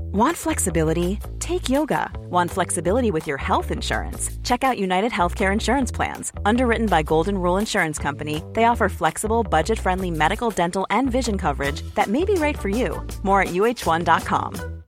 Want flexibility? Take yoga. Want flexibility with your health insurance? Check out United Healthcare Insurance Plans. Underwritten by Golden Rule Insurance Company, they offer flexible, budget friendly medical, dental, and vision coverage that may be right for you. More at uhone.com.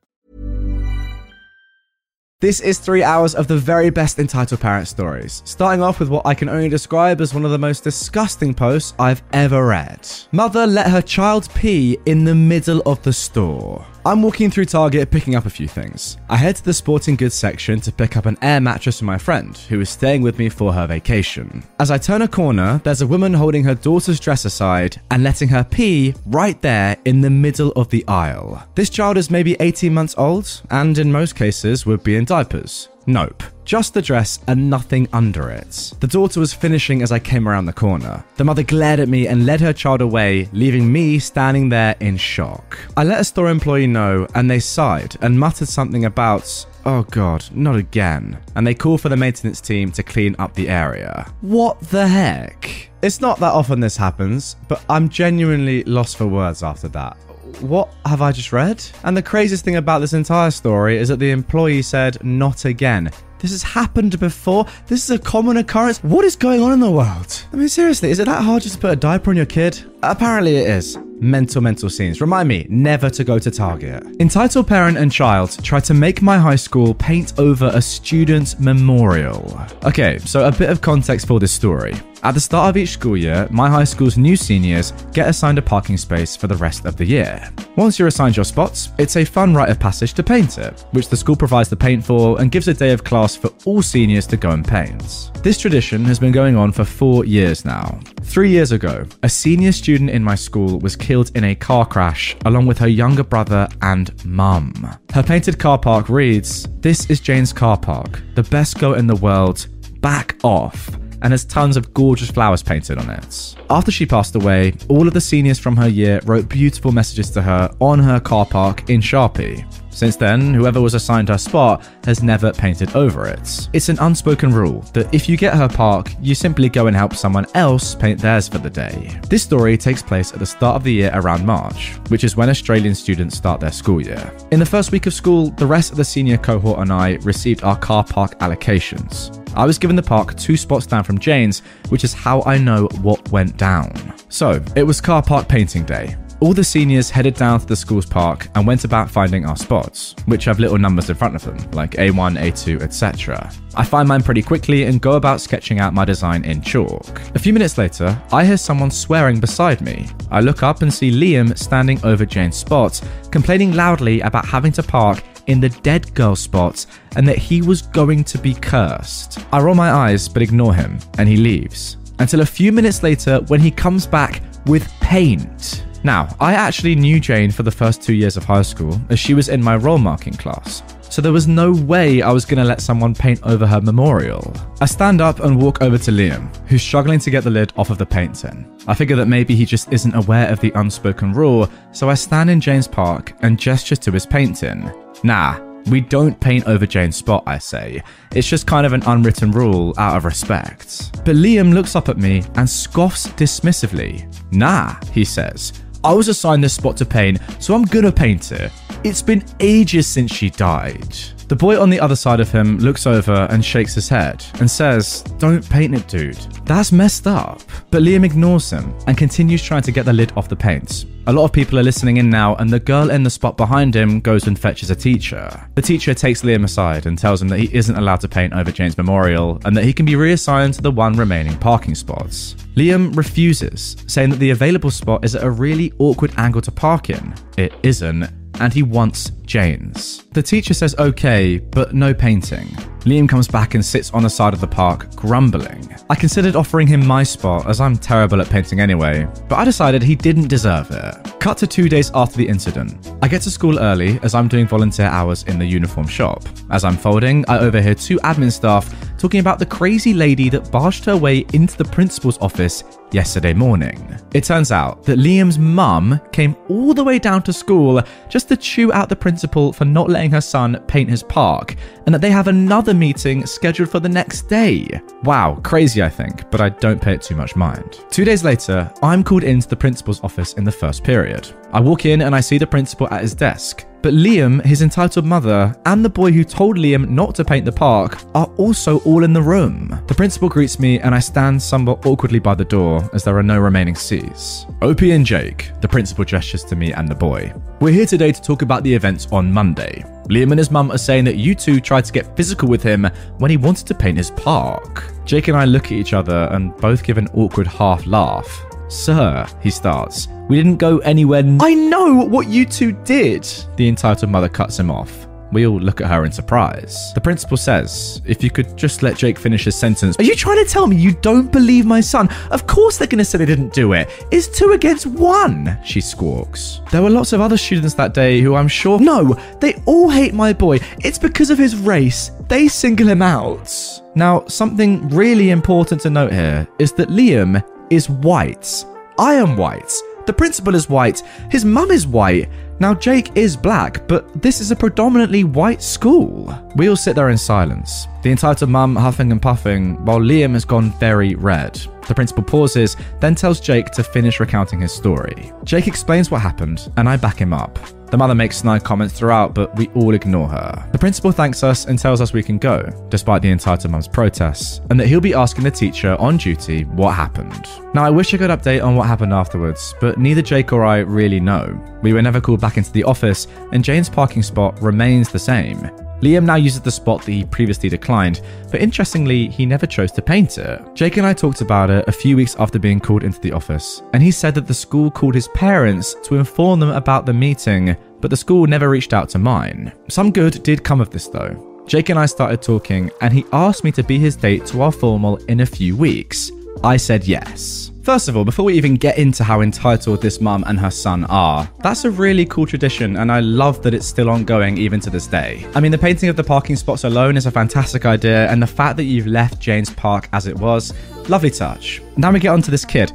This is three hours of the very best entitled parent stories, starting off with what I can only describe as one of the most disgusting posts I've ever read. Mother let her child pee in the middle of the store. I'm walking through Target picking up a few things. I head to the sporting goods section to pick up an air mattress for my friend, who is staying with me for her vacation. As I turn a corner, there's a woman holding her daughter's dress aside and letting her pee right there in the middle of the aisle. This child is maybe 18 months old, and in most cases would be in diapers. Nope. Just the dress and nothing under it. The daughter was finishing as I came around the corner. The mother glared at me and led her child away, leaving me standing there in shock. I let a store employee know, and they sighed and muttered something about, Oh god, not again. And they called for the maintenance team to clean up the area. What the heck? It's not that often this happens, but I'm genuinely lost for words after that what have I just read? And the craziest thing about this entire story is that the employee said, not again. This has happened before. This is a common occurrence. What is going on in the world? I mean, seriously, is it that hard just to put a diaper on your kid? Apparently it is. Mental, mental scenes. Remind me never to go to Target. Entitled parent and child try to make my high school paint over a student memorial. Okay, so a bit of context for this story. At the start of each school year, my high school's new seniors get assigned a parking space for the rest of the year. Once you're assigned your spots, it's a fun rite of passage to paint it, which the school provides the paint for and gives a day of class for all seniors to go and paint. This tradition has been going on for four years now. Three years ago, a senior student in my school was killed in a car crash along with her younger brother and mum. Her painted car park reads This is Jane's car park, the best go in the world. Back off and has tons of gorgeous flowers painted on it. After she passed away, all of the seniors from her year wrote beautiful messages to her on her car park in Sharpie. Since then, whoever was assigned her spot has never painted over it. It's an unspoken rule that if you get her park, you simply go and help someone else paint theirs for the day. This story takes place at the start of the year around March, which is when Australian students start their school year. In the first week of school, the rest of the senior cohort and I received our car park allocations. I was given the park two spots down from Jane's, which is how I know what went down. So, it was car park painting day. All the seniors headed down to the school's park and went about finding our spots, which have little numbers in front of them, like A1, A2, etc. I find mine pretty quickly and go about sketching out my design in chalk. A few minutes later, I hear someone swearing beside me. I look up and see Liam standing over Jane's spot, complaining loudly about having to park in the dead girl spot and that he was going to be cursed. I roll my eyes but ignore him and he leaves. Until a few minutes later when he comes back with paint. Now, I actually knew Jane for the first two years of high school, as she was in my roll marking class. So there was no way I was to let someone paint over her memorial. I stand up and walk over to Liam, who's struggling to get the lid off of the paint tin. I figure that maybe he just isn't aware of the unspoken rule, so I stand in Jane's park and gesture to his paint tin. Nah, we don't paint over Jane's spot, I say. It's just kind of an unwritten rule out of respect. But Liam looks up at me and scoffs dismissively. Nah, he says. I was assigned this spot to paint, so I'm gonna paint it. It's been ages since she died. The boy on the other side of him looks over and shakes his head and says, Don't paint it, dude. That's messed up. But Liam ignores him and continues trying to get the lid off the paint. A lot of people are listening in now, and the girl in the spot behind him goes and fetches a teacher. The teacher takes Liam aside and tells him that he isn't allowed to paint over Jane's memorial and that he can be reassigned to the one remaining parking spots. Liam refuses, saying that the available spot is at a really awkward angle to park in. It isn't, and he wants Jane's. The teacher says okay, but no painting. Liam comes back and sits on the side of the park, grumbling. I considered offering him my spot, as I'm terrible at painting anyway, but I decided he didn't deserve it. Cut to two days after the incident. I get to school early as I'm doing volunteer hours in the uniform shop. As I'm folding, I overhear two admin staff talking about the crazy lady that barged her way into the principal's office yesterday morning. It turns out that Liam's mum came all the way down to school just to chew out the principal for not letting her son paint his park, and that they have another meeting scheduled for the next day. Wow, crazy I think, but I don't pay it too much mind. Two days later, I'm called into the principal's office in the first period. I walk in and I see the principal at his desk. But Liam, his entitled mother, and the boy who told Liam not to paint the park are also all in the room. The principal greets me and I stand somewhat awkwardly by the door as there are no remaining seats. OP and Jake, the principal gestures to me and the boy. We're here today to talk about the events on Monday. Liam and his mum are saying that you two tried to get physical with him when he wanted to paint his park. Jake and I look at each other and both give an awkward half laugh. Sir, he starts, we didn't go anywhere. N- I know what you two did. The entitled mother cuts him off. We all look at her in surprise. The principal says, If you could just let Jake finish his sentence. Are you trying to tell me you don't believe my son? Of course they're going to say they didn't do it. It's two against one, she squawks. There were lots of other students that day who I'm sure. No, they all hate my boy. It's because of his race. They single him out. Now, something really important to note here is that Liam is white. I am white. The principal is white. His mum is white. Now, Jake is black, but this is a predominantly white school. We all sit there in silence, the entitled mum huffing and puffing, while Liam has gone very red. The principal pauses, then tells Jake to finish recounting his story. Jake explains what happened, and I back him up. The mother makes snide comments throughout, but we all ignore her. The principal thanks us and tells us we can go, despite the entitled mum's protests, and that he'll be asking the teacher on duty what happened. Now, I wish I could update on what happened afterwards, but neither Jake or I really know. We were never called back into the office, and Jane's parking spot remains the same. Liam now uses the spot that he previously declined, but interestingly, he never chose to paint it. Jake and I talked about it a few weeks after being called into the office, and he said that the school called his parents to inform them about the meeting, but the school never reached out to mine. Some good did come of this though. Jake and I started talking, and he asked me to be his date to our formal in a few weeks. I said yes. First of all, before we even get into how entitled this mum and her son are, that's a really cool tradition, and I love that it's still ongoing even to this day. I mean, the painting of the parking spots alone is a fantastic idea, and the fact that you've left Jane's Park as it was, lovely touch. Now we get on to this kid.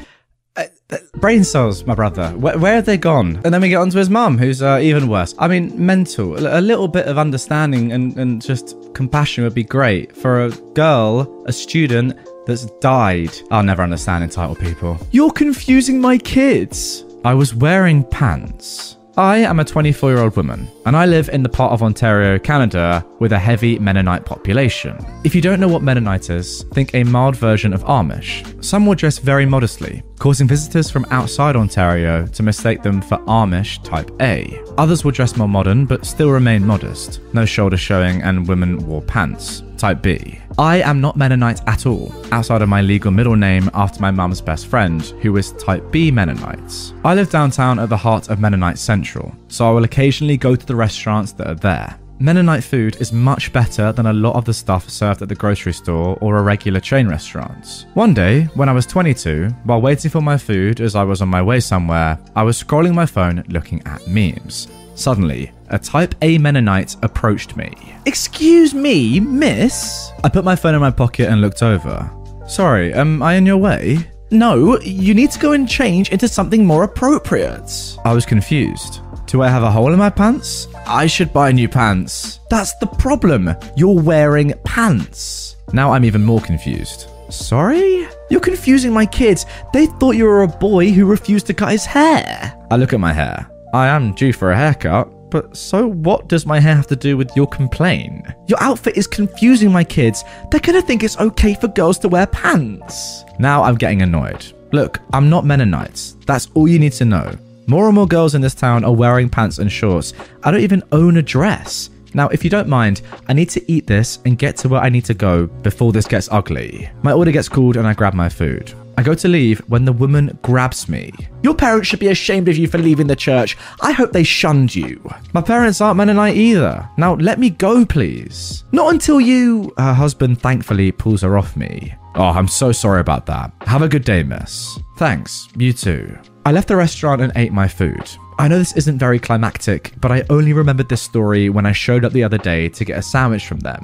Uh, brain cells, my brother. Where, where have they gone? And then we get on to his mum, who's uh, even worse. I mean, mental. A little bit of understanding and, and just compassion would be great for a girl, a student that's died. I'll never understand entitled people. You're confusing my kids. I was wearing pants. I am a 24 year old woman, and I live in the part of Ontario, Canada, with a heavy Mennonite population. If you don't know what Mennonite is, think a mild version of Amish. Some will dress very modestly, causing visitors from outside Ontario to mistake them for Amish Type A. Others will dress more modern, but still remain modest. No shoulder showing, and women wore pants. Type B. I am not Mennonite at all, outside of my legal middle name after my mum's best friend, who is Type B Mennonite. I live downtown at the heart of Mennonite Central, so I will occasionally go to the restaurants that are there. Mennonite food is much better than a lot of the stuff served at the grocery store or a regular chain restaurant. One day, when I was 22, while waiting for my food as I was on my way somewhere, I was scrolling my phone looking at memes. Suddenly, a Type A Mennonite approached me. Excuse me, miss? I put my phone in my pocket and looked over. Sorry, am I in your way? No, you need to go and change into something more appropriate. I was confused. Do I have a hole in my pants? I should buy new pants. That's the problem. You're wearing pants. Now I'm even more confused. Sorry? You're confusing my kids. They thought you were a boy who refused to cut his hair. I look at my hair. I am due for a haircut, but so what does my hair have to do with your complaint? Your outfit is confusing my kids. They're gonna think it's okay for girls to wear pants. Now I'm getting annoyed. Look, I'm not Mennonites. That's all you need to know. More and more girls in this town are wearing pants and shorts. I don't even own a dress. Now, if you don't mind, I need to eat this and get to where I need to go before this gets ugly. My order gets called and I grab my food. I go to leave when the woman grabs me. Your parents should be ashamed of you for leaving the church. I hope they shunned you. My parents aren't Mennonite either. Now let me go, please. Not until you. Her husband thankfully pulls her off me. Oh, I'm so sorry about that. Have a good day, miss. Thanks, you too. I left the restaurant and ate my food. I know this isn't very climactic, but I only remembered this story when I showed up the other day to get a sandwich from them.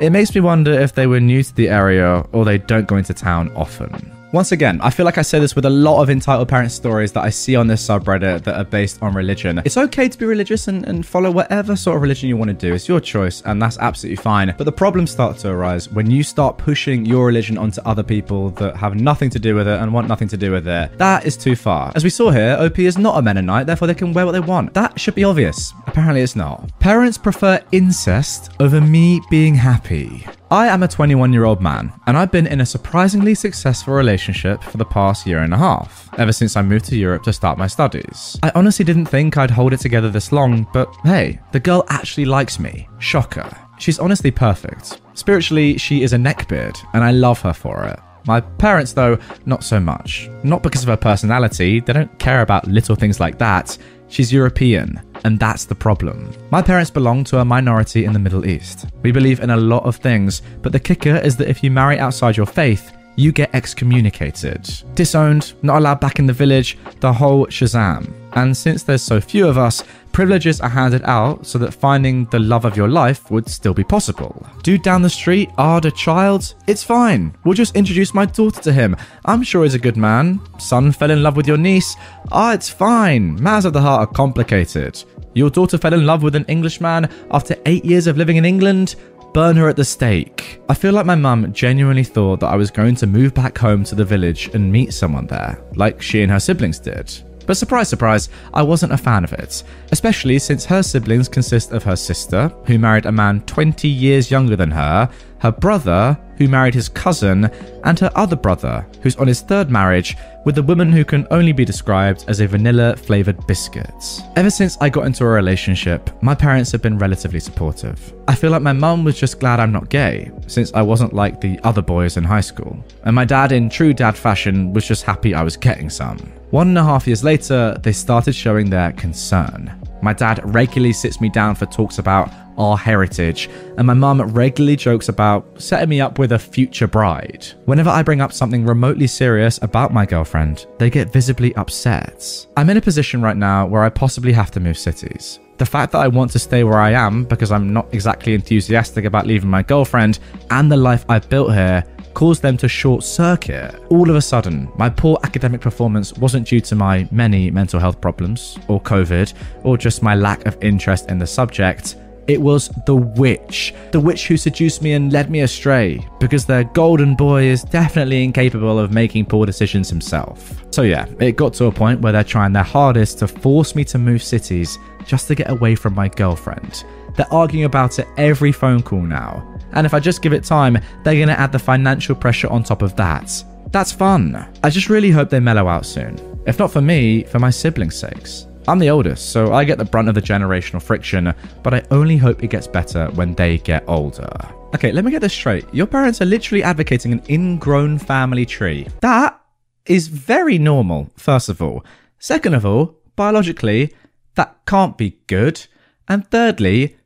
It makes me wonder if they were new to the area or they don't go into town often. Once again, I feel like I say this with a lot of entitled parent stories that I see on this subreddit that are based on religion. It's okay to be religious and, and follow whatever sort of religion you want to do. It's your choice, and that's absolutely fine. But the problems start to arise when you start pushing your religion onto other people that have nothing to do with it and want nothing to do with it. That is too far. As we saw here, OP is not a Mennonite, therefore they can wear what they want. That should be obvious. Apparently it's not. Parents prefer incest over me being happy. I am a 21 year old man, and I've been in a surprisingly successful relationship for the past year and a half, ever since I moved to Europe to start my studies. I honestly didn't think I'd hold it together this long, but hey, the girl actually likes me. Shocker. She's honestly perfect. Spiritually, she is a neckbeard, and I love her for it. My parents, though, not so much. Not because of her personality, they don't care about little things like that. She's European, and that's the problem. My parents belong to a minority in the Middle East. We believe in a lot of things, but the kicker is that if you marry outside your faith, you get excommunicated, disowned, not allowed back in the village, the whole Shazam. And since there's so few of us, privileges are handed out so that finding the love of your life would still be possible. Dude down the street, Ard a child? It's fine. We'll just introduce my daughter to him. I'm sure he's a good man. Son fell in love with your niece. Ah, it's fine. Matters of the heart are complicated. Your daughter fell in love with an Englishman after eight years of living in England? Burn her at the stake. I feel like my mum genuinely thought that I was going to move back home to the village and meet someone there, like she and her siblings did. But surprise, surprise, I wasn't a fan of it, especially since her siblings consist of her sister, who married a man 20 years younger than her, her brother, who married his cousin, and her other brother, who's on his third marriage with a woman who can only be described as a vanilla flavored biscuit. Ever since I got into a relationship, my parents have been relatively supportive. I feel like my mum was just glad I'm not gay, since I wasn't like the other boys in high school. And my dad, in true dad fashion, was just happy I was getting some. One and a half years later, they started showing their concern. My dad regularly sits me down for talks about our heritage, and my mum regularly jokes about setting me up with a future bride. Whenever I bring up something remotely serious about my girlfriend, they get visibly upset. I'm in a position right now where I possibly have to move cities. The fact that I want to stay where I am because I'm not exactly enthusiastic about leaving my girlfriend and the life I've built here caused them to short circuit. All of a sudden, my poor academic performance wasn't due to my many mental health problems, or COVID, or just my lack of interest in the subject. It was the witch, the witch who seduced me and led me astray, because their golden boy is definitely incapable of making poor decisions himself. So, yeah, it got to a point where they're trying their hardest to force me to move cities just to get away from my girlfriend. They're arguing about it every phone call now. And if I just give it time, they're going to add the financial pressure on top of that. That's fun. I just really hope they mellow out soon. If not for me, for my siblings' sakes. I'm the oldest, so I get the brunt of the generational friction, but I only hope it gets better when they get older. Okay, let me get this straight. Your parents are literally advocating an ingrown family tree. That is very normal, first of all. Second of all, biologically, that can't be good. And thirdly,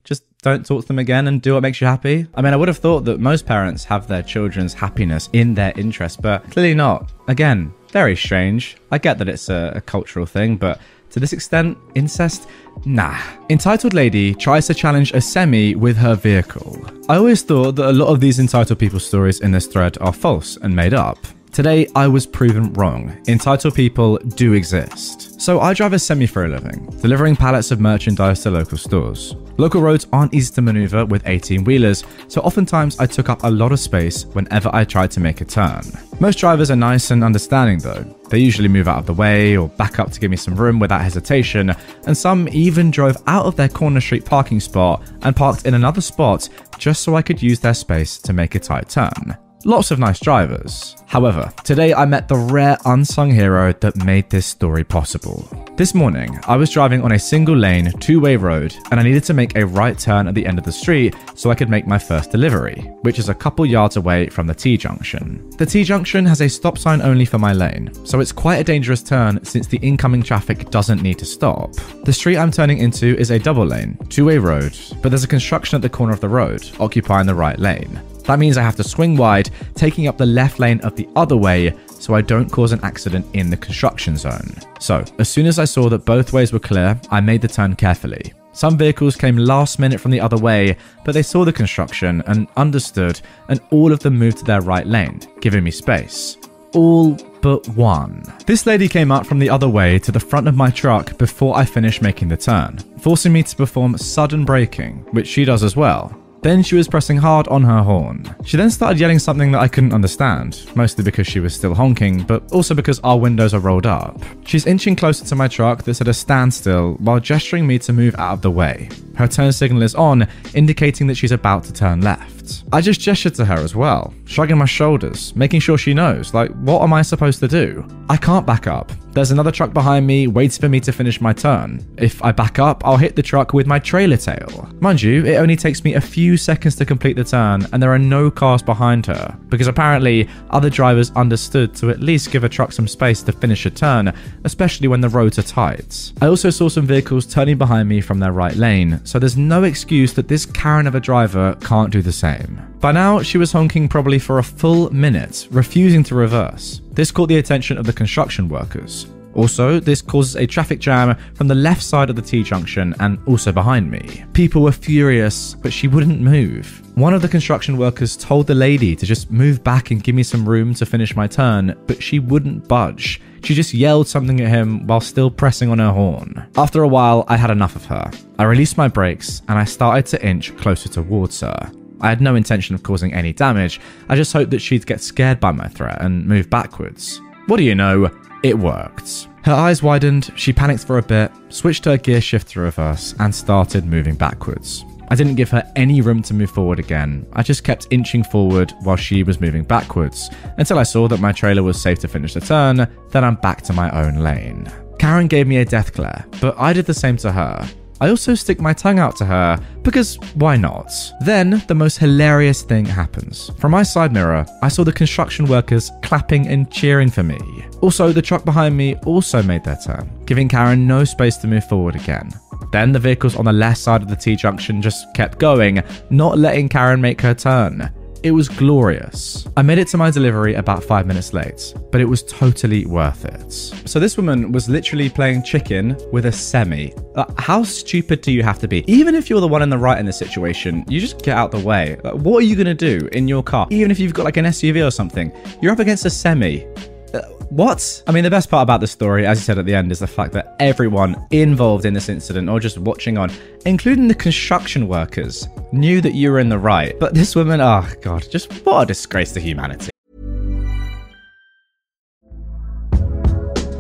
don't talk to them again and do what makes you happy. I mean, I would have thought that most parents have their children's happiness in their interest, but clearly not. Again, very strange. I get that it's a, a cultural thing, but to this extent, incest? Nah. Entitled lady tries to challenge a semi with her vehicle. I always thought that a lot of these entitled people stories in this thread are false and made up. Today, I was proven wrong. Entitled people do exist. So, I drive a semi for a living, delivering pallets of merchandise to local stores. Local roads aren't easy to maneuver with 18 wheelers, so oftentimes I took up a lot of space whenever I tried to make a turn. Most drivers are nice and understanding though. They usually move out of the way or back up to give me some room without hesitation, and some even drove out of their corner street parking spot and parked in another spot just so I could use their space to make a tight turn. Lots of nice drivers. However, today I met the rare unsung hero that made this story possible. This morning, I was driving on a single lane, two way road, and I needed to make a right turn at the end of the street so I could make my first delivery, which is a couple yards away from the T junction. The T junction has a stop sign only for my lane, so it's quite a dangerous turn since the incoming traffic doesn't need to stop. The street I'm turning into is a double lane, two way road, but there's a construction at the corner of the road, occupying the right lane. That means I have to swing wide, taking up the left lane of the other way, so I don't cause an accident in the construction zone. So, as soon as I saw that both ways were clear, I made the turn carefully. Some vehicles came last minute from the other way, but they saw the construction and understood, and all of them moved to their right lane, giving me space. All but one. This lady came out from the other way to the front of my truck before I finished making the turn, forcing me to perform sudden braking, which she does as well. Then she was pressing hard on her horn. She then started yelling something that I couldn't understand, mostly because she was still honking, but also because our windows are rolled up. She's inching closer to my truck that's at a standstill while gesturing me to move out of the way. Her turn signal is on, indicating that she's about to turn left. I just gestured to her as well, shrugging my shoulders, making sure she knows, like, what am I supposed to do? I can't back up. There's another truck behind me, waiting for me to finish my turn. If I back up, I'll hit the truck with my trailer tail. Mind you, it only takes me a few seconds to complete the turn, and there are no cars behind her, because apparently other drivers understood to at least give a truck some space to finish a turn, especially when the roads are tight. I also saw some vehicles turning behind me from their right lane, so there's no excuse that this Karen of a driver can't do the same. By now, she was honking probably for a full minute, refusing to reverse. This caught the attention of the construction workers. Also, this causes a traffic jam from the left side of the T junction and also behind me. People were furious, but she wouldn't move. One of the construction workers told the lady to just move back and give me some room to finish my turn, but she wouldn't budge. She just yelled something at him while still pressing on her horn. After a while, I had enough of her. I released my brakes and I started to inch closer towards her. I had no intention of causing any damage, I just hoped that she'd get scared by my threat and move backwards. What do you know? It worked. Her eyes widened, she panicked for a bit, switched her gear shift to reverse, and started moving backwards. I didn't give her any room to move forward again. I just kept inching forward while she was moving backwards until I saw that my trailer was safe to finish the turn, then I'm back to my own lane. Karen gave me a death glare, but I did the same to her. I also stick my tongue out to her because why not? Then the most hilarious thing happens. From my side mirror, I saw the construction workers clapping and cheering for me. Also, the truck behind me also made their turn, giving Karen no space to move forward again. Then the vehicles on the left side of the T junction just kept going, not letting Karen make her turn. It was glorious. I made it to my delivery about five minutes late, but it was totally worth it. So, this woman was literally playing chicken with a semi. Uh, how stupid do you have to be? Even if you're the one in the right in this situation, you just get out the way. What are you going to do in your car? Even if you've got like an SUV or something, you're up against a semi. Uh, what? I mean, the best part about this story, as you said at the end, is the fact that everyone involved in this incident or just watching on, including the construction workers, knew that you were in the right. But this woman, oh God, just what a disgrace to humanity.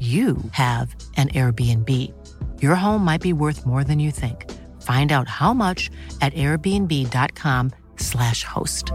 you have an Airbnb. Your home might be worth more than you think. Find out how much at airbnb.com/slash host.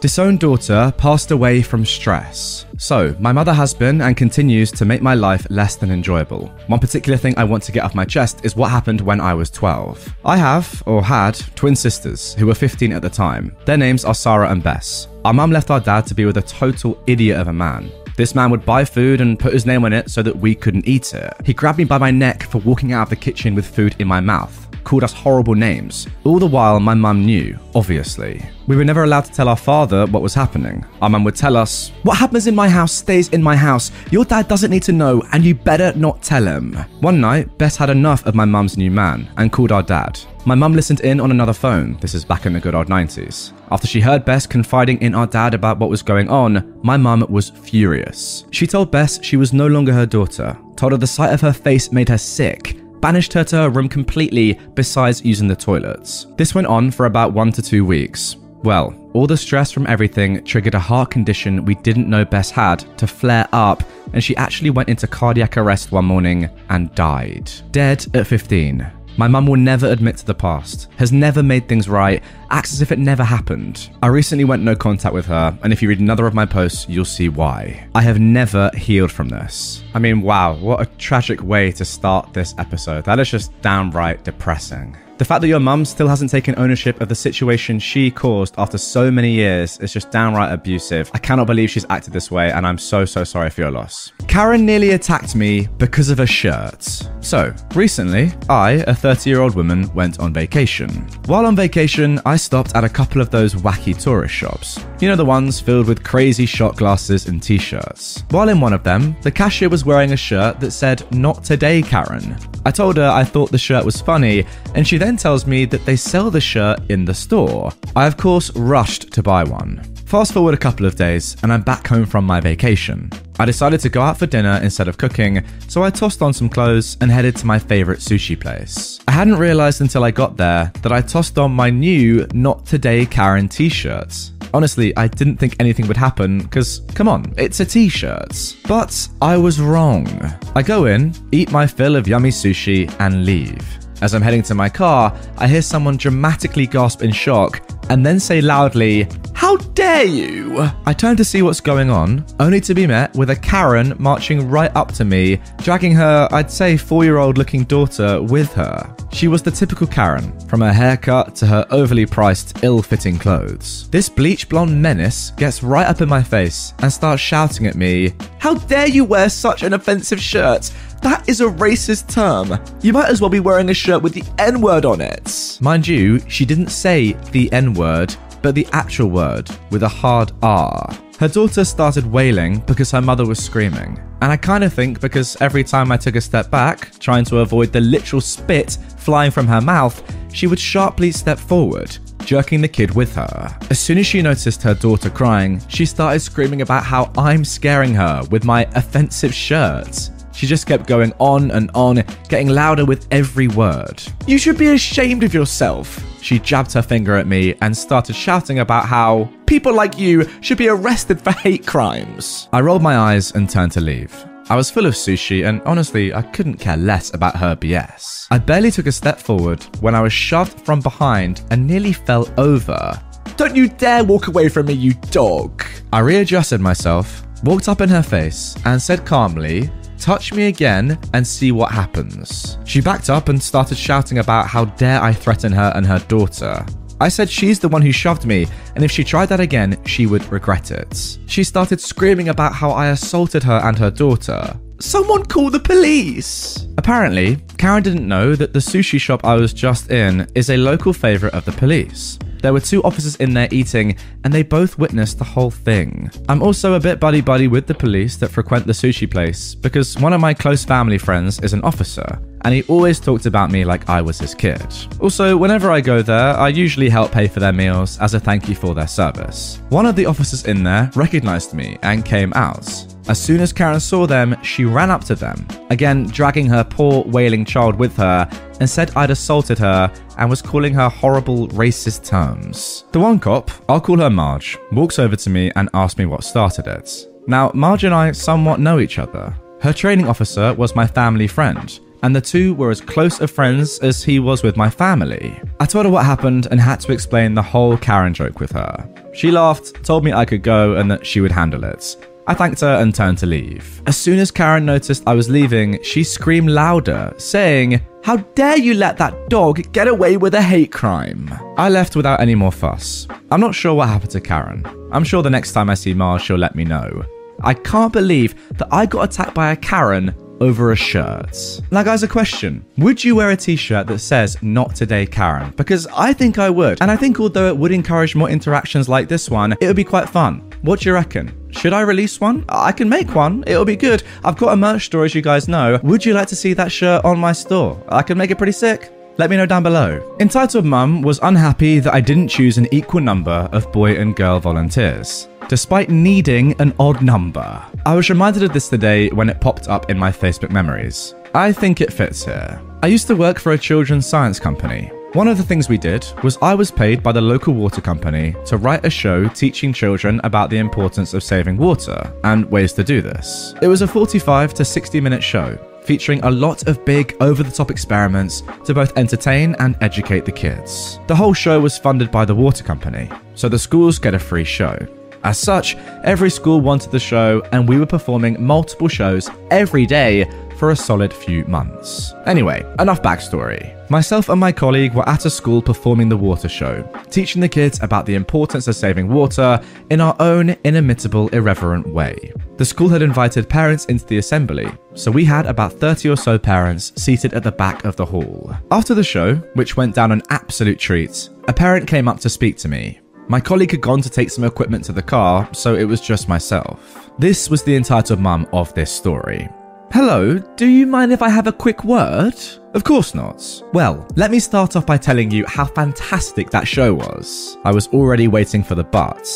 Disowned daughter passed away from stress. So, my mother has been and continues to make my life less than enjoyable. One particular thing I want to get off my chest is what happened when I was 12. I have, or had, twin sisters who were 15 at the time. Their names are Sarah and Bess. Our mum left our dad to be with a total idiot of a man. This man would buy food and put his name on it so that we couldn't eat it. He grabbed me by my neck for walking out of the kitchen with food in my mouth called us horrible names. All the while, my mum knew, obviously. We were never allowed to tell our father what was happening. Our mum would tell us, What happens in my house stays in my house. Your dad doesn't need to know, and you better not tell him. One night, Bess had enough of my mum's new man and called our dad. My mum listened in on another phone. This is back in the good old 90s. After she heard Bess confiding in our dad about what was going on, my mum was furious. She told Bess she was no longer her daughter, told her the sight of her face made her sick, banished her to her room completely, besides using the toilets. This went on for about one to two weeks. Well, all the stress from everything triggered a heart condition we didn't know Bess had to flare up, and she actually went into cardiac arrest one morning and died. Dead at 15. My mum will never admit to the past, has never made things right, acts as if it never happened. I recently went no contact with her, and if you read another of my posts, you'll see why. I have never healed from this. I mean, wow, what a tragic way to start this episode. That is just downright depressing. The fact that your mum still hasn't taken ownership of the situation she caused after so many years is just downright abusive. I cannot believe she's acted this way, and I'm so, so sorry for your loss. Karen nearly attacked me because of a shirt. So, recently, I, a 30 year old woman, went on vacation. While on vacation, I stopped at a couple of those wacky tourist shops. You know, the ones filled with crazy shot glasses and t shirts. While in one of them, the cashier was wearing a shirt that said, Not today, Karen. I told her I thought the shirt was funny, and she then tells me that they sell the shirt in the store. I, of course, rushed to buy one. Fast forward a couple of days, and I'm back home from my vacation. I decided to go out for dinner instead of cooking, so I tossed on some clothes and headed to my favourite sushi place. I hadn't realised until I got there that I tossed on my new Not Today Karen t shirts. Honestly, I didn't think anything would happen because, come on, it's a t shirt. But I was wrong. I go in, eat my fill of yummy sushi, and leave. As I'm heading to my car, I hear someone dramatically gasp in shock and then say loudly, How dare you! I turn to see what's going on, only to be met with a Karen marching right up to me, dragging her, I'd say, four year old looking daughter with her. She was the typical Karen, from her haircut to her overly priced, ill fitting clothes. This bleach blonde menace gets right up in my face and starts shouting at me, How dare you wear such an offensive shirt! That is a racist term. You might as well be wearing a shirt with the N word on it. Mind you, she didn't say the N word, but the actual word with a hard R. Her daughter started wailing because her mother was screaming. And I kind of think because every time I took a step back, trying to avoid the literal spit flying from her mouth, she would sharply step forward, jerking the kid with her. As soon as she noticed her daughter crying, she started screaming about how I'm scaring her with my offensive shirt. She just kept going on and on, getting louder with every word. You should be ashamed of yourself. She jabbed her finger at me and started shouting about how people like you should be arrested for hate crimes. I rolled my eyes and turned to leave. I was full of sushi, and honestly, I couldn't care less about her BS. I barely took a step forward when I was shoved from behind and nearly fell over. Don't you dare walk away from me, you dog! I readjusted myself, walked up in her face, and said calmly, touch me again and see what happens. She backed up and started shouting about how dare I threaten her and her daughter. I said she's the one who shoved me, and if she tried that again, she would regret it. She started screaming about how I assaulted her and her daughter. Someone call the police! Apparently, Karen didn't know that the sushi shop I was just in is a local favourite of the police. There were two officers in there eating, and they both witnessed the whole thing. I'm also a bit buddy buddy with the police that frequent the sushi place because one of my close family friends is an officer, and he always talked about me like I was his kid. Also, whenever I go there, I usually help pay for their meals as a thank you for their service. One of the officers in there recognized me and came out. As soon as Karen saw them, she ran up to them, again dragging her poor wailing child with her, and said I'd assaulted her and was calling her horrible racist terms. The one cop, I'll call her Marge, walks over to me and asks me what started it. Now, Marge and I somewhat know each other. Her training officer was my family friend, and the two were as close of friends as he was with my family. I told her what happened and had to explain the whole Karen joke with her. She laughed, told me I could go and that she would handle it. I thanked her and turned to leave. As soon as Karen noticed I was leaving, she screamed louder, saying, How dare you let that dog get away with a hate crime? I left without any more fuss. I'm not sure what happened to Karen. I'm sure the next time I see Marge, she'll let me know. I can't believe that I got attacked by a Karen over a shirt. Now, guys, a question. Would you wear a t shirt that says, Not today, Karen? Because I think I would. And I think although it would encourage more interactions like this one, it would be quite fun. What do you reckon? Should I release one? I can make one. It'll be good. I've got a merch store, as you guys know. Would you like to see that shirt on my store? I can make it pretty sick. Let me know down below. Entitled Mum was unhappy that I didn't choose an equal number of boy and girl volunteers, despite needing an odd number. I was reminded of this today when it popped up in my Facebook memories. I think it fits here. I used to work for a children's science company. One of the things we did was I was paid by the local water company to write a show teaching children about the importance of saving water and ways to do this. It was a 45 to 60 minute show featuring a lot of big, over the top experiments to both entertain and educate the kids. The whole show was funded by the water company, so the schools get a free show. As such, every school wanted the show, and we were performing multiple shows every day for a solid few months. Anyway, enough backstory. Myself and my colleague were at a school performing the water show, teaching the kids about the importance of saving water in our own inimitable, irreverent way. The school had invited parents into the assembly, so we had about 30 or so parents seated at the back of the hall. After the show, which went down an absolute treat, a parent came up to speak to me. My colleague had gone to take some equipment to the car, so it was just myself. This was the entitled mum of this story. Hello, do you mind if I have a quick word? Of course not. Well, let me start off by telling you how fantastic that show was. I was already waiting for the but.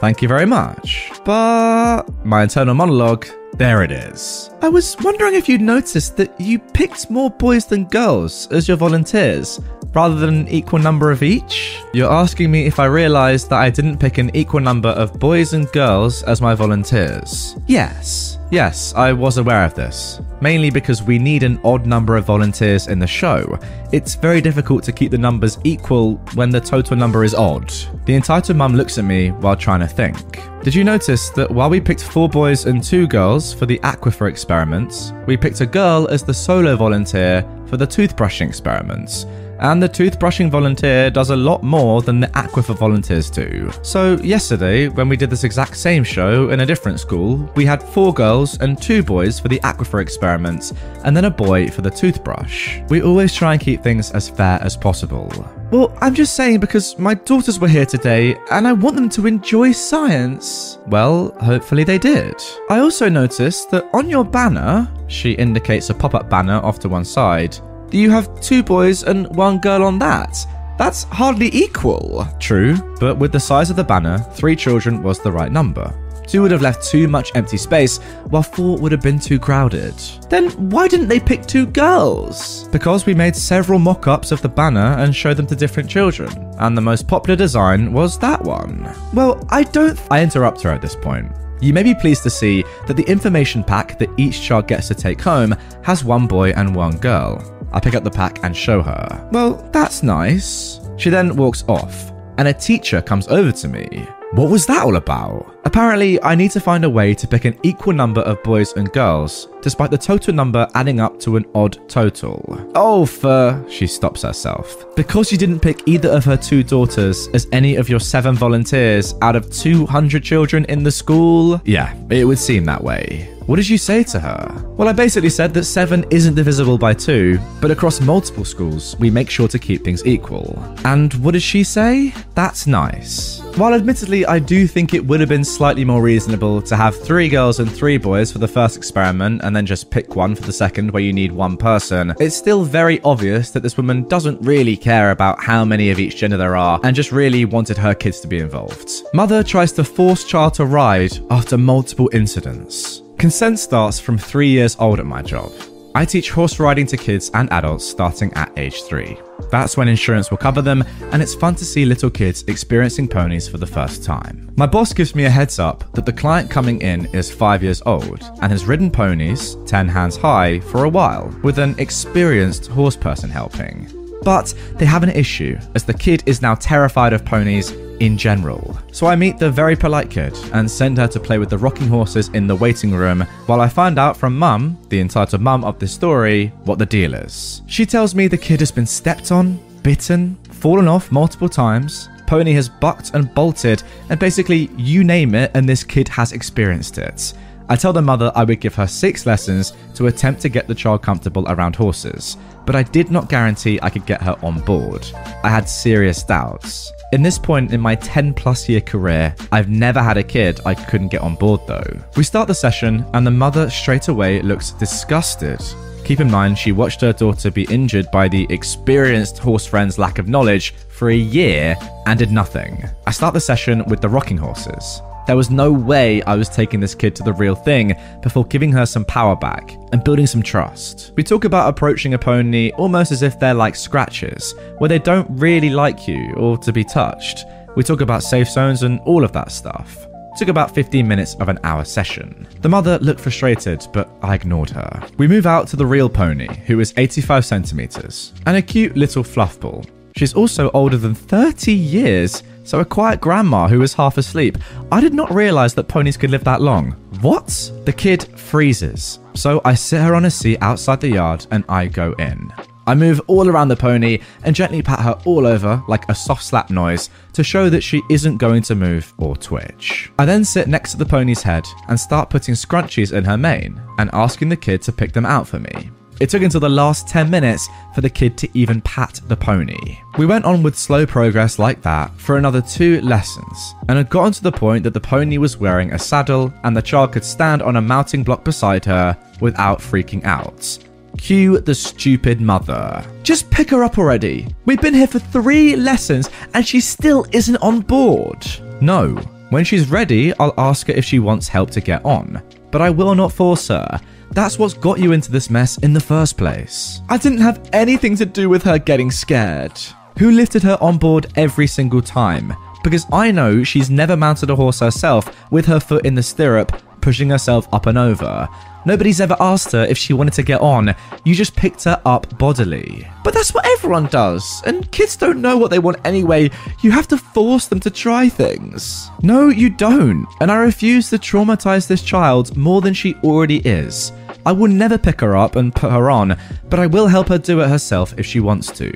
Thank you very much. But my internal monologue, there it is. I was wondering if you'd noticed that you picked more boys than girls as your volunteers, rather than an equal number of each? You're asking me if I realised that I didn't pick an equal number of boys and girls as my volunteers. Yes. Yes, I was aware of this, mainly because we need an odd number of volunteers in the show. It's very difficult to keep the numbers equal when the total number is odd. The entitled mum looks at me while trying to think. Did you notice that while we picked four boys and two girls for the aquifer experiments, we picked a girl as the solo volunteer for the toothbrushing experiments? And the toothbrushing volunteer does a lot more than the aquifer volunteers do. So, yesterday, when we did this exact same show in a different school, we had four girls and two boys for the aquifer experiments, and then a boy for the toothbrush. We always try and keep things as fair as possible. Well, I'm just saying because my daughters were here today and I want them to enjoy science. Well, hopefully they did. I also noticed that on your banner, she indicates a pop up banner off to one side, you have two boys and one girl on that. That's hardly equal. True, but with the size of the banner, three children was the right number. Two would have left too much empty space, while four would have been too crowded. Then why didn't they pick two girls? Because we made several mock ups of the banner and showed them to different children, and the most popular design was that one. Well, I don't. Th- I interrupt her at this point. You may be pleased to see that the information pack that each child gets to take home has one boy and one girl. I pick up the pack and show her. Well, that's nice. She then walks off, and a teacher comes over to me. What was that all about? Apparently, I need to find a way to pick an equal number of boys and girls, despite the total number adding up to an odd total. Oh, for. She stops herself. Because you didn't pick either of her two daughters as any of your seven volunteers out of 200 children in the school? Yeah, it would seem that way. What did you say to her? Well, I basically said that 7 isn't divisible by 2, but across multiple schools, we make sure to keep things equal. And what did she say? That's nice. While admittedly, I do think it would have been slightly more reasonable to have three girls and three boys for the first experiment and then just pick one for the second where you need one person, it's still very obvious that this woman doesn't really care about how many of each gender there are and just really wanted her kids to be involved. Mother tries to force child to ride after multiple incidents. Consent starts from three years old at my job. I teach horse riding to kids and adults starting at age three. That's when insurance will cover them, and it's fun to see little kids experiencing ponies for the first time. My boss gives me a heads up that the client coming in is five years old and has ridden ponies 10 hands high for a while, with an experienced horse person helping. But they have an issue, as the kid is now terrified of ponies in general. So I meet the very polite kid and send her to play with the rocking horses in the waiting room while I find out from mum, the entitled mum of this story, what the deal is. She tells me the kid has been stepped on, bitten, fallen off multiple times, pony has bucked and bolted, and basically you name it, and this kid has experienced it. I tell the mother I would give her six lessons to attempt to get the child comfortable around horses, but I did not guarantee I could get her on board. I had serious doubts. In this point in my 10 plus year career, I've never had a kid I couldn't get on board though. We start the session, and the mother straight away looks disgusted. Keep in mind, she watched her daughter be injured by the experienced horse friend's lack of knowledge for a year and did nothing. I start the session with the rocking horses. There was no way I was taking this kid to the real thing before giving her some power back and building some trust. We talk about approaching a pony almost as if they're like scratches, where they don't really like you or to be touched. We talk about safe zones and all of that stuff. Took about 15 minutes of an hour session. The mother looked frustrated, but I ignored her. We move out to the real pony, who is 85 centimeters, and a cute little fluff ball. She's also older than 30 years, so a quiet grandma who was half asleep. I did not realize that ponies could live that long. What? The kid freezes. So I sit her on a seat outside the yard and I go in. I move all around the pony and gently pat her all over like a soft slap noise to show that she isn't going to move or twitch. I then sit next to the pony's head and start putting scrunchies in her mane and asking the kid to pick them out for me. It took until the last 10 minutes for the kid to even pat the pony. We went on with slow progress like that for another two lessons, and had gotten to the point that the pony was wearing a saddle and the child could stand on a mounting block beside her without freaking out. Cue the stupid mother. Just pick her up already. We've been here for three lessons and she still isn't on board. No. When she's ready, I'll ask her if she wants help to get on. But I will not force her. That's what's got you into this mess in the first place. I didn't have anything to do with her getting scared. Who lifted her on board every single time? Because I know she's never mounted a horse herself with her foot in the stirrup, pushing herself up and over. Nobody's ever asked her if she wanted to get on. You just picked her up bodily. But that's what everyone does. And kids don't know what they want anyway. You have to force them to try things. No, you don't. And I refuse to traumatize this child more than she already is. I will never pick her up and put her on, but I will help her do it herself if she wants to.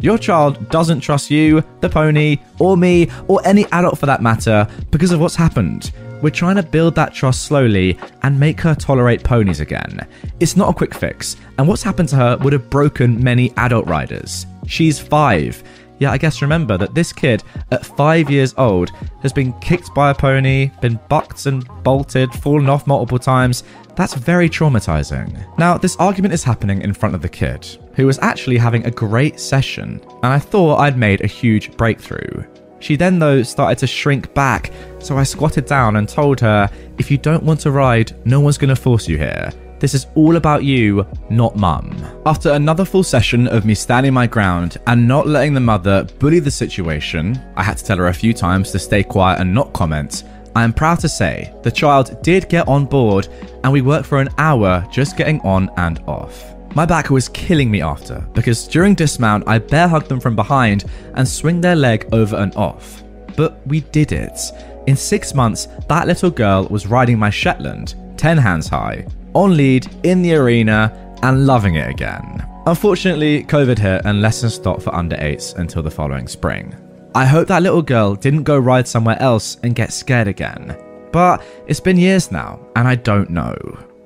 Your child doesn't trust you, the pony, or me, or any adult for that matter, because of what's happened. We're trying to build that trust slowly and make her tolerate ponies again. It's not a quick fix, and what's happened to her would have broken many adult riders. She's five. Yeah, I guess remember that this kid, at five years old, has been kicked by a pony, been bucked and bolted, fallen off multiple times. That's very traumatizing. Now, this argument is happening in front of the kid, who was actually having a great session, and I thought I'd made a huge breakthrough. She then, though, started to shrink back, so I squatted down and told her, If you don't want to ride, no one's to force you here. This is all about you, not mum. After another full session of me standing my ground and not letting the mother bully the situation, I had to tell her a few times to stay quiet and not comment. I am proud to say the child did get on board and we worked for an hour just getting on and off. My back was killing me after because during dismount I bear hugged them from behind and swing their leg over and off. But we did it. In six months, that little girl was riding my Shetland, 10 hands high, on lead in the arena and loving it again. Unfortunately, COVID hit and lessons stopped for under 8s until the following spring. I hope that little girl didn't go ride somewhere else and get scared again. But it's been years now, and I don't know.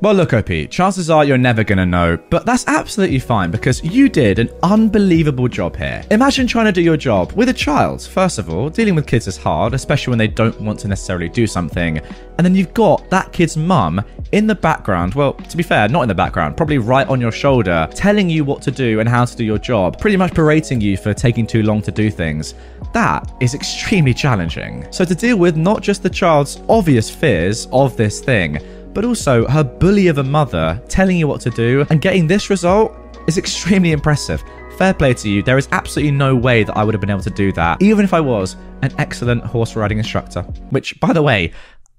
Well, look, OP, chances are you're never gonna know, but that's absolutely fine because you did an unbelievable job here. Imagine trying to do your job with a child. First of all, dealing with kids is hard, especially when they don't want to necessarily do something. And then you've got that kid's mum in the background, well, to be fair, not in the background, probably right on your shoulder, telling you what to do and how to do your job, pretty much berating you for taking too long to do things. That is extremely challenging. So, to deal with not just the child's obvious fears of this thing, but also her bully of a mother telling you what to do and getting this result is extremely impressive. Fair play to you. There is absolutely no way that I would have been able to do that, even if I was an excellent horse riding instructor. Which, by the way,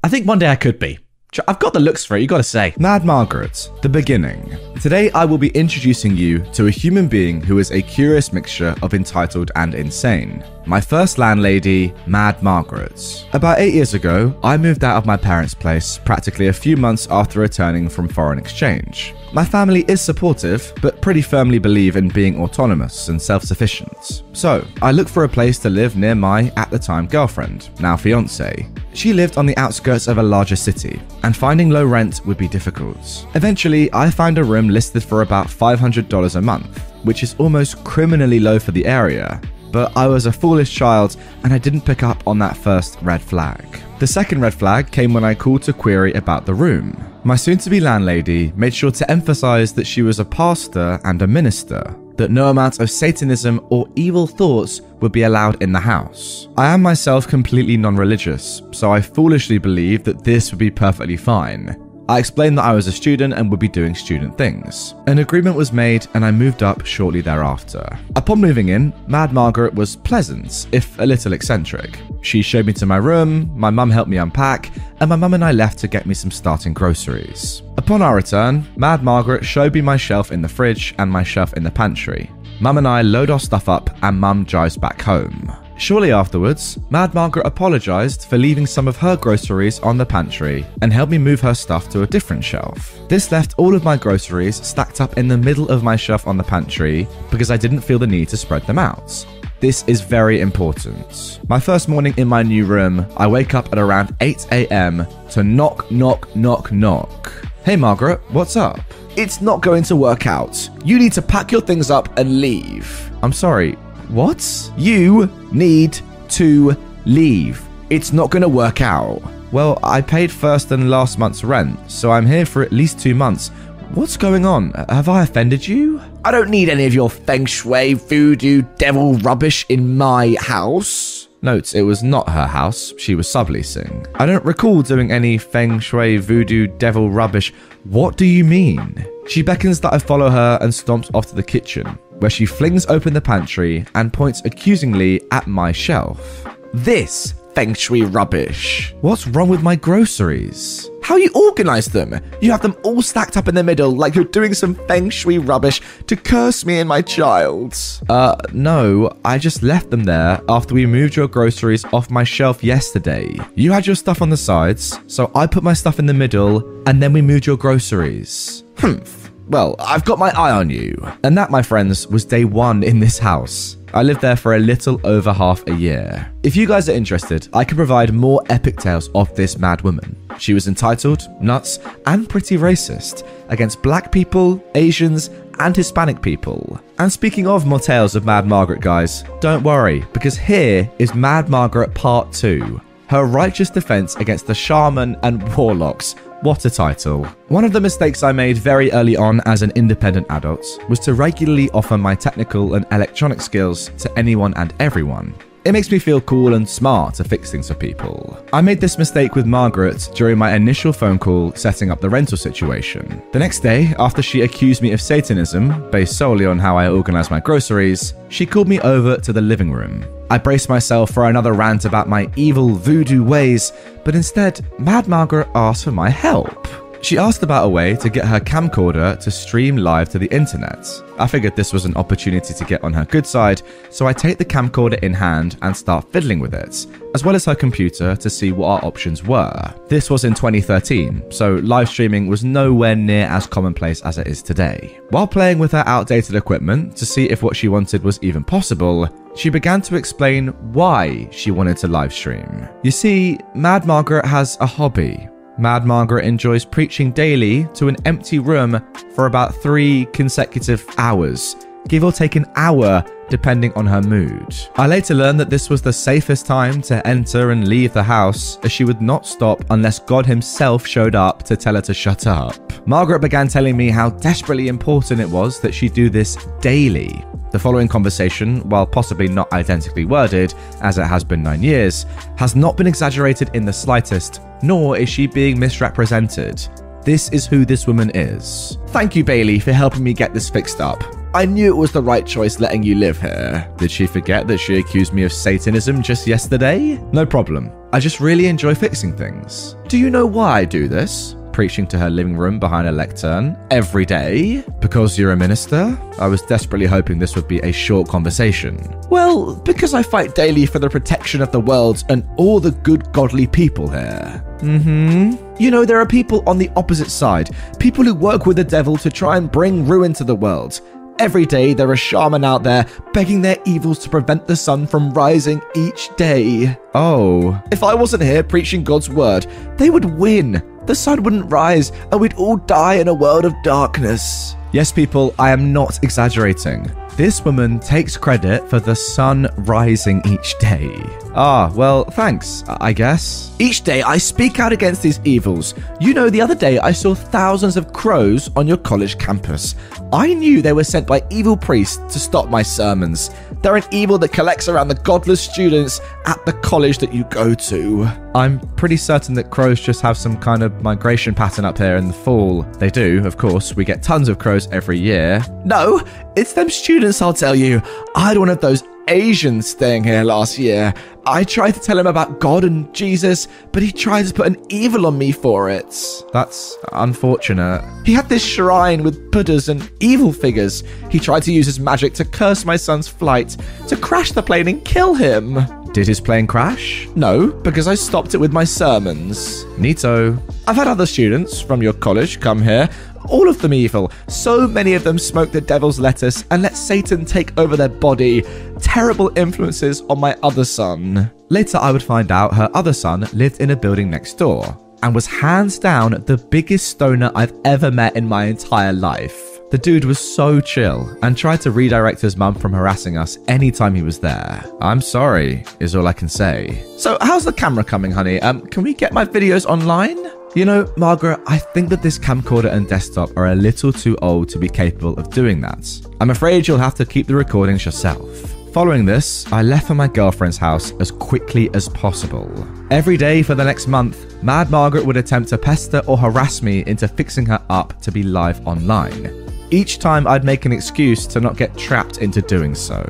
I think one day I could be. I've got the looks for it, you gotta say. Mad Margaret, the beginning. Today I will be introducing you to a human being who is a curious mixture of entitled and insane. My first landlady, Mad Margaret. About eight years ago, I moved out of my parents' place practically a few months after returning from foreign exchange. My family is supportive, but pretty firmly believe in being autonomous and self sufficient. So, I looked for a place to live near my, at the time, girlfriend, now fiance. She lived on the outskirts of a larger city, and finding low rent would be difficult. Eventually, I found a room listed for about $500 a month, which is almost criminally low for the area, but I was a foolish child and I didn't pick up on that first red flag. The second red flag came when I called to query about the room. My soon to be landlady made sure to emphasize that she was a pastor and a minister, that no amount of Satanism or evil thoughts would be allowed in the house. I am myself completely non religious, so I foolishly believed that this would be perfectly fine. I explained that I was a student and would be doing student things. An agreement was made and I moved up shortly thereafter. Upon moving in, Mad Margaret was pleasant, if a little eccentric. She showed me to my room, my mum helped me unpack, and my mum and I left to get me some starting groceries. Upon our return, Mad Margaret showed me my shelf in the fridge and my shelf in the pantry. Mum and I load our stuff up and Mum drives back home. Shortly afterwards, Mad Margaret apologised for leaving some of her groceries on the pantry and helped me move her stuff to a different shelf. This left all of my groceries stacked up in the middle of my shelf on the pantry because I didn't feel the need to spread them out. This is very important. My first morning in my new room, I wake up at around 8 am to knock, knock, knock, knock. Hey Margaret, what's up? It's not going to work out. You need to pack your things up and leave. I'm sorry, what? You need to leave. It's not going to work out. Well, I paid first and last month's rent, so I'm here for at least two months. What's going on? Have I offended you? I don't need any of your feng shui, voodoo, devil rubbish in my house. Note, it was not her house, she was subleasing. I don't recall doing any feng shui, voodoo, devil rubbish. What do you mean? She beckons that I follow her and stomps off to the kitchen, where she flings open the pantry and points accusingly at my shelf. This feng shui rubbish. What's wrong with my groceries? How you organize them? You have them all stacked up in the middle like you're doing some feng shui rubbish to curse me and my child. Uh, no, I just left them there after we moved your groceries off my shelf yesterday. You had your stuff on the sides, so I put my stuff in the middle, and then we moved your groceries. Humph. Well, I've got my eye on you. And that, my friends, was day one in this house. I lived there for a little over half a year. If you guys are interested, I can provide more epic tales of this mad woman. She was entitled, nuts, and pretty racist against black people, Asians, and Hispanic people. And speaking of more tales of Mad Margaret, guys, don't worry, because here is Mad Margaret Part 2 her righteous defense against the shaman and warlocks what a title. One of the mistakes I made very early on as an independent adult was to regularly offer my technical and electronic skills to anyone and everyone. It makes me feel cool and smart to fix things for people. I made this mistake with Margaret during my initial phone call setting up the rental situation. The next day, after she accused me of Satanism, based solely on how I organize my groceries, she called me over to the living room. I braced myself for another rant about my evil voodoo ways, but instead, Mad Margaret asked for my help. She asked about a way to get her camcorder to stream live to the internet. I figured this was an opportunity to get on her good side, so I take the camcorder in hand and start fiddling with it, as well as her computer to see what our options were. This was in 2013, so live streaming was nowhere near as commonplace as it is today. While playing with her outdated equipment to see if what she wanted was even possible, she began to explain why she wanted to live stream. You see, Mad Margaret has a hobby, Mad Margaret enjoys preaching daily to an empty room for about three consecutive hours, give or take an hour depending on her mood. I later learned that this was the safest time to enter and leave the house, as she would not stop unless God Himself showed up to tell her to shut up. Margaret began telling me how desperately important it was that she do this daily. The following conversation, while possibly not identically worded, as it has been nine years, has not been exaggerated in the slightest, nor is she being misrepresented. This is who this woman is. Thank you, Bailey, for helping me get this fixed up. I knew it was the right choice letting you live here. Did she forget that she accused me of Satanism just yesterday? No problem. I just really enjoy fixing things. Do you know why I do this? preaching to her living room behind a lectern every day? Because you're a minister? I was desperately hoping this would be a short conversation. Well, because I fight daily for the protection of the world and all the good godly people here. Mm hmm. You know, there are people on the opposite side, people who work with the devil to try and bring ruin to the world. Every day, there are shaman out there begging their evils to prevent the sun from rising each day. Oh. If I wasn't here preaching God's word, they would win the sun wouldn't rise and we'd all die in a world of darkness. Yes, people, I am not exaggerating. This woman takes credit for the sun rising each day. Ah, well, thanks, I guess. Each day I speak out against these evils. You know, the other day I saw thousands of crows on your college campus. I knew they were sent by evil priests to stop my sermons. They're an evil that collects around the godless students at the college that you go to. I'm pretty certain that crows just have some kind of migration pattern up here in the fall. They do, of course. We get tons of crows every year. No, it's them students, I'll tell you. I had one of those Asians staying here last year. I tried to tell him about God and Jesus, but he tried to put an evil on me for it. That's unfortunate. He had this shrine with Buddhas and evil figures. He tried to use his magic to curse my son's flight, to crash the plane and kill him. Did his plane crash? No, because I stopped it with my sermons. Neato. I've had other students from your college come here all of them evil. So many of them smoke the devil's lettuce and let Satan take over their body. Terrible influences on my other son. Later, I would find out her other son lived in a building next door and was hands down the biggest stoner I've ever met in my entire life. The dude was so chill and tried to redirect his mum from harassing us anytime he was there. I'm sorry, is all I can say. So, how's the camera coming, honey? Um, can we get my videos online? You know, Margaret, I think that this camcorder and desktop are a little too old to be capable of doing that. I'm afraid you'll have to keep the recordings yourself. Following this, I left for my girlfriend's house as quickly as possible. Every day for the next month, Mad Margaret would attempt to pester or harass me into fixing her up to be live online. Each time I'd make an excuse to not get trapped into doing so.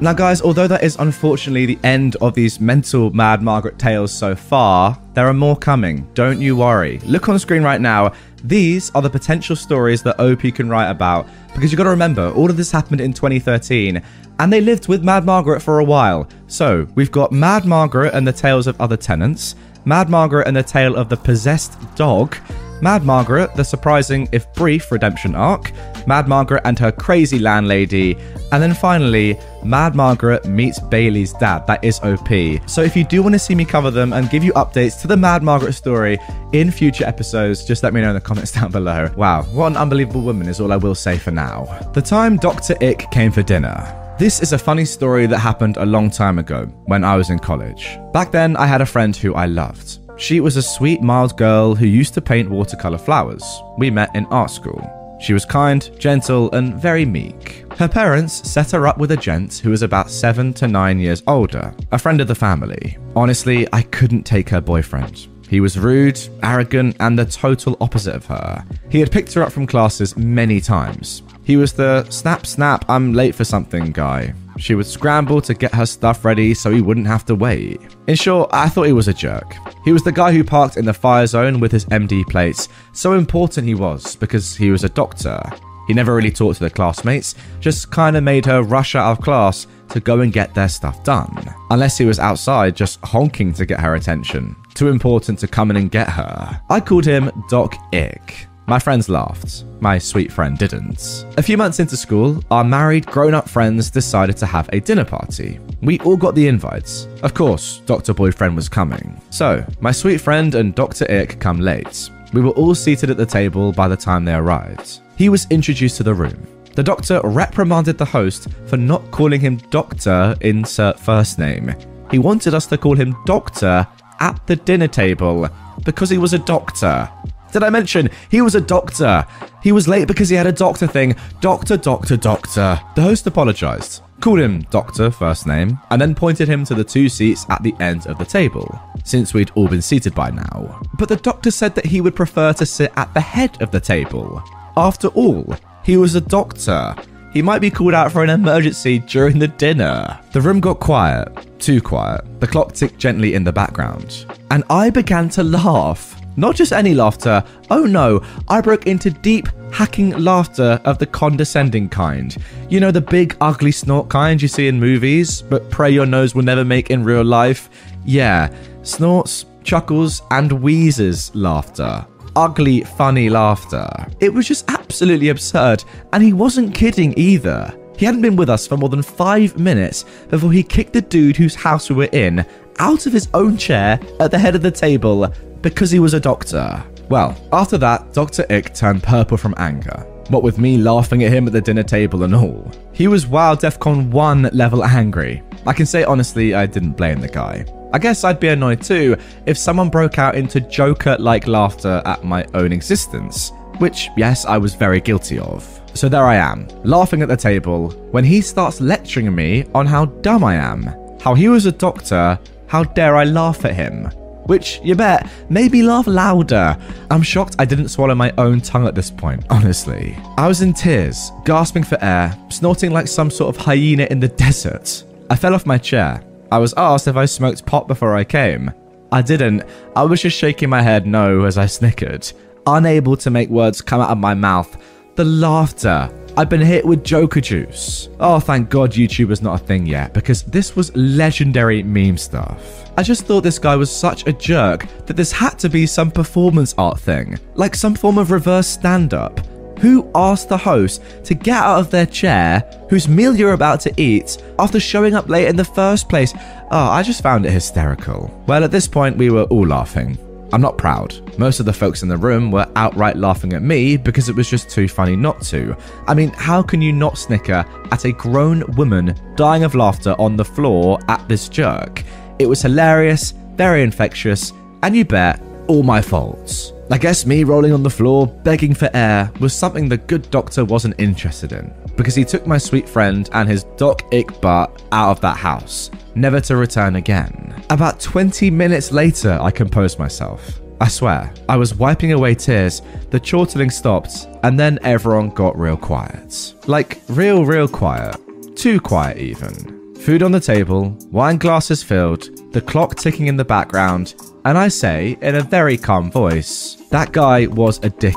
Now, guys, although that is unfortunately the end of these mental Mad Margaret tales so far, there are more coming. Don't you worry. Look on screen right now. These are the potential stories that OP can write about because you've got to remember, all of this happened in 2013 and they lived with Mad Margaret for a while. So, we've got Mad Margaret and the tales of other tenants, Mad Margaret and the tale of the possessed dog, Mad Margaret, the surprising, if brief, redemption arc, Mad Margaret and her crazy landlady, and then finally, Mad Margaret meets Bailey's dad. That is OP. So if you do want to see me cover them and give you updates to the Mad Margaret story in future episodes, just let me know in the comments down below. Wow, what an unbelievable woman is all I will say for now. The time Dr. Ick came for dinner. This is a funny story that happened a long time ago when I was in college. Back then, I had a friend who I loved. She was a sweet, mild girl who used to paint watercolour flowers. We met in art school. She was kind, gentle, and very meek. Her parents set her up with a gent who was about seven to nine years older, a friend of the family. Honestly, I couldn't take her boyfriend. He was rude, arrogant, and the total opposite of her. He had picked her up from classes many times. He was the snap, snap, I'm late for something guy. She would scramble to get her stuff ready so he wouldn't have to wait. In short, I thought he was a jerk. He was the guy who parked in the fire zone with his MD plates. So important he was because he was a doctor. He never really talked to the classmates, just kinda made her rush out of class to go and get their stuff done. Unless he was outside just honking to get her attention. Too important to come in and get her. I called him Doc Ick. My friends laughed. My sweet friend didn't. A few months into school, our married, grown up friends decided to have a dinner party. We all got the invites. Of course, Dr. Boyfriend was coming. So, my sweet friend and Dr. Ick come late. We were all seated at the table by the time they arrived. He was introduced to the room. The doctor reprimanded the host for not calling him Doctor, insert first name. He wanted us to call him Doctor at the dinner table because he was a doctor. Did I mention he was a doctor? He was late because he had a doctor thing. Doctor, doctor, doctor. The host apologized, called him Doctor first name, and then pointed him to the two seats at the end of the table, since we'd all been seated by now. But the doctor said that he would prefer to sit at the head of the table. After all, he was a doctor. He might be called out for an emergency during the dinner. The room got quiet, too quiet. The clock ticked gently in the background, and I began to laugh. Not just any laughter, oh no, I broke into deep, hacking laughter of the condescending kind. You know, the big, ugly snort kind you see in movies, but pray your nose will never make in real life? Yeah, snorts, chuckles, and wheezes laughter. Ugly, funny laughter. It was just absolutely absurd, and he wasn't kidding either. He hadn't been with us for more than five minutes before he kicked the dude whose house we were in out of his own chair at the head of the table because he was a doctor. Well, after that, Dr. Ick turned purple from anger. what with me laughing at him at the dinner table and all. He was wild DEFCON 1 level angry. I can say honestly, I didn't blame the guy. I guess I'd be annoyed too if someone broke out into Joker like laughter at my own existence, which, yes, I was very guilty of. So there I am, laughing at the table, when he starts lecturing me on how dumb I am, how he was a doctor, how dare I laugh at him. Which, you bet, made me laugh louder. I'm shocked I didn't swallow my own tongue at this point, honestly. I was in tears, gasping for air, snorting like some sort of hyena in the desert. I fell off my chair. I was asked if I smoked pot before I came. I didn't. I was just shaking my head no as I snickered, unable to make words come out of my mouth. The laughter. I've been hit with Joker juice. Oh, thank God YouTube is not a thing yet, because this was legendary meme stuff. I just thought this guy was such a jerk that this had to be some performance art thing, like some form of reverse stand up. Who asked the host to get out of their chair, whose meal you're about to eat, after showing up late in the first place? Oh, I just found it hysterical. Well, at this point, we were all laughing. I'm not proud. Most of the folks in the room were outright laughing at me because it was just too funny not to. I mean, how can you not snicker at a grown woman dying of laughter on the floor at this jerk? It was hilarious, very infectious, and you bet, all my faults. I guess me rolling on the floor, begging for air, was something the good doctor wasn't interested in, because he took my sweet friend and his Doc Ick butt out of that house, never to return again. About 20 minutes later, I composed myself. I swear, I was wiping away tears, the chortling stopped, and then everyone got real quiet. Like, real, real quiet. Too quiet, even. Food on the table, wine glasses filled, the clock ticking in the background, and I say, in a very calm voice, that guy was a dick.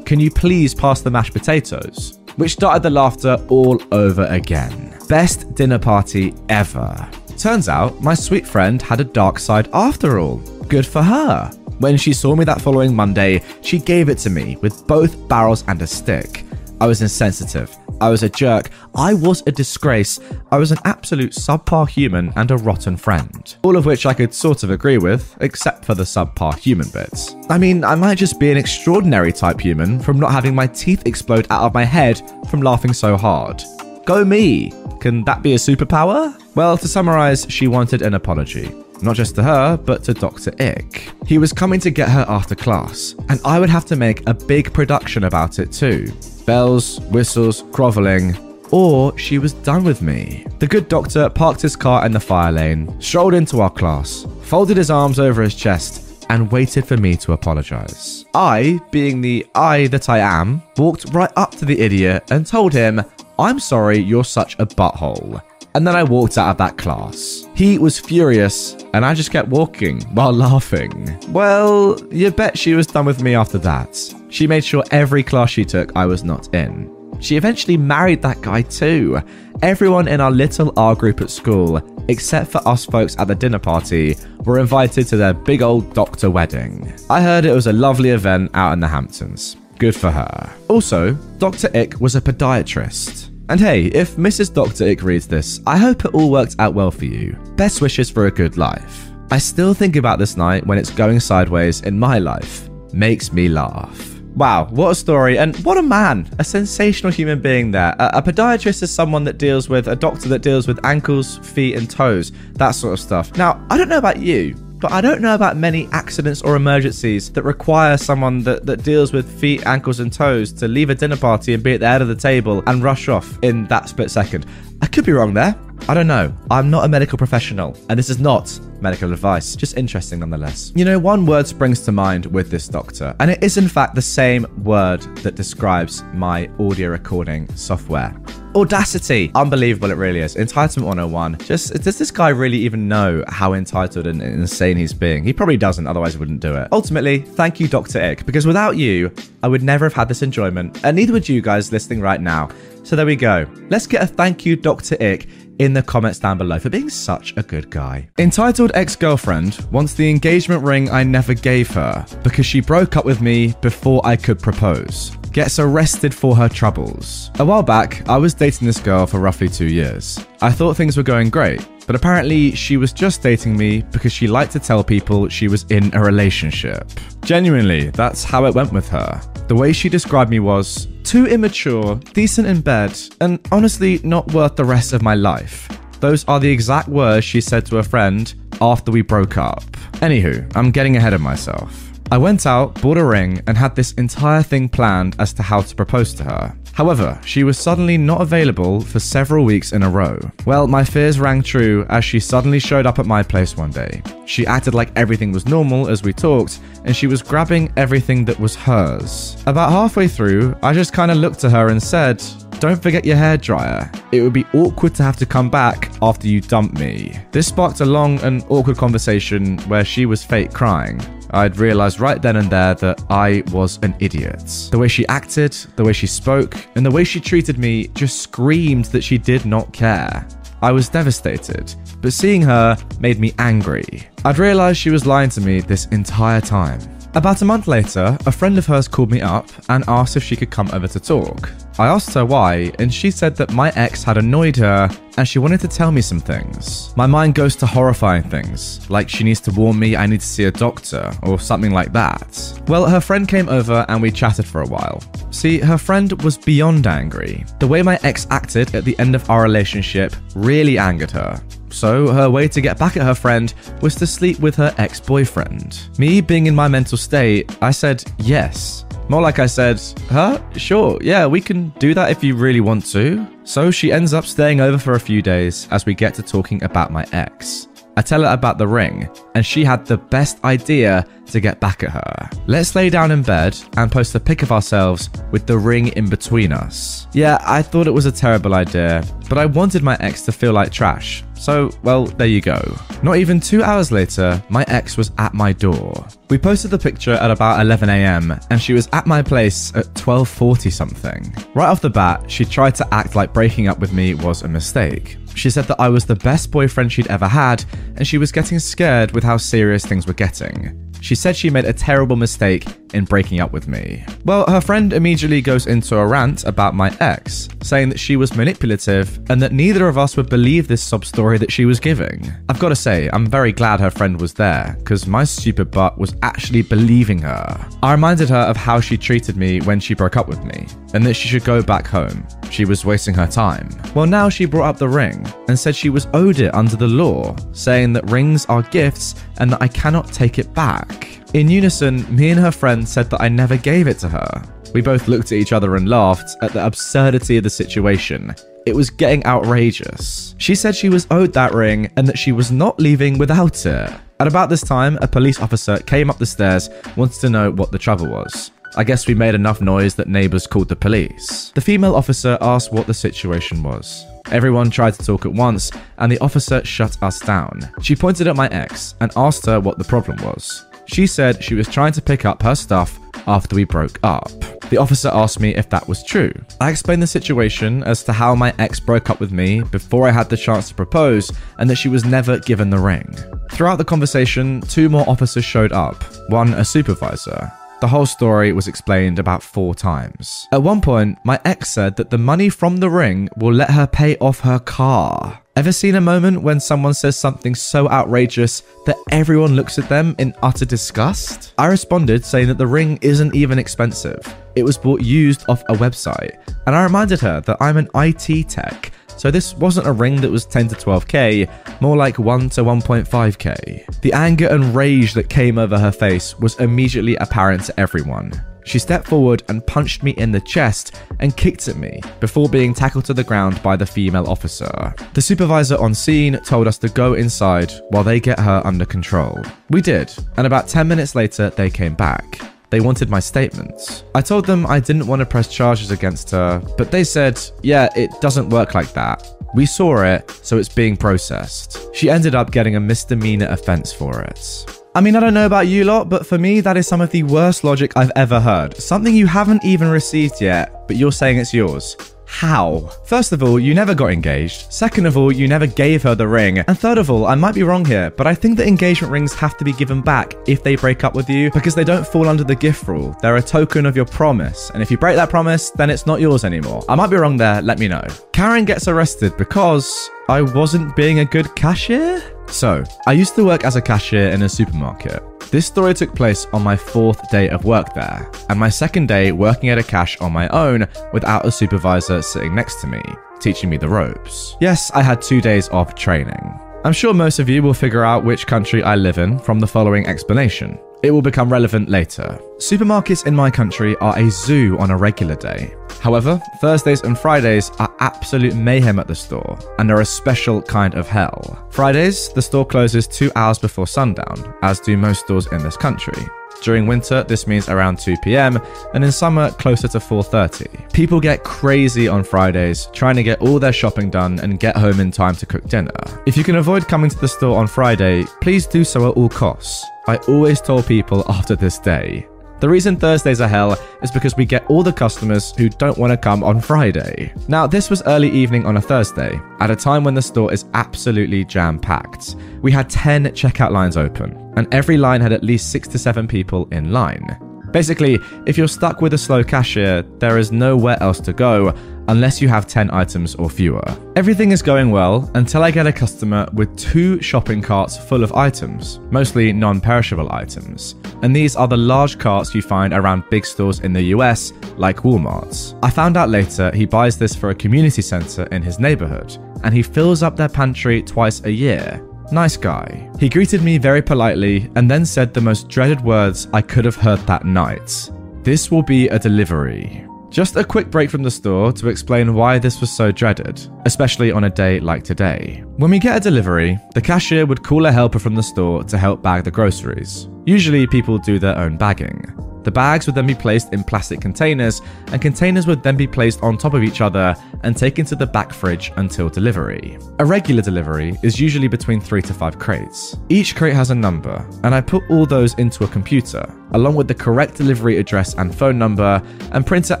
Can you please pass the mashed potatoes? Which started the laughter all over again. Best dinner party ever. Turns out, my sweet friend had a dark side after all. Good for her. When she saw me that following Monday, she gave it to me with both barrels and a stick. I was insensitive. I was a jerk. I was a disgrace. I was an absolute subpar human and a rotten friend. All of which I could sort of agree with, except for the subpar human bits. I mean, I might just be an extraordinary type human from not having my teeth explode out of my head from laughing so hard. Go me! Can that be a superpower? Well, to summarize, she wanted an apology. Not just to her, but to Dr. Ick. He was coming to get her after class, and I would have to make a big production about it too. Bells, whistles, groveling, or she was done with me. The good doctor parked his car in the fire lane, strolled into our class, folded his arms over his chest, and waited for me to apologize. I, being the I that I am, walked right up to the idiot and told him, I'm sorry you're such a butthole. And then I walked out of that class. He was furious, and I just kept walking while laughing. Well, you bet she was done with me after that. She made sure every class she took I was not in. She eventually married that guy too. Everyone in our little R group at school, except for us folks at the dinner party, were invited to their big old doctor wedding. I heard it was a lovely event out in the Hamptons. Good for her. Also, Dr. Ick was a podiatrist. And hey, if Mrs. Dr. Ick reads this, I hope it all worked out well for you. Best wishes for a good life. I still think about this night when it's going sideways in my life. Makes me laugh. Wow, what a story, and what a man! A sensational human being there. A, a, podiatrist is someone that deals with, a doctor that deals with ankles, feet, and toes, that sort of stuff. Now, I don't know about you, but I don't know about many accidents or emergencies that require someone that, that deals with feet, ankles, and toes to leave a dinner party and be at the head of the table and rush off in that split second. I could be wrong there. I don't know. I'm not a medical professional, and this is not medical advice, just interesting nonetheless. You know, one word springs to mind with this doctor, and it is in fact the same word that describes my audio recording software. Audacity. Unbelievable, it really is. Entitlement 101. Just, does this guy really even know how entitled and insane he's being? He probably doesn't, otherwise, he wouldn't do it. Ultimately, thank you, Dr. Ick, because without you, I would never have had this enjoyment, and neither would you guys listening right now. So there we go. Let's get a thank you, Dr. Ick, in the comments down below for being such a good guy. Entitled ex girlfriend wants the engagement ring I never gave her because she broke up with me before I could propose. Gets arrested for her troubles. A while back, I was dating this girl for roughly two years. I thought things were going great, but apparently she was just dating me because she liked to tell people she was in a relationship. Genuinely, that's how it went with her. The way she described me was Too immature, decent in bed, and honestly not worth the rest of my life. Those are the exact words she said to a friend after we broke up. Anywho, I'm getting ahead of myself. I went out, bought a ring, and had this entire thing planned as to how to propose to her. However, she was suddenly not available for several weeks in a row. Well, my fears rang true as she suddenly showed up at my place one day. She acted like everything was normal as we talked, and she was grabbing everything that was hers. About halfway through, I just kind of looked at her and said, don't forget your hair dryer. It would be awkward to have to come back after you dump me. This sparked a long and awkward conversation where she was fake crying. I'd realized right then and there that I was an idiot. The way she acted, the way she spoke, and the way she treated me just screamed that she did not care. I was devastated, but seeing her made me angry. I'd realized she was lying to me this entire time. About a month later, a friend of hers called me up and asked if she could come over to talk. I asked her why, and she said that my ex had annoyed her and she wanted to tell me some things. My mind goes to horrifying things, like she needs to warn me I need to see a doctor or something like that. Well, her friend came over and we chatted for a while. See, her friend was beyond angry. The way my ex acted at the end of our relationship really angered her. So, her way to get back at her friend was to sleep with her ex boyfriend. Me being in my mental state, I said yes. More like I said, huh? Sure, yeah, we can do that if you really want to. So she ends up staying over for a few days as we get to talking about my ex. I tell her about the ring, and she had the best idea to get back at her. Let's lay down in bed and post a pic of ourselves with the ring in between us. Yeah, I thought it was a terrible idea, but I wanted my ex to feel like trash. So, well, there you go. Not even two hours later, my ex was at my door. We posted the picture at about 11am, and she was at my place at 12.40 something. Right off the bat, she tried to act like breaking up with me was a mistake. She said that I was the best boyfriend she'd ever had, and she was getting scared with how serious things were getting. She said she made a terrible mistake in breaking up with me. Well, her friend immediately goes into a rant about my ex, saying that she was manipulative and that neither of us would believe this sob story that she was giving. I've got to say, I'm very glad her friend was there, because my stupid butt was actually believing her. I reminded her of how she treated me when she broke up with me, and that she should go back home. She was wasting her time. Well, now she brought up the ring and said she was owed it under the law, saying that rings are gifts and that I cannot take it back. In unison, me and her friend said that I never gave it to her. We both looked at each other and laughed at the absurdity of the situation. It was getting outrageous. She said she was owed that ring and that she was not leaving without it. At about this time, a police officer came up the stairs, wanted to know what the trouble was. I guess we made enough noise that neighbors called the police. The female officer asked what the situation was. Everyone tried to talk at once, and the officer shut us down. She pointed at my ex and asked her what the problem was. She said she was trying to pick up her stuff after we broke up. The officer asked me if that was true. I explained the situation as to how my ex broke up with me before I had the chance to propose and that she was never given the ring. Throughout the conversation, two more officers showed up, one a supervisor. The whole story was explained about four times. At one point, my ex said that the money from the ring will let her pay off her car. Ever seen a moment when someone says something so outrageous that everyone looks at them in utter disgust? I responded saying that the ring isn't even expensive. It was bought used off a website. And I reminded her that I'm an IT tech so this wasn't a ring that was 10 to 12k, more like 1 to 1.5k. The anger and rage that came over her face was immediately apparent to everyone. She stepped forward and punched me in the chest and kicked at me before being tackled to the ground by the female officer. The supervisor on scene told us to go inside while they get her under control. We did, and about 10 minutes later, they came back. They wanted my statements. I told them I didn't want to press charges against her, but they said, yeah, it doesn't work like that. We saw it, so it's being processed. She ended up getting a misdemeanor offense for it. I mean, I don't know about you lot, but for me, that is some of the worst logic I've ever heard. Something you haven't even received yet, but you're saying it's yours. How? First of all, you never got engaged. Second of all, you never gave her the ring. And third of all, I might be wrong here, but I think that engagement rings have to be given back if they break up with you because they don't fall under the gift rule. They're a token of your promise. And if you break that promise, then it's not yours anymore. I might be wrong there, let me know. Karen gets arrested because I wasn't being a good cashier? So, I used to work as a cashier in a supermarket. This story took place on my fourth day of work there, and my second day working at a cash on my own without a supervisor sitting next to me, teaching me the ropes. Yes, I had two days of training. I'm sure most of you will figure out which country I live in from the following explanation. It will become relevant later. Supermarkets in my country are a zoo on a regular day. However, Thursdays and Fridays are absolute mayhem at the store and are a special kind of hell. Fridays, the store closes two hours before sundown, as do most stores in this country. During winter, this means around 2 pm, and in summer, closer to 4:30. People get crazy on Fridays, trying to get all their shopping done and get home in time to cook dinner. If you can avoid coming to the store on Friday, please do so at all costs. I always told people after this day. The reason Thursdays are hell is because we get all the customers who don't want to come on Friday. Now, this was early evening on a Thursday, at a time when the store is absolutely jam packed. We had 10 checkout lines open, and every line had at least 6 to 7 people in line. Basically, if you're stuck with a slow cashier, there is nowhere else to go unless you have 10 items or fewer. Everything is going well until I get a customer with two shopping carts full of items, mostly non perishable items. And these are the large carts you find around big stores in the US, like Walmart's. I found out later he buys this for a community center in his neighborhood, and he fills up their pantry twice a year. Nice guy. He greeted me very politely and then said the most dreaded words I could have heard that night. This will be a delivery. Just a quick break from the store to explain why this was so dreaded, especially on a day like today. When we get a delivery, the cashier would call a helper from the store to help bag the groceries. Usually, people do their own bagging. The bags would then be placed in plastic containers, and containers would then be placed on top of each other and taken to the back fridge until delivery. A regular delivery is usually between 3 to 5 crates. Each crate has a number, and I put all those into a computer, along with the correct delivery address and phone number, and print it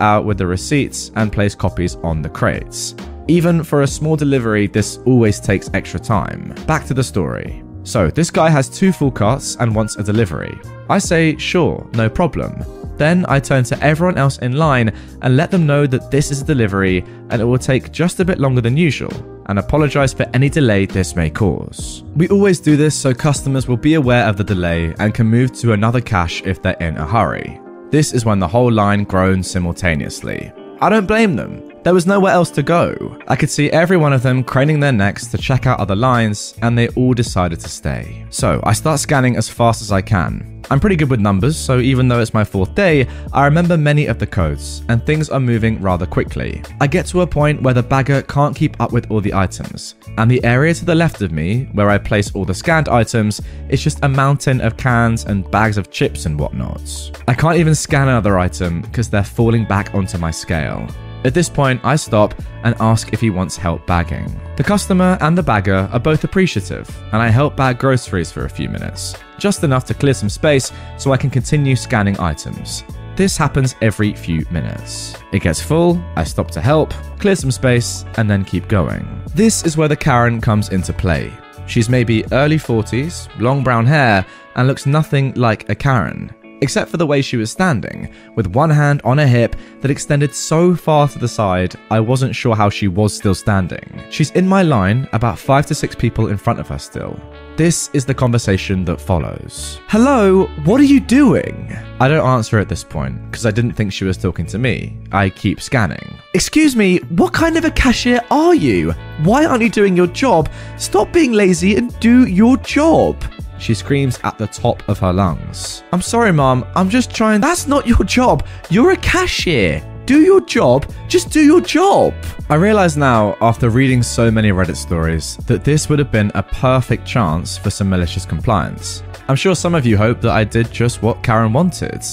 out with the receipts and place copies on the crates. Even for a small delivery, this always takes extra time. Back to the story. So, this guy has two full carts and wants a delivery. I say, sure, no problem. Then I turn to everyone else in line and let them know that this is a delivery and it will take just a bit longer than usual, and apologize for any delay this may cause. We always do this so customers will be aware of the delay and can move to another cash if they're in a hurry. This is when the whole line groans simultaneously. I don't blame them. There was nowhere else to go. I could see every one of them craning their necks to check out other lines, and they all decided to stay. So I start scanning as fast as I can. I'm pretty good with numbers, so even though it's my fourth day, I remember many of the codes, and things are moving rather quickly. I get to a point where the bagger can't keep up with all the items, and the area to the left of me, where I place all the scanned items, is just a mountain of cans and bags of chips and whatnot. I can't even scan another item because they're falling back onto my scale. At this point, I stop and ask if he wants help bagging. The customer and the bagger are both appreciative, and I help bag groceries for a few minutes, just enough to clear some space so I can continue scanning items. This happens every few minutes. It gets full, I stop to help, clear some space, and then keep going. This is where the Karen comes into play. She's maybe early 40s, long brown hair, and looks nothing like a Karen except for the way she was standing, with one hand on her hip that extended so far to the side, I wasn't sure how she was still standing. She's in my line, about five to six people in front of her still. This is the conversation that follows. Hello, what are you doing? I don't answer at this point because I didn't think she was talking to me. I keep scanning. Excuse me, what kind of a cashier are you? Why aren't you doing your job? Stop being lazy and do your job. She screams at the top of her lungs. I'm sorry, Mom. I'm just trying. That's not your job. You're a cashier. Do your job. Just do your job. I realize now, after reading so many Reddit stories, that this would have been a perfect chance for some malicious compliance. I'm sure some of you hope that I did just what Karen wanted.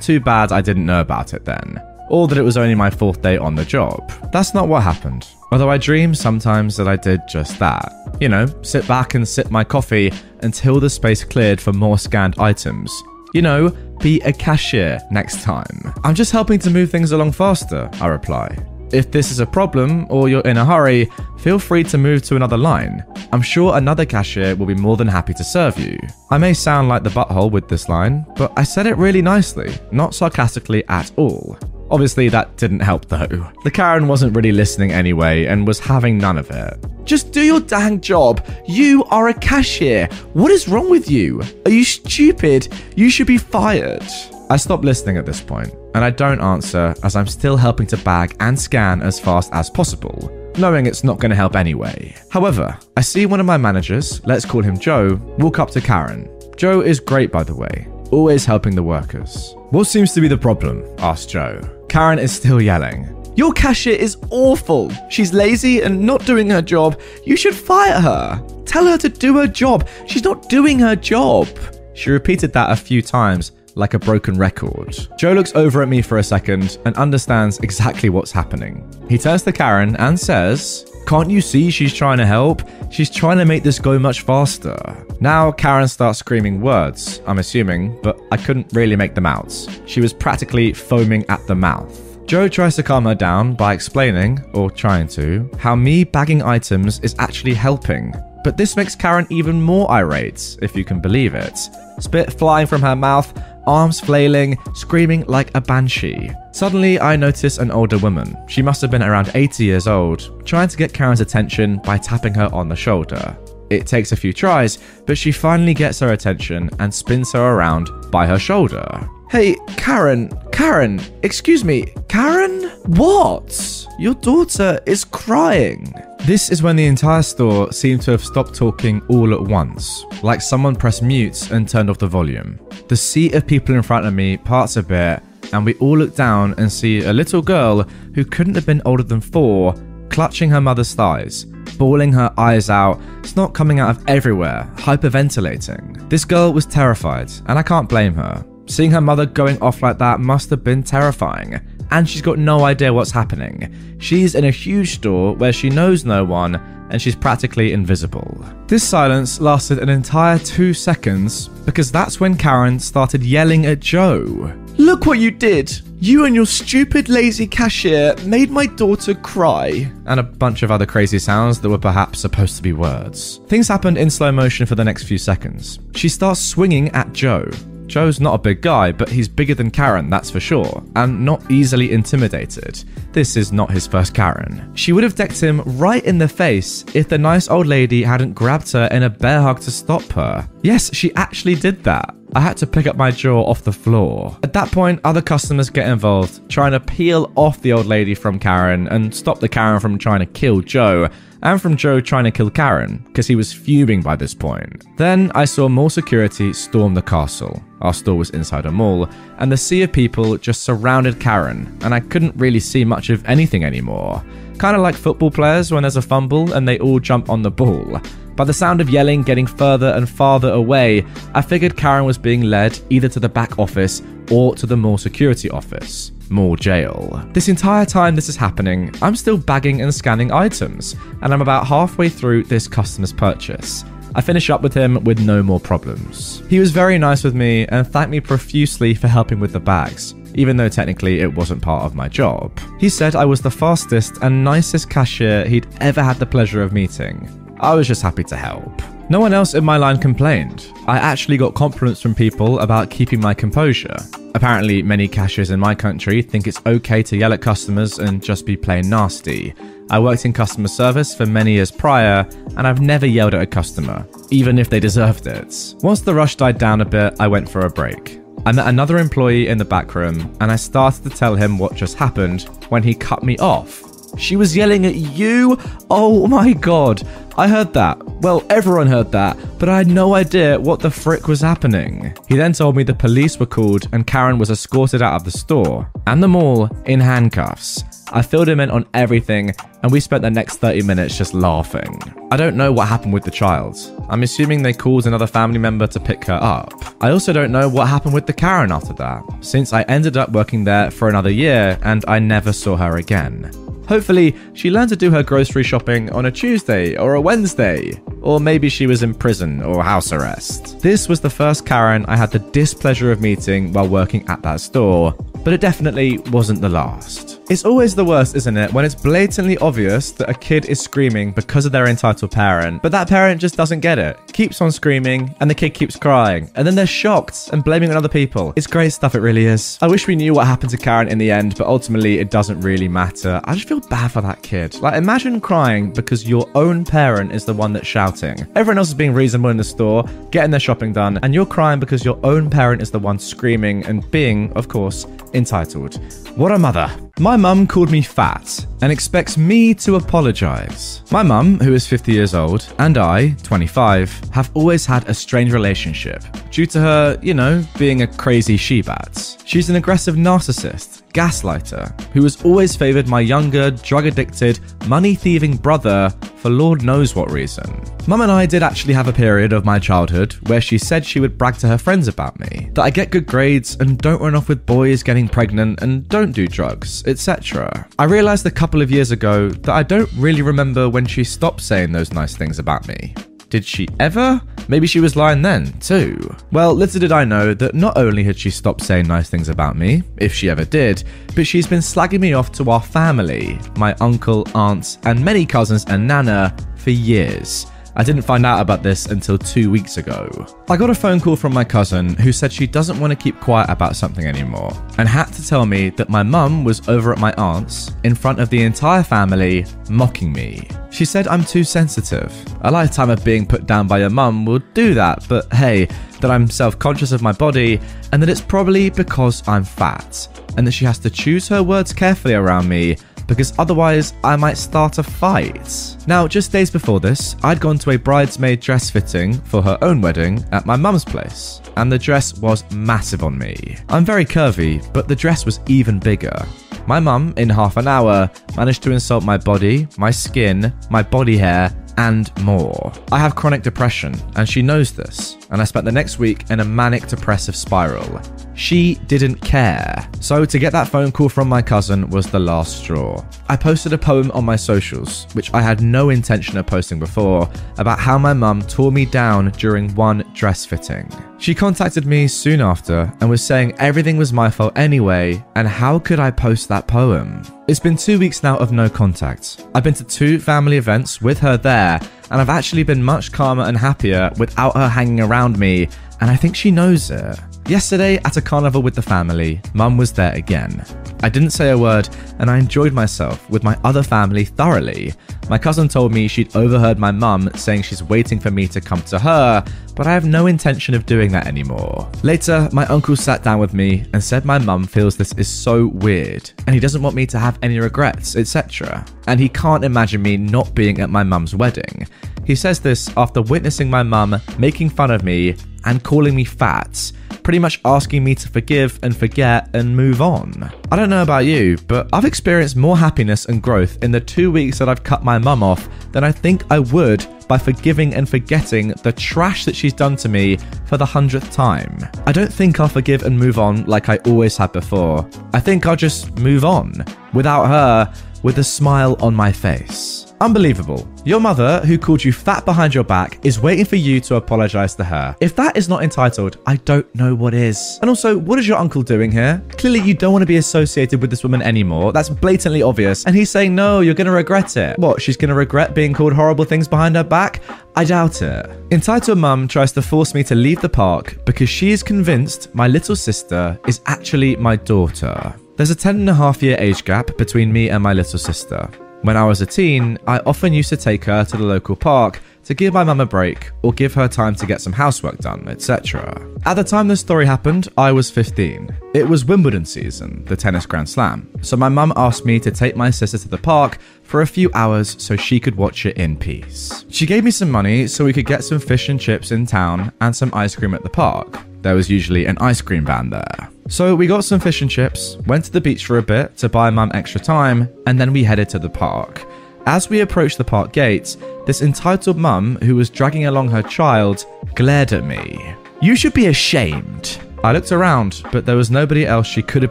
Too bad I didn't know about it then or that it was only my fourth day on the job. That's not what happened. Although I dream sometimes that I did just that. You know, sit back and sip my coffee until the space cleared for more scanned items. You know, be a cashier next time. I'm just helping to move things along faster, I reply. If this is a problem or you're in a hurry, feel free to move to another line. I'm sure another cashier will be more than happy to serve you. I may sound like the butthole with this line, but I said it really nicely, not sarcastically at all. Obviously, that didn't help though. The Karen wasn't really listening anyway and was having none of it. Just do your dang job. You are a cashier. What is wrong with you? Are you stupid? You should be fired. I stop listening at this point, and I don't answer as I'm still helping to bag and scan as fast as possible knowing it's not going to help anyway. However, I see one of my managers, let's call him Joe, walk up to Karen. Joe is great, by the way, always helping the workers. What seems to be the problem? asked Joe. Karen is still yelling. Your cashier is awful. She's lazy and not doing her job. You should fire her. Tell her to do her job. She's not doing her job. She repeated that a few times, like a broken record. Joe looks over at me for a second and understands exactly what's happening. He turns to Karen and says, can't you see she's trying to help? She's trying to make this go much faster. Now, Karen starts screaming words, I'm assuming, but I couldn't really make them out. She was practically foaming at the mouth. Joe tries to calm her down by explaining, or trying to, how me bagging items is actually helping. But this makes Karen even more irate, if you can believe it. Spit flying from her mouth, arms flailing, screaming like a banshee. Suddenly, I notice an older woman. She must have been around 80 years old, trying to get Karen's attention by tapping her on the shoulder. It takes a few tries, but she finally gets her attention and spins her around by her shoulder. Hey, Karen, Karen, excuse me, Karen? What? Your daughter is crying. This is when the entire store seemed to have stopped talking all at once, like someone pressed mute and turned off the volume. The sea of people in front of me parts a bit, and we all look down and see a little girl who couldn't have been older than four, clutching her mother's thighs, bawling her eyes out, snot coming out of everywhere, hyperventilating. This girl was terrified, and I can't blame her. Seeing her mother going off like that must have been terrifying, and she's got no idea what's happening. She's in a huge store where she knows no one, and she's practically invisible. This silence lasted an entire two seconds because that's when Karen started yelling at Joe. Look what you did! You and your stupid lazy cashier made my daughter cry. And a bunch of other crazy sounds that were perhaps supposed to be words. Things happened in slow motion for the next few seconds. She starts swinging at Joe. Joe's not a big guy, but he's bigger than Karen, that's for sure, and not easily intimidated. This is not his first Karen. She would have decked him right in the face if the nice old lady hadn't grabbed her in a bear hug to stop her. Yes, she actually did that. I had to pick up my jaw off the floor. At that point, other customers get involved, trying to peel off the old lady from Karen and stop the Karen from trying to kill Joe and from Joe trying to kill Karen, because he was fuming by this point. Then I saw more security storm the castle. Our store was inside a mall, and the sea of people just surrounded Karen, and I couldn't really see much of anything anymore. Kind of like football players when there's a fumble and they all jump on the ball. By the sound of yelling getting further and farther away, I figured Karen was being led either to the back office or to the mall security office more jail. This entire time this is happening, I'm still bagging and scanning items, and I'm about halfway through this customer's purchase. I finished up with him with no more problems. He was very nice with me and thanked me profusely for helping with the bags, even though technically it wasn't part of my job. He said I was the fastest and nicest cashier he'd ever had the pleasure of meeting. I was just happy to help. No one else in my line complained. I actually got compliments from people about keeping my composure. Apparently, many cashiers in my country think it's okay to yell at customers and just be plain nasty. I worked in customer service for many years prior, and I've never yelled at a customer, even if they deserved it. Once the rush died down a bit, I went for a break. I met another employee in the back room, and I started to tell him what just happened when he cut me off. She was yelling at you? Oh my god. I heard that. Well, everyone heard that, but I had no idea what the frick was happening. He then told me the police were called and Karen was escorted out of the store and the mall in handcuffs. I filled him in on everything, and we spent the next 30 minutes just laughing. I don't know what happened with the child. I'm assuming they called another family member to pick her up. I also don't know what happened with the Karen after that, since I ended up working there for another year and I never saw her again. Hopefully, she learned to do her grocery shopping on a Tuesday or a Wednesday. Or maybe she was in prison or house arrest. This was the first Karen I had the displeasure of meeting while working at that store, but it definitely wasn't the last. It's always the worst, isn't it, when it's blatantly obvious that a kid is screaming because of their entitled parent, but that parent just doesn't get it, keeps on screaming, and the kid keeps crying, and then they're shocked and blaming on other people. It's great stuff, it really is. I wish we knew what happened to Karen in the end, but ultimately it doesn't really matter. I just feel bad for that kid. Like, imagine crying because your own parent is the one that's shouting. Everyone else is being reasonable in the store, getting their shopping done, and you're crying because your own parent is the one screaming and being, of course, entitled. What a mother. My mum called me fat and expects me to apologise. My mum, who is 50 years old, and I, 25, have always had a strange relationship due to her, you know, being a crazy she bat. She's an aggressive narcissist, gaslighter, who has always favoured my younger, drug addicted, money thieving brother for Lord knows what reason. Mum and I did actually have a period of my childhood where she said she would brag to her friends about me, that I get good grades and don't run off with boys getting pregnant and don't do drugs, etc. I realised a couple of years ago that I don't really remember when she stopped saying those nice things about me. Did she ever? Maybe she was lying then, too. Well, little did I know that not only had she stopped saying nice things about me, if she ever did, but she's been slagging me off to our family, my uncle, aunts, and many cousins and Nana for years. I didn't find out about this until two weeks ago. I got a phone call from my cousin who said she doesn't want to keep quiet about something anymore and had to tell me that my mum was over at my aunt's in front of the entire family mocking me. She said I'm too sensitive. A lifetime of being put down by your mum will do that, but hey, that I'm self conscious of my body and that it's probably because I'm fat and that she has to choose her words carefully around me because otherwise I might start a fight. Now, just days before this, I'd gone to a bridesmaid dress fitting for her own wedding at my mum's place, and the dress was massive on me. I'm very curvy, but the dress was even bigger. My mum, in half an hour, managed to insult my body, my skin, my body hair, and more. I have chronic depression, and she knows this, and I spent the next week in a manic depressive spiral. She didn't care. So, to get that phone call from my cousin was the last straw. I posted a poem on my socials, which I had no intention of posting before, about how my mum tore me down during one dress fitting. She contacted me soon after and was saying everything was my fault anyway, and how could I post that poem? It's been two weeks now of no contact. I've been to two family events with her there, and I've actually been much calmer and happier without her hanging around me, and I think she knows it. Yesterday, at a carnival with the family, Mum was there again. I didn't say a word, and I enjoyed myself with my other family thoroughly. My cousin told me she'd overheard my mum saying she's waiting for me to come to her, but I have no intention of doing that anymore. Later, my uncle sat down with me and said my mum feels this is so weird, and he doesn't want me to have any regrets, etc. And he can't imagine me not being at my mum's wedding. He says this after witnessing my mum making fun of me and calling me fat pretty much asking me to forgive and forget and move on. I don't know about you, but I've experienced more happiness and growth in the two weeks that I've cut my mum off than I think I would by forgiving and forgetting the trash that she's done to me for the hundredth time. I don't think I'll forgive and move on like I always had before. I think I'll just move on without her with a smile on my face. Unbelievable. Your mother, who called you fat behind your back, is waiting for you to apologize to her. If that is not entitled, I don't know what is. And also, what is your uncle doing here? Clearly, you don't want to be associated with this woman anymore. That's blatantly obvious. And he's saying, no, you're going to regret it. What, she's going to regret being called horrible things behind her back? I doubt it. Entitled mum tries to force me to leave the park because she is convinced my little sister is actually my daughter. There's a 10 and a half year age gap between me and my little sister. When I was a teen, I often used to take her to the local park to give my mum a break or give her time to get some housework done, etc. At the time this story happened, I was 15. It was Wimbledon season, the tennis Grand Slam, so my mum asked me to take my sister to the park for a few hours so she could watch it in peace. She gave me some money so we could get some fish and chips in town and some ice cream at the park. There was usually an ice cream van there. So we got some fish and chips, went to the beach for a bit to buy mum extra time, and then we headed to the park. As we approached the park gates, this entitled mum, who was dragging along her child, glared at me. You should be ashamed. I looked around, but there was nobody else she could have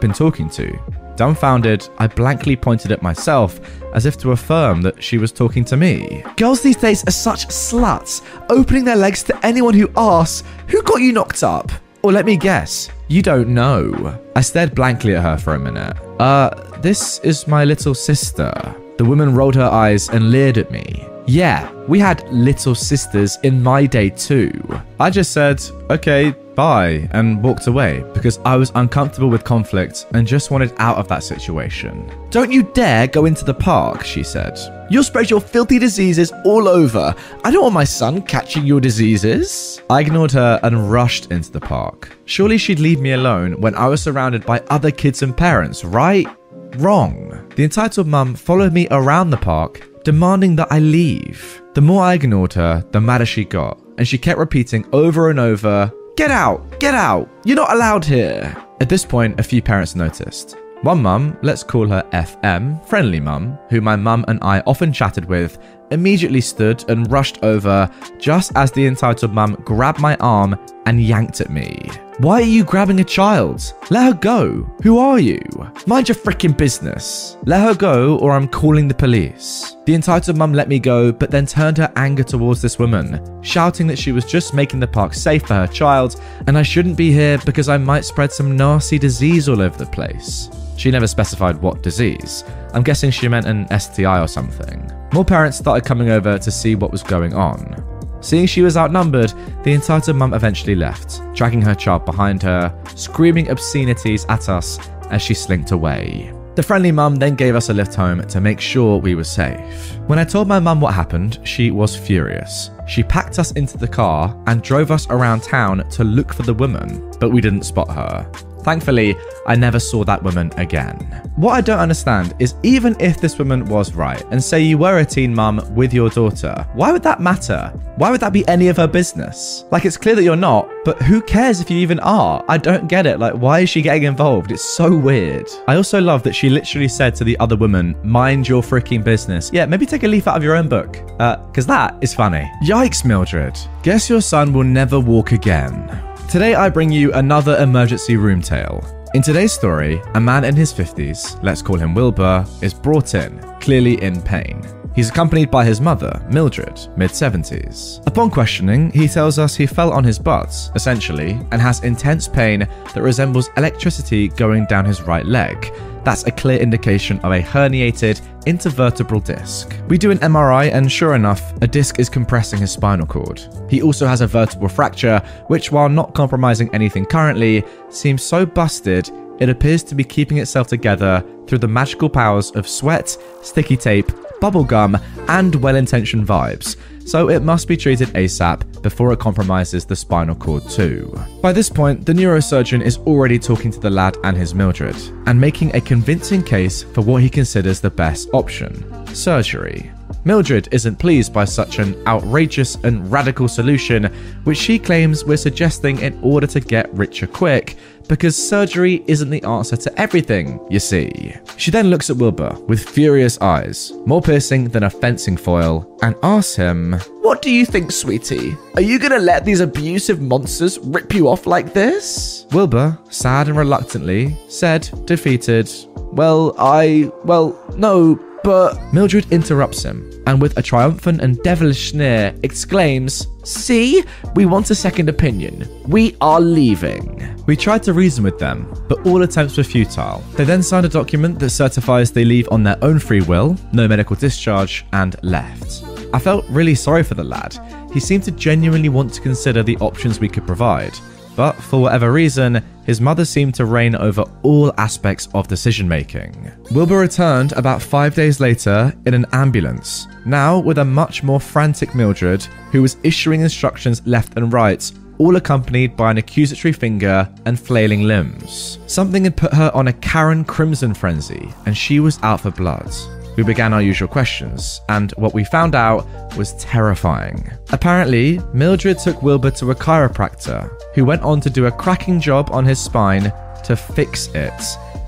been talking to. Dumbfounded, I blankly pointed at myself as if to affirm that she was talking to me. Girls these days are such sluts, opening their legs to anyone who asks, Who got you knocked up? Or let me guess, you don't know. I stared blankly at her for a minute. Uh, this is my little sister. The woman rolled her eyes and leered at me. Yeah, we had little sisters in my day too. I just said, okay, bye, and walked away because I was uncomfortable with conflict and just wanted out of that situation. Don't you dare go into the park, she said. You'll spread your filthy diseases all over. I don't want my son catching your diseases. I ignored her and rushed into the park. Surely she'd leave me alone when I was surrounded by other kids and parents, right? Wrong. The entitled mum followed me around the park, demanding that I leave. The more I ignored her, the madder she got, and she kept repeating over and over, Get out! Get out! You're not allowed here! At this point, a few parents noticed. One mum, let's call her FM, friendly mum, who my mum and I often chatted with, immediately stood and rushed over just as the entitled mum grabbed my arm and yanked at me. Why are you grabbing a child? Let her go. Who are you? Mind your freaking business. Let her go or I'm calling the police. The entitled mum let me go, but then turned her anger towards this woman, shouting that she was just making the park safe for her child and I shouldn't be here because I might spread some nasty disease all over the place. She never specified what disease. I'm guessing she meant an STI or something. More parents started coming over to see what was going on. Seeing she was outnumbered, the entitled mum eventually left, dragging her child behind her, screaming obscenities at us as she slinked away. The friendly mum then gave us a lift home to make sure we were safe. When I told my mum what happened, she was furious. She packed us into the car and drove us around town to look for the woman, but we didn't spot her. Thankfully, I never saw that woman again. What I don't understand is even if this woman was right, and say you were a teen mum with your daughter, why would that matter? Why would that be any of her business? Like, it's clear that you're not, but who cares if you even are? I don't get it. Like, why is she getting involved? It's so weird. I also love that she literally said to the other woman, mind your freaking business. Yeah, maybe take a leaf out of your own book, because uh, that is funny. Yikes, Mildred. Guess your son will never walk again. Today, I bring you another emergency room tale. In today's story, a man in his 50s, let's call him Wilbur, is brought in, clearly in pain. He's accompanied by his mother, Mildred, mid 70s. Upon questioning, he tells us he fell on his butt, essentially, and has intense pain that resembles electricity going down his right leg, that's a clear indication of a herniated intervertebral disc. We do an MRI, and sure enough, a disc is compressing his spinal cord. He also has a vertebral fracture, which, while not compromising anything currently, seems so busted it appears to be keeping itself together through the magical powers of sweat, sticky tape, bubblegum, and well intentioned vibes so it must be treated ASAP before it compromises the spinal cord too. By this point, the neurosurgeon is already talking to the lad and his Mildred, and making a convincing case for what he considers the best option surgery. Mildred isn't pleased by such an outrageous and radical solution, which she claims we're suggesting in order to get richer quick, because surgery isn't the answer to everything, you see. She then looks at Wilbur with furious eyes, more piercing than a fencing foil, and asks him, What do you think, sweetie? Are you gonna let these abusive monsters rip you off like this? Wilbur, sad and reluctantly, said, defeated, Well, I. Well, no, but Mildred interrupts him and, with a triumphant and devilish sneer, exclaims, See, we want a second opinion. We are leaving. We tried to reason with them, but all attempts were futile. They then signed a document that certifies they leave on their own free will, no medical discharge, and left. I felt really sorry for the lad. He seemed to genuinely want to consider the options we could provide but for whatever reason, his mother seemed to reign over all aspects of decision making. Wilbur returned about five days later in an ambulance, now with a much more frantic Mildred, who was issuing instructions left and right, all accompanied by an accusatory finger and flailing limbs. Something had put her on a Karen Crimson frenzy, and she was out for blood. We began our usual questions, and what we found out was terrifying. Apparently, Mildred took Wilbur to a chiropractor, who went on to do a cracking job on his spine to fix it.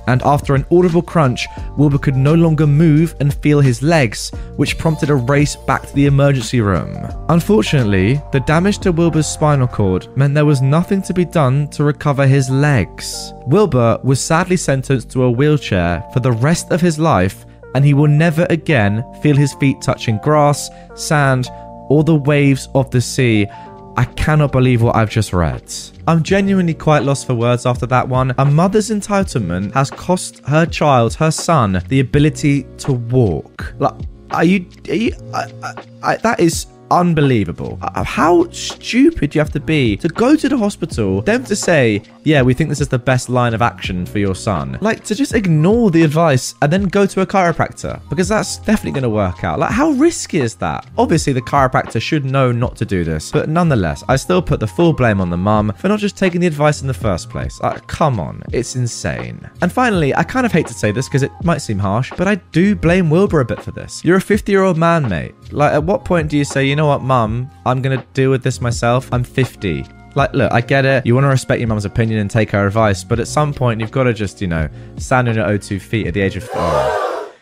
And after an audible crunch, Wilbur could no longer move and feel his legs, which prompted a race back to the emergency room. Unfortunately, the damage to Wilbur's spinal cord meant there was nothing to be done to recover his legs. Wilbur was sadly sentenced to a wheelchair for the rest of his life and he will never again feel his feet touching grass, sand, or the waves of the sea I cannot believe what I've just read. I'm genuinely quite lost for words after that one. A mother's entitlement has cost her child, her son, the ability to walk. Like, are you? Are you? I, I, I, that is unbelievable. How stupid you have to be to go to the hospital, them to say, yeah, we think this is the best line of action for your son. Like to just ignore the advice and then go to a chiropractor because that's definitely going to work out. Like, how risky is that? Obviously, the chiropractor should know not to do this, but nonetheless, I still put the full blame on the mum for not just taking the advice in the first place. Like, come on, it's insane. And finally, I kind of hate to say this because it might seem harsh, but I do blame Wilbur a bit for this. You're a 50 year old man, mate. Like, at what point do you say, you know what, mum, I'm going to deal with this myself? I'm 50. Like, look, I get it. You want to respect your mum's opinion and take her advice, but at some point, you've got to just, you know, stand on your O2 feet at the age of. Oh.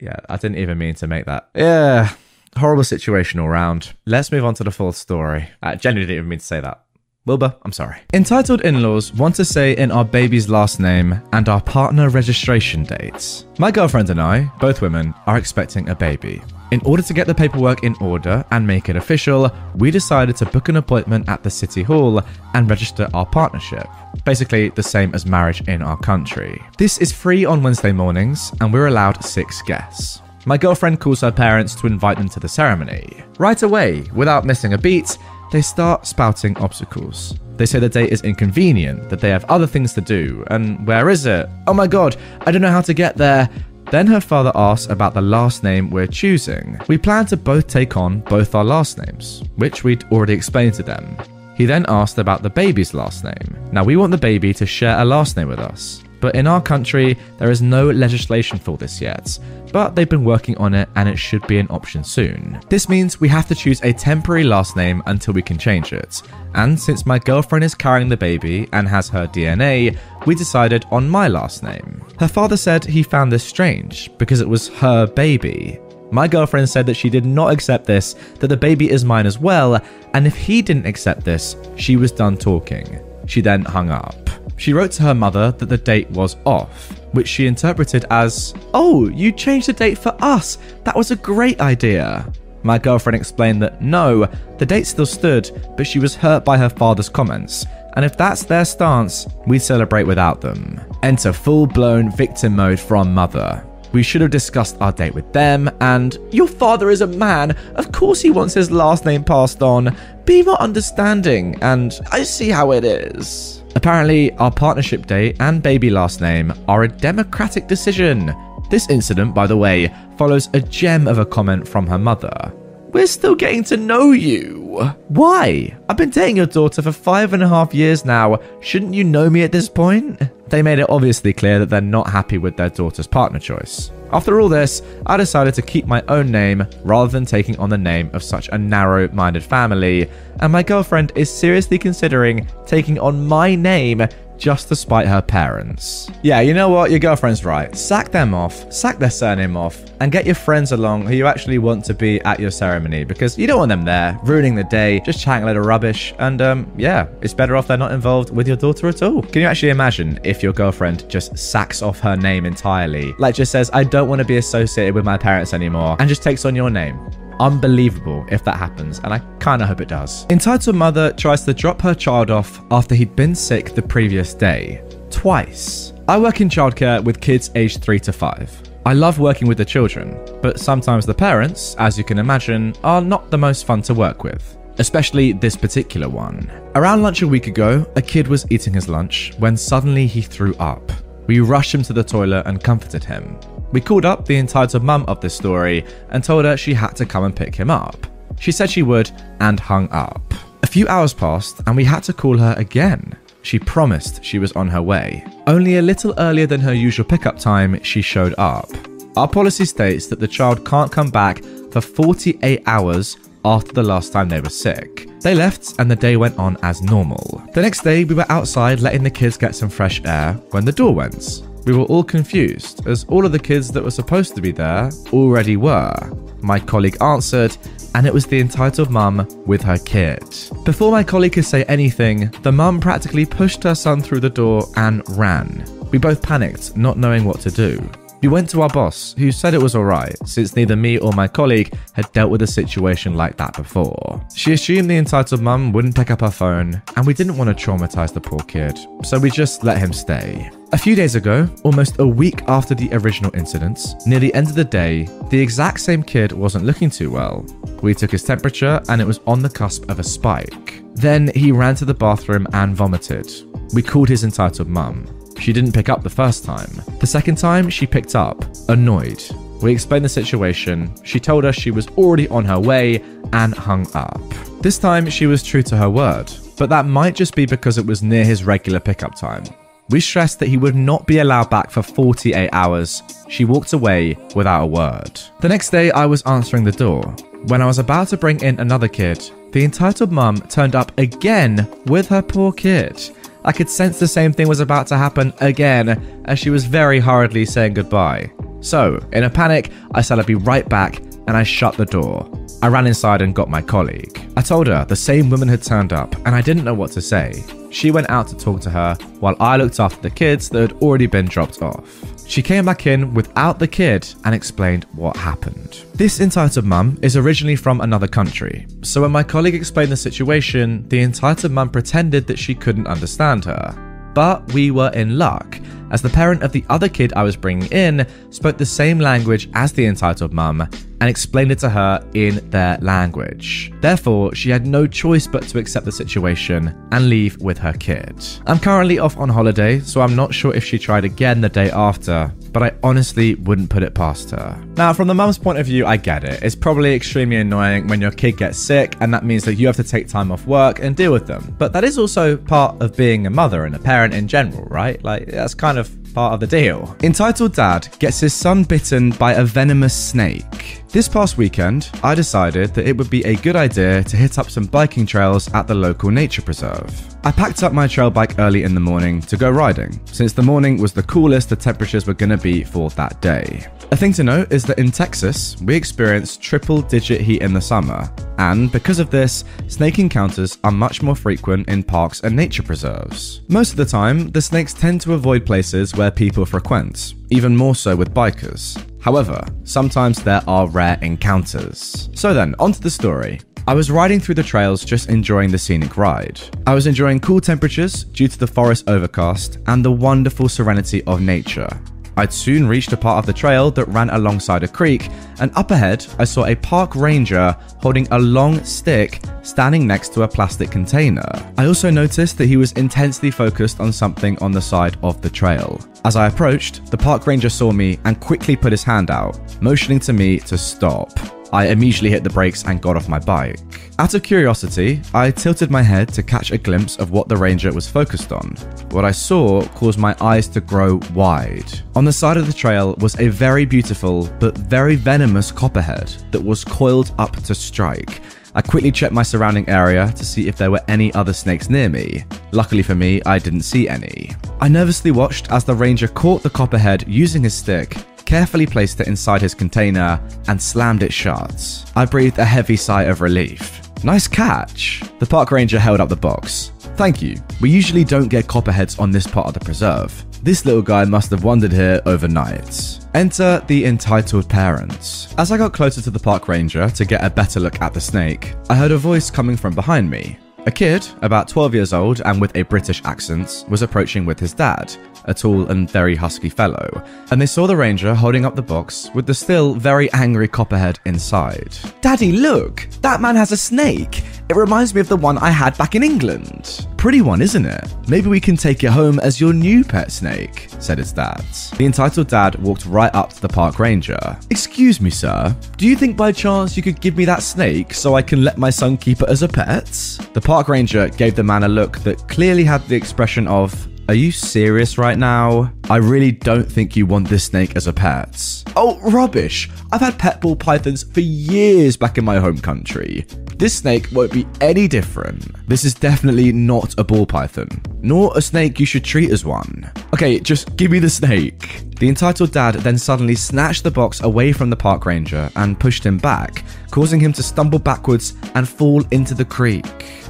Yeah, I didn't even mean to make that. Yeah, horrible situation all round. Let's move on to the full story. I genuinely didn't even mean to say that. Wilbur, I'm sorry. Entitled in laws want to say in our baby's last name and our partner registration dates. My girlfriend and I, both women, are expecting a baby. In order to get the paperwork in order and make it official, we decided to book an appointment at the City Hall and register our partnership. Basically, the same as marriage in our country. This is free on Wednesday mornings, and we're allowed six guests. My girlfriend calls her parents to invite them to the ceremony. Right away, without missing a beat, they start spouting obstacles. They say the date is inconvenient, that they have other things to do, and where is it? Oh my god, I don't know how to get there. Then her father asks about the last name we're choosing. We plan to both take on both our last names, which we'd already explained to them. He then asked about the baby's last name. Now, we want the baby to share a last name with us. But in our country, there is no legislation for this yet, but they've been working on it and it should be an option soon. This means we have to choose a temporary last name until we can change it. And since my girlfriend is carrying the baby and has her DNA, we decided on my last name. Her father said he found this strange because it was her baby. My girlfriend said that she did not accept this, that the baby is mine as well, and if he didn't accept this, she was done talking. She then hung up. She wrote to her mother that the date was off, which she interpreted as, Oh, you changed the date for us. That was a great idea. My girlfriend explained that no, the date still stood, but she was hurt by her father's comments. And if that's their stance, we celebrate without them. Enter full blown victim mode from mother. We should have discussed our date with them, and your father is a man. Of course, he wants his last name passed on. Be more understanding, and I see how it is. Apparently, our partnership date and baby last name are a democratic decision. This incident, by the way, follows a gem of a comment from her mother. We're still getting to know you. Why? I've been dating your daughter for five and a half years now. Shouldn't you know me at this point? They made it obviously clear that they're not happy with their daughter's partner choice. After all this, I decided to keep my own name rather than taking on the name of such a narrow minded family, and my girlfriend is seriously considering taking on my name just to spite her parents. Yeah, you know what? Your girlfriend's right. Sack them off, sack their surname off, and get your friends along who you actually want to be at your ceremony because you don't want them there ruining the day, just chatting a little rubbish. And um, yeah, it's better off they're not involved with your daughter at all. Can you actually imagine if your girlfriend just sacks off her name entirely? Like, just says, I don't want to be associated with my parents anymore, and just takes on your name unbelievable if that happens, and I kinda hope it does. Entitled mother tries to drop her child off after he'd been sick the previous day. Twice. I work in childcare with kids aged 3 to 5. I love working with the children, but sometimes the parents, as you can imagine, are not the most fun to work with. Especially this particular one. Around lunch a week ago, a kid was eating his lunch when suddenly he threw up. We rushed him to the toilet and comforted him. We called up the entitled mum of this story and told her she had to come and pick him up. She said she would and hung up. A few hours passed and we had to call her again. She promised she was on her way. Only a little earlier than her usual pickup time, she showed up. Our policy states that the child can't come back for 48 hours after the last time they were sick. They left and the day went on as normal. The next day, we were outside letting the kids get some fresh air when the door went. We were all confused, as all of the kids that were supposed to be there already were. My colleague answered, and it was the entitled mum with her kid. Before my colleague could say anything, the mum practically pushed her son through the door and ran. We both panicked, not knowing what to do. We went to our boss, who said it was alright, since neither me or my colleague had dealt with a situation like that before. She assumed the entitled mum wouldn't pick up her phone, and we didn't want to traumatize the poor kid, so we just let him stay. A few days ago, almost a week after the original incidents, near the end of the day, the exact same kid wasn't looking too well. We took his temperature and it was on the cusp of a spike. Then he ran to the bathroom and vomited. We called his entitled mum. She didn't pick up the first time. The second time, she picked up, annoyed. We explained the situation. She told us she was already on her way and hung up. This time, she was true to her word, but that might just be because it was near his regular pickup time. We stressed that he would not be allowed back for 48 hours. She walked away without a word. The next day, I was answering the door. When I was about to bring in another kid, the entitled mum turned up again with her poor kid. I could sense the same thing was about to happen again as she was very hurriedly saying goodbye. So, in a panic, I said I'd be right back and I shut the door. I ran inside and got my colleague. I told her the same woman had turned up and I didn't know what to say. She went out to talk to her while I looked after the kids that had already been dropped off. She came back in without the kid and explained what happened. This entitled mum is originally from another country, so when my colleague explained the situation, the entitled mum pretended that she couldn't understand her. But we were in luck, as the parent of the other kid I was bringing in spoke the same language as the entitled mum and explained it to her in their language. Therefore, she had no choice but to accept the situation and leave with her kid. I'm currently off on holiday, so I'm not sure if she tried again the day after, but I honestly wouldn't put it past her. Now, from the mum's point of view, I get it. It's probably extremely annoying when your kid gets sick, and that means that you have to take time off work and deal with them. But that is also part of being a mother and a parent in general, right? Like, that's kind of part of the deal. Entitled Dad gets his son bitten by a venomous snake. This past weekend, I decided that it would be a good idea to hit up some biking trails at the local nature preserve. I packed up my trail bike early in the morning to go riding, since the morning was the coolest the temperatures were going to be for that day. A thing to note is that in Texas, we experience triple digit heat in the summer, and because of this, snake encounters are much more frequent in parks and nature preserves. Most of the time, the snakes tend to avoid places where people frequent, even more so with bikers. However, sometimes there are rare encounters. So then, onto the story. I was riding through the trails just enjoying the scenic ride. I was enjoying cool temperatures due to the forest overcast and the wonderful serenity of nature. I'd soon reached a part of the trail that ran alongside a creek, and up ahead, I saw a park ranger holding a long stick standing next to a plastic container. I also noticed that he was intensely focused on something on the side of the trail. As I approached, the park ranger saw me and quickly put his hand out, motioning to me to stop. I immediately hit the brakes and got off my bike. Out of curiosity, I tilted my head to catch a glimpse of what the ranger was focused on. What I saw caused my eyes to grow wide. On the side of the trail was a very beautiful but very venomous copperhead that was coiled up to strike. I quickly checked my surrounding area to see if there were any other snakes near me. Luckily for me, I didn't see any. I nervously watched as the ranger caught the copperhead using his stick carefully placed it inside his container, and slammed it shut. I breathed a heavy sigh of relief. Nice catch! The park ranger held up the box. Thank you. We usually don't get copperheads on this part of the preserve. This little guy must have wandered here overnight. Enter the entitled parents. As I got closer to the park ranger to get a better look at the snake, I heard a voice coming from behind me. A kid, about 12 years old and with a British accent, was approaching with his dad, a tall and very husky fellow, and they saw the ranger holding up the box with the still very angry copperhead inside. Daddy, look! That man has a snake! It reminds me of the one I had back in England. Pretty one, isn't it? Maybe we can take it home as your new pet snake, said his dad. The entitled dad walked right up to the park ranger. Excuse me, sir. Do you think by chance you could give me that snake so I can let my son keep it as a pet? The park ranger gave the man a look that clearly had the expression of, are you serious right now? I really don't think you want this snake as a pet. Oh, rubbish. I've had pet ball pythons for years back in my home country. This snake won't be any different. This is definitely not a ball python, nor a snake you should treat as one. Okay, just give me the snake. The entitled dad then suddenly snatched the box away from the park ranger and pushed him back, causing him to stumble backwards and fall into the creek.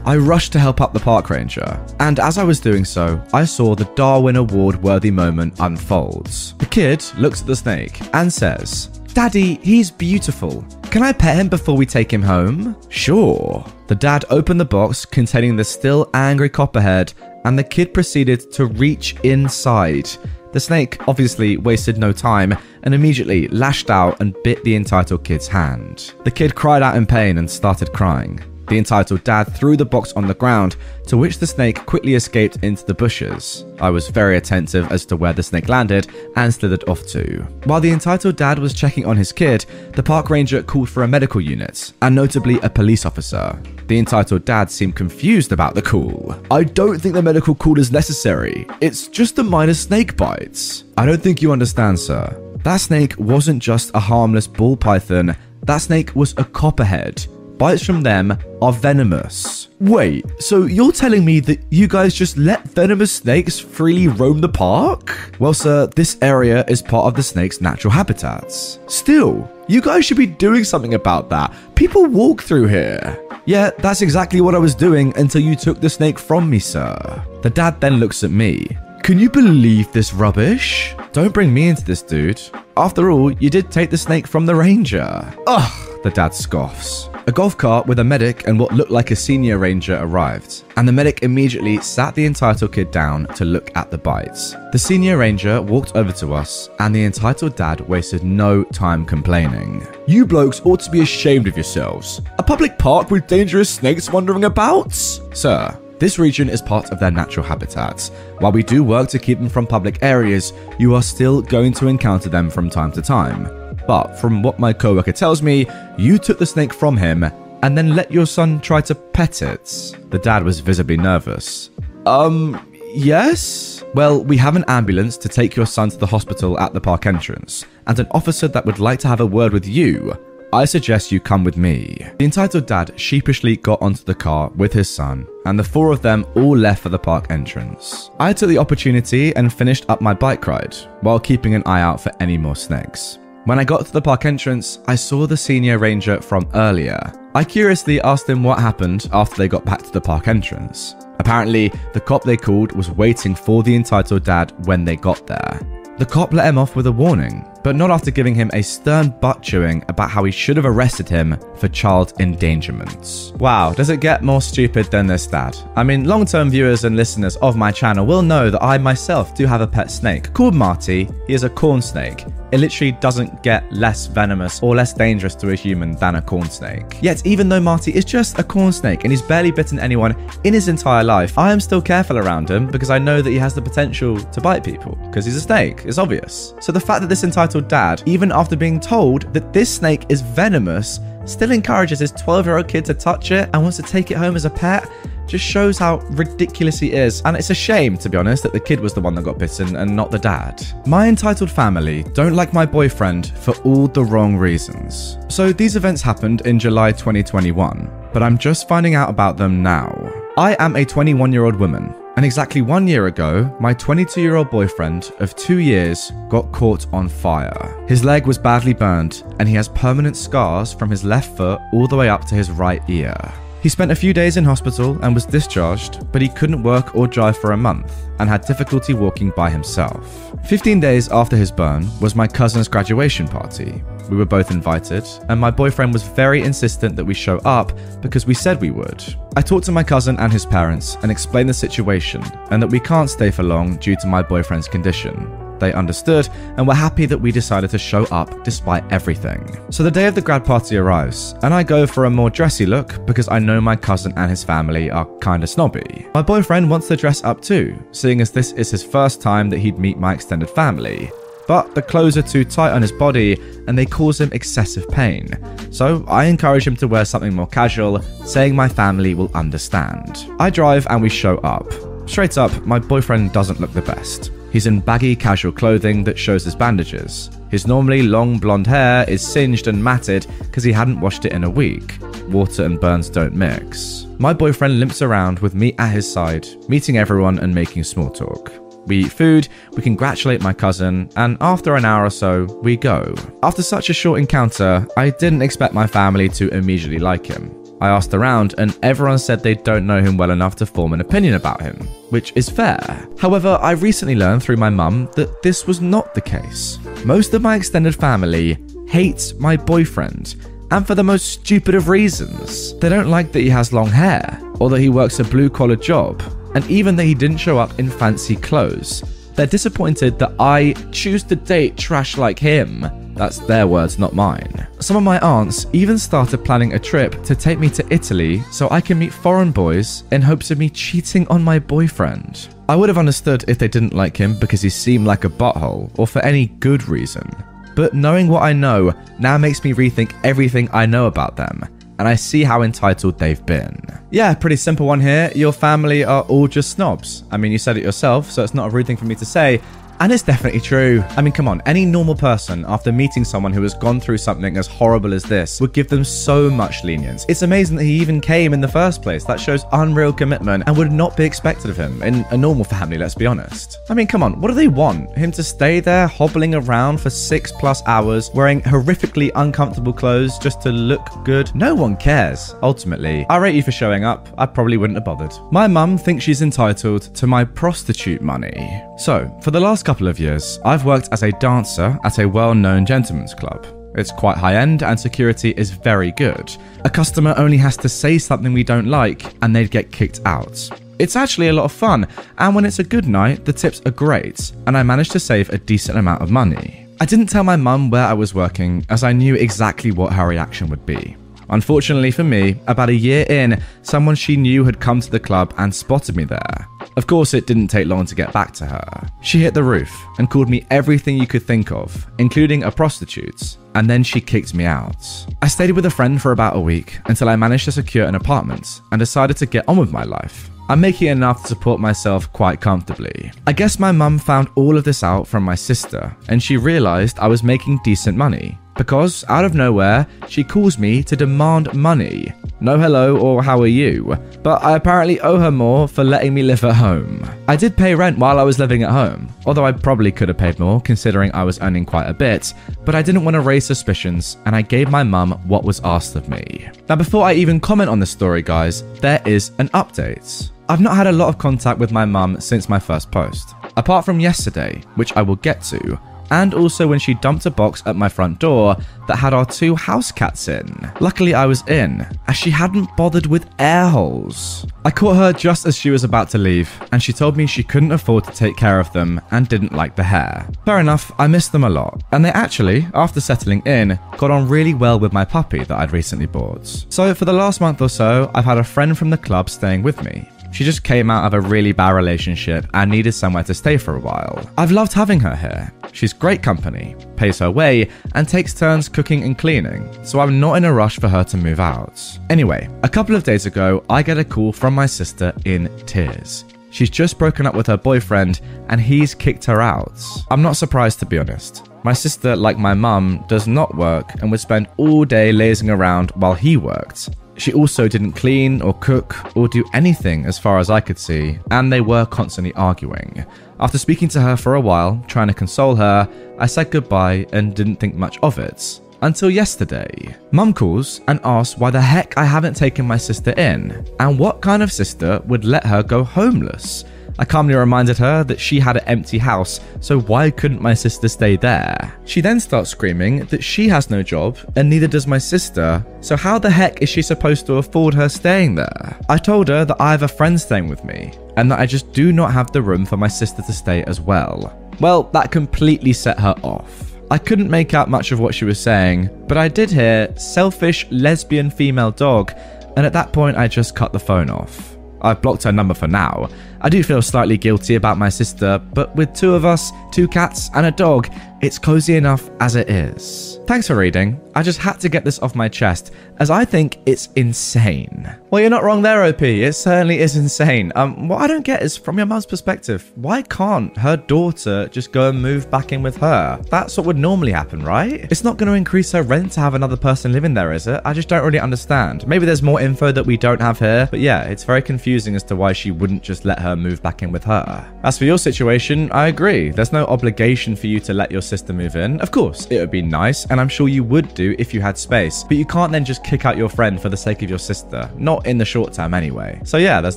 I rushed to help up the park ranger, and as I was doing so, I saw the Darwin Award worthy moment unfolds. The kid looks at the snake and says, Daddy, he's beautiful. Can I pet him before we take him home? Sure. The dad opened the box containing the still angry copperhead, and the kid proceeded to reach inside. The snake obviously wasted no time and immediately lashed out and bit the entitled kid's hand. The kid cried out in pain and started crying. The entitled dad threw the box on the ground, to which the snake quickly escaped into the bushes. I was very attentive as to where the snake landed and slithered off to. While the entitled dad was checking on his kid, the park ranger called for a medical unit, and notably a police officer. The entitled dad seemed confused about the call. I don't think the medical call is necessary. It's just a minor snake bite. I don't think you understand, sir. That snake wasn't just a harmless ball python, that snake was a copperhead bites from them are venomous. Wait, so you're telling me that you guys just let venomous snakes freely roam the park? Well, sir, this area is part of the snake's natural habitats. Still, you guys should be doing something about that. People walk through here. Yeah, that's exactly what I was doing until you took the snake from me, sir. The dad then looks at me. Can you believe this rubbish? Don't bring me into this, dude. After all, you did take the snake from the ranger. Ugh, the dad scoffs. A golf cart with a medic and what looked like a senior ranger arrived, and the medic immediately sat the entitled kid down to look at the bites. The senior ranger walked over to us, and the entitled dad wasted no time complaining. You blokes ought to be ashamed of yourselves. A public park with dangerous snakes wandering about? Sir, this region is part of their natural habitats. While we do work to keep them from public areas, you are still going to encounter them from time to time. But from what my coworker tells me, you took the snake from him and then let your son try to pet it. The dad was visibly nervous. Um, yes? Well, we have an ambulance to take your son to the hospital at the park entrance, and an officer that would like to have a word with you. I suggest you come with me. The entitled dad sheepishly got onto the car with his son, and the four of them all left for the park entrance. I took the opportunity and finished up my bike ride, while keeping an eye out for any more snakes. When I got to the park entrance, I saw the senior ranger from earlier. I curiously asked him what happened after they got back to the park entrance. Apparently, the cop they called was waiting for the entitled dad when they got there. The cop let him off with a warning, but not after giving him a stern butt chewing about how he should have arrested him for child endangerment. Wow, does it get more stupid than this, Dad? I mean, long term viewers and listeners of my channel will know that I myself do have a pet snake called Marty. He is a corn snake. It literally doesn't get less venomous or less dangerous to a human than a corn snake. Yet, even though Marty is just a corn snake and he's barely bitten anyone in his entire life, I am still careful around him because I know that he has the potential to bite people because he's a snake. It's obvious. So the fact that this entitled dad, even after being told that this snake is venomous, still encourages his 12 year old kid to touch it and wants to take it home as a pet just shows how ridiculous he is. And it's a shame, to be honest, that the kid was the one that got bitten and not the dad. My entitled family don't like my boyfriend for all the wrong reasons. So these events happened in July 2021, but I'm just finding out about them now. I am a 21 year old woman. And exactly one year ago, my 22 year old boyfriend of two years got caught on fire. His leg was badly burned, and he has permanent scars from his left foot all the way up to his right ear. He spent a few days in hospital and was discharged, but he couldn't work or drive for a month and had difficulty walking by himself. 15 days after his burn was my cousin's graduation party. We were both invited, and my boyfriend was very insistent that we show up because we said we would. I talked to my cousin and his parents and explained the situation and that we can't stay for long due to my boyfriend's condition. They understood and were happy that we decided to show up despite everything. So the day of the grad party arrives, and I go for a more dressy look because I know my cousin and his family are kinda snobby. My boyfriend wants to dress up too, seeing as this is his first time that he'd meet my extended family. But the clothes are too tight on his body and they cause him excessive pain. So I encourage him to wear something more casual, saying my family will understand. I drive and we show up. Straight up, my boyfriend doesn't look the best. He's in baggy casual clothing that shows his bandages. His normally long blonde hair is singed and matted because he hadn't washed it in a week. water and burns don't mix. My boyfriend limps around with me at his side, meeting everyone and making small talk. We eat food, we congratulate my cousin, and after an hour or so, we go. After such a short encounter, I didn't expect my family to immediately like him. I asked around, and everyone said they don't know him well enough to form an opinion about him, which is fair. However, I recently learned through my mum that this was not the case. Most of my extended family hates my boyfriend, and for the most stupid of reasons. They don't like that he has long hair, or that he works a blue collar job, and even that he didn't show up in fancy clothes. They're disappointed that I choose to date trash like him. That's their words, not mine. Some of my aunts even started planning a trip to take me to Italy so I can meet foreign boys in hopes of me cheating on my boyfriend. I would have understood if they didn't like him because he seemed like a butthole or for any good reason. But knowing what I know now makes me rethink everything I know about them and I see how entitled they've been. Yeah, pretty simple one here. Your family are all just snobs. I mean, you said it yourself, so it's not a rude thing for me to say. And it's definitely true. I mean, come on, any normal person, after meeting someone who has gone through something as horrible as this, would give them so much lenience. It's amazing that he even came in the first place. That shows unreal commitment and would not be expected of him in a normal family, let's be honest. I mean, come on, what do they want? Him to stay there hobbling around for six plus hours, wearing horrifically uncomfortable clothes just to look good? No one cares, ultimately. I rate you for showing up. I probably wouldn't have bothered. My mum thinks she's entitled to my prostitute money. So, for the last couple of years, I've worked as a dancer at a well known gentleman's club. It's quite high end and security is very good. A customer only has to say something we don't like and they'd get kicked out. It's actually a lot of fun, and when it's a good night, the tips are great, and I managed to save a decent amount of money. I didn't tell my mum where I was working as I knew exactly what her reaction would be. Unfortunately for me, about a year in, someone she knew had come to the club and spotted me there. Of course, it didn't take long to get back to her. She hit the roof and called me everything you could think of, including a prostitute, and then she kicked me out. I stayed with a friend for about a week until I managed to secure an apartment and decided to get on with my life. I'm making enough to support myself quite comfortably. I guess my mum found all of this out from my sister, and she realised I was making decent money. Because, out of nowhere, she calls me to demand money. No hello or how are you, but I apparently owe her more for letting me live at home. I did pay rent while I was living at home, although I probably could have paid more considering I was earning quite a bit, but I didn't want to raise suspicions and I gave my mum what was asked of me. Now, before I even comment on this story, guys, there is an update. I've not had a lot of contact with my mum since my first post, apart from yesterday, which I will get to, and also when she dumped a box at my front door that had our two house cats in. Luckily, I was in, as she hadn't bothered with air holes. I caught her just as she was about to leave, and she told me she couldn't afford to take care of them and didn't like the hair. Fair enough, I missed them a lot, and they actually, after settling in, got on really well with my puppy that I'd recently bought. So, for the last month or so, I've had a friend from the club staying with me. She just came out of a really bad relationship and needed somewhere to stay for a while. I've loved having her here. She's great company, pays her way, and takes turns cooking and cleaning, so I'm not in a rush for her to move out. Anyway, a couple of days ago, I get a call from my sister in tears. She's just broken up with her boyfriend and he's kicked her out. I'm not surprised to be honest. My sister, like my mum, does not work and would spend all day lazing around while he worked. She also didn't clean or cook or do anything as far as I could see, and they were constantly arguing. After speaking to her for a while, trying to console her, I said goodbye and didn't think much of it. Until yesterday. Mum calls and asks why the heck I haven't taken my sister in, and what kind of sister would let her go homeless. I calmly reminded her that she had an empty house, so why couldn't my sister stay there? She then starts screaming that she has no job and neither does my sister, so how the heck is she supposed to afford her staying there? I told her that I have a friend staying with me and that I just do not have the room for my sister to stay as well. Well, that completely set her off. I couldn't make out much of what she was saying, but I did hear selfish lesbian female dog, and at that point I just cut the phone off. I've blocked her number for now. I do feel slightly guilty about my sister, but with two of us, two cats, and a dog, it's cozy enough as it is. Thanks for reading. I just had to get this off my chest, as I think it's insane. Well, you're not wrong there, OP. It certainly is insane. Um, what I don't get is from your mum's perspective, why can't her daughter just go and move back in with her? That's what would normally happen, right? It's not going to increase her rent to have another person living there, is it? I just don't really understand. Maybe there's more info that we don't have here, but yeah, it's very confusing as to why she wouldn't just let her move back in with her. As for your situation, I agree. There's no obligation for you to let your sister move in. Of course, it would be nice, and I'm sure you would do if you had space, but you can't then just kick out your friend for the sake of your sister. Not in the short term, anyway. So yeah, there's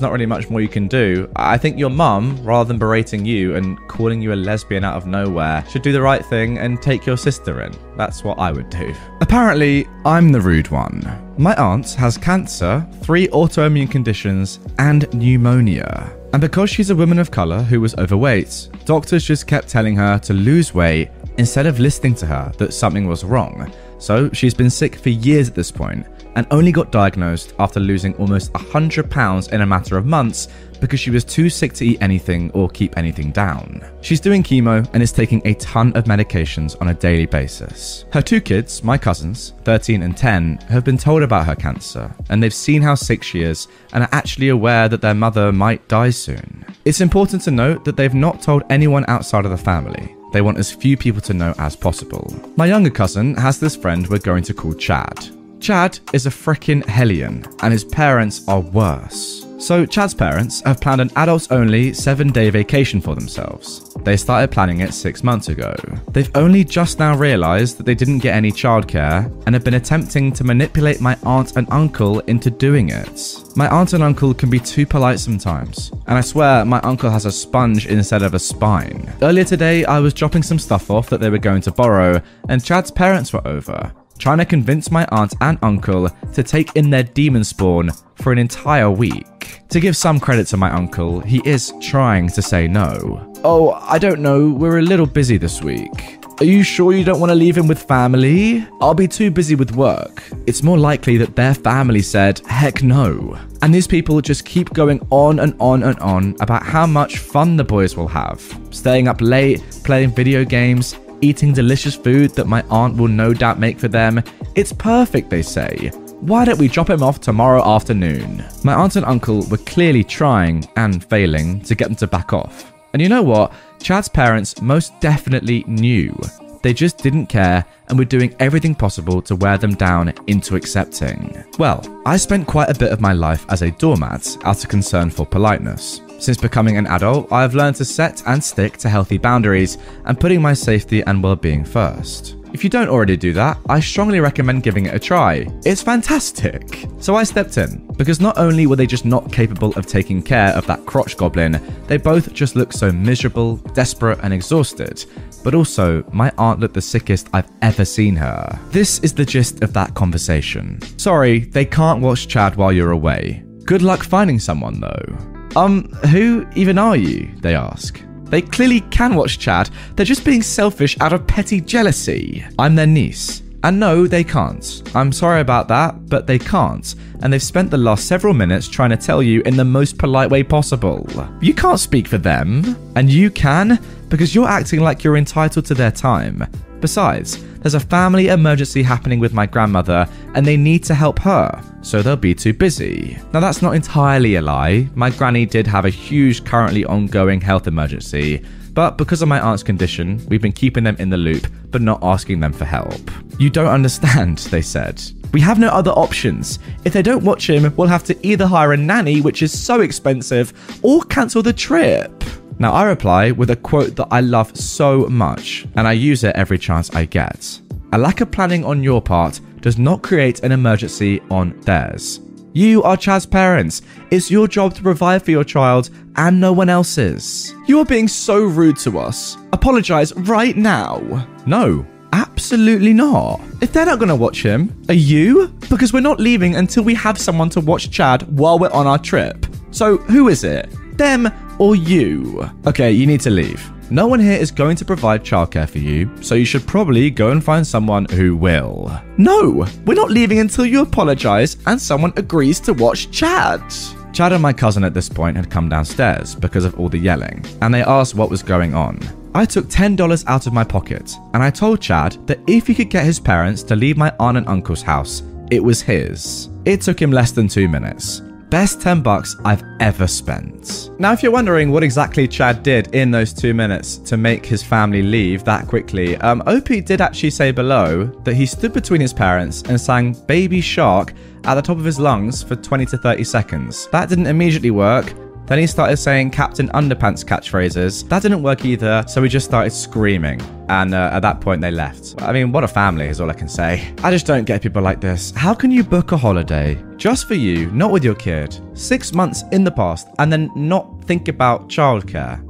not really much more you can do. I think your mum, rather than berating you and calling you a lesbian out of nowhere, should do the right thing and take your sister in. That's what I would do. Apparently, I'm the rude one. My aunt has cancer, three autoimmune conditions, and pneumonia. And because she's a woman of colour who was overweight, doctors just kept telling her to lose weight instead of listening to her that something was wrong. So she's been sick for years at this point and only got diagnosed after losing almost 100 pounds in a matter of months because she was too sick to eat anything or keep anything down. She's doing chemo and is taking a ton of medications on a daily basis. Her two kids, my cousins, 13 and 10, have been told about her cancer and they've seen how sick she is and are actually aware that their mother might die soon. It's important to note that they've not told anyone outside of the family. They want as few people to know as possible. My younger cousin has this friend we're going to call Chad. Chad is a frickin' hellion, and his parents are worse. So, Chad's parents have planned an adults only seven day vacation for themselves. They started planning it six months ago. They've only just now realised that they didn't get any childcare and have been attempting to manipulate my aunt and uncle into doing it. My aunt and uncle can be too polite sometimes, and I swear my uncle has a sponge instead of a spine. Earlier today, I was dropping some stuff off that they were going to borrow, and Chad's parents were over trying to convince my aunt and uncle to take in their demon spawn for an entire week. To give some credit to my uncle, he is trying to say no. Oh, I don't know, we're a little busy this week. Are you sure you don't want to leave him with family? I'll be too busy with work. It's more likely that their family said, heck no. And these people just keep going on and on and on about how much fun the boys will have. Staying up late, playing video games, eating delicious food that my aunt will no doubt make for them. It's perfect, they say. Why don't we drop him off tomorrow afternoon? My aunt and uncle were clearly trying and failing to get them to back off. And you know what? Chad's parents most definitely knew. They just didn't care and were doing everything possible to wear them down into accepting. Well, I spent quite a bit of my life as a doormat out of concern for politeness. Since becoming an adult, I have learned to set and stick to healthy boundaries and putting my safety and well being first. If you don't already do that, I strongly recommend giving it a try. It's fantastic. So I stepped in, because not only were they just not capable of taking care of that crotch goblin, they both just looked so miserable, desperate, and exhausted. But also, my aunt looked the sickest I've ever seen her. This is the gist of that conversation. Sorry, they can't watch Chad while you're away. Good luck finding someone though. Um, who even are you? They ask. They clearly can watch Chad, they're just being selfish out of petty jealousy. I'm their niece. And no, they can't. I'm sorry about that, but they can't. And they've spent the last several minutes trying to tell you in the most polite way possible. You can't speak for them. And you can, because you're acting like you're entitled to their time. Besides, there's a family emergency happening with my grandmother and they need to help her, so they'll be too busy. Now, that's not entirely a lie. My granny did have a huge, currently ongoing health emergency, but because of my aunt's condition, we've been keeping them in the loop, but not asking them for help. You don't understand, they said. We have no other options. If they don't watch him, we'll have to either hire a nanny, which is so expensive, or cancel the trip. Now, I reply with a quote that I love so much, and I use it every chance I get. A lack of planning on your part does not create an emergency on theirs. You are Chad's parents. It's your job to provide for your child and no one else's. You are being so rude to us. Apologize right now. No, absolutely not. If they're not going to watch him, are you? Because we're not leaving until we have someone to watch Chad while we're on our trip. So, who is it? Them or you? Okay, you need to leave. No one here is going to provide childcare for you, so you should probably go and find someone who will. No, we're not leaving until you apologize and someone agrees to watch Chad. Chad and my cousin at this point had come downstairs because of all the yelling, and they asked what was going on. I took $10 out of my pocket and I told Chad that if he could get his parents to leave my aunt and uncle's house, it was his. It took him less than two minutes. Best 10 bucks I've ever spent. Now, if you're wondering what exactly Chad did in those two minutes to make his family leave that quickly, um, OP did actually say below that he stood between his parents and sang Baby Shark at the top of his lungs for 20 to 30 seconds. That didn't immediately work, then he started saying Captain Underpants catchphrases. That didn't work either, so he just started screaming. And uh, at that point, they left. I mean, what a family is all I can say. I just don't get people like this. How can you book a holiday just for you, not with your kid, six months in the past, and then not think about childcare?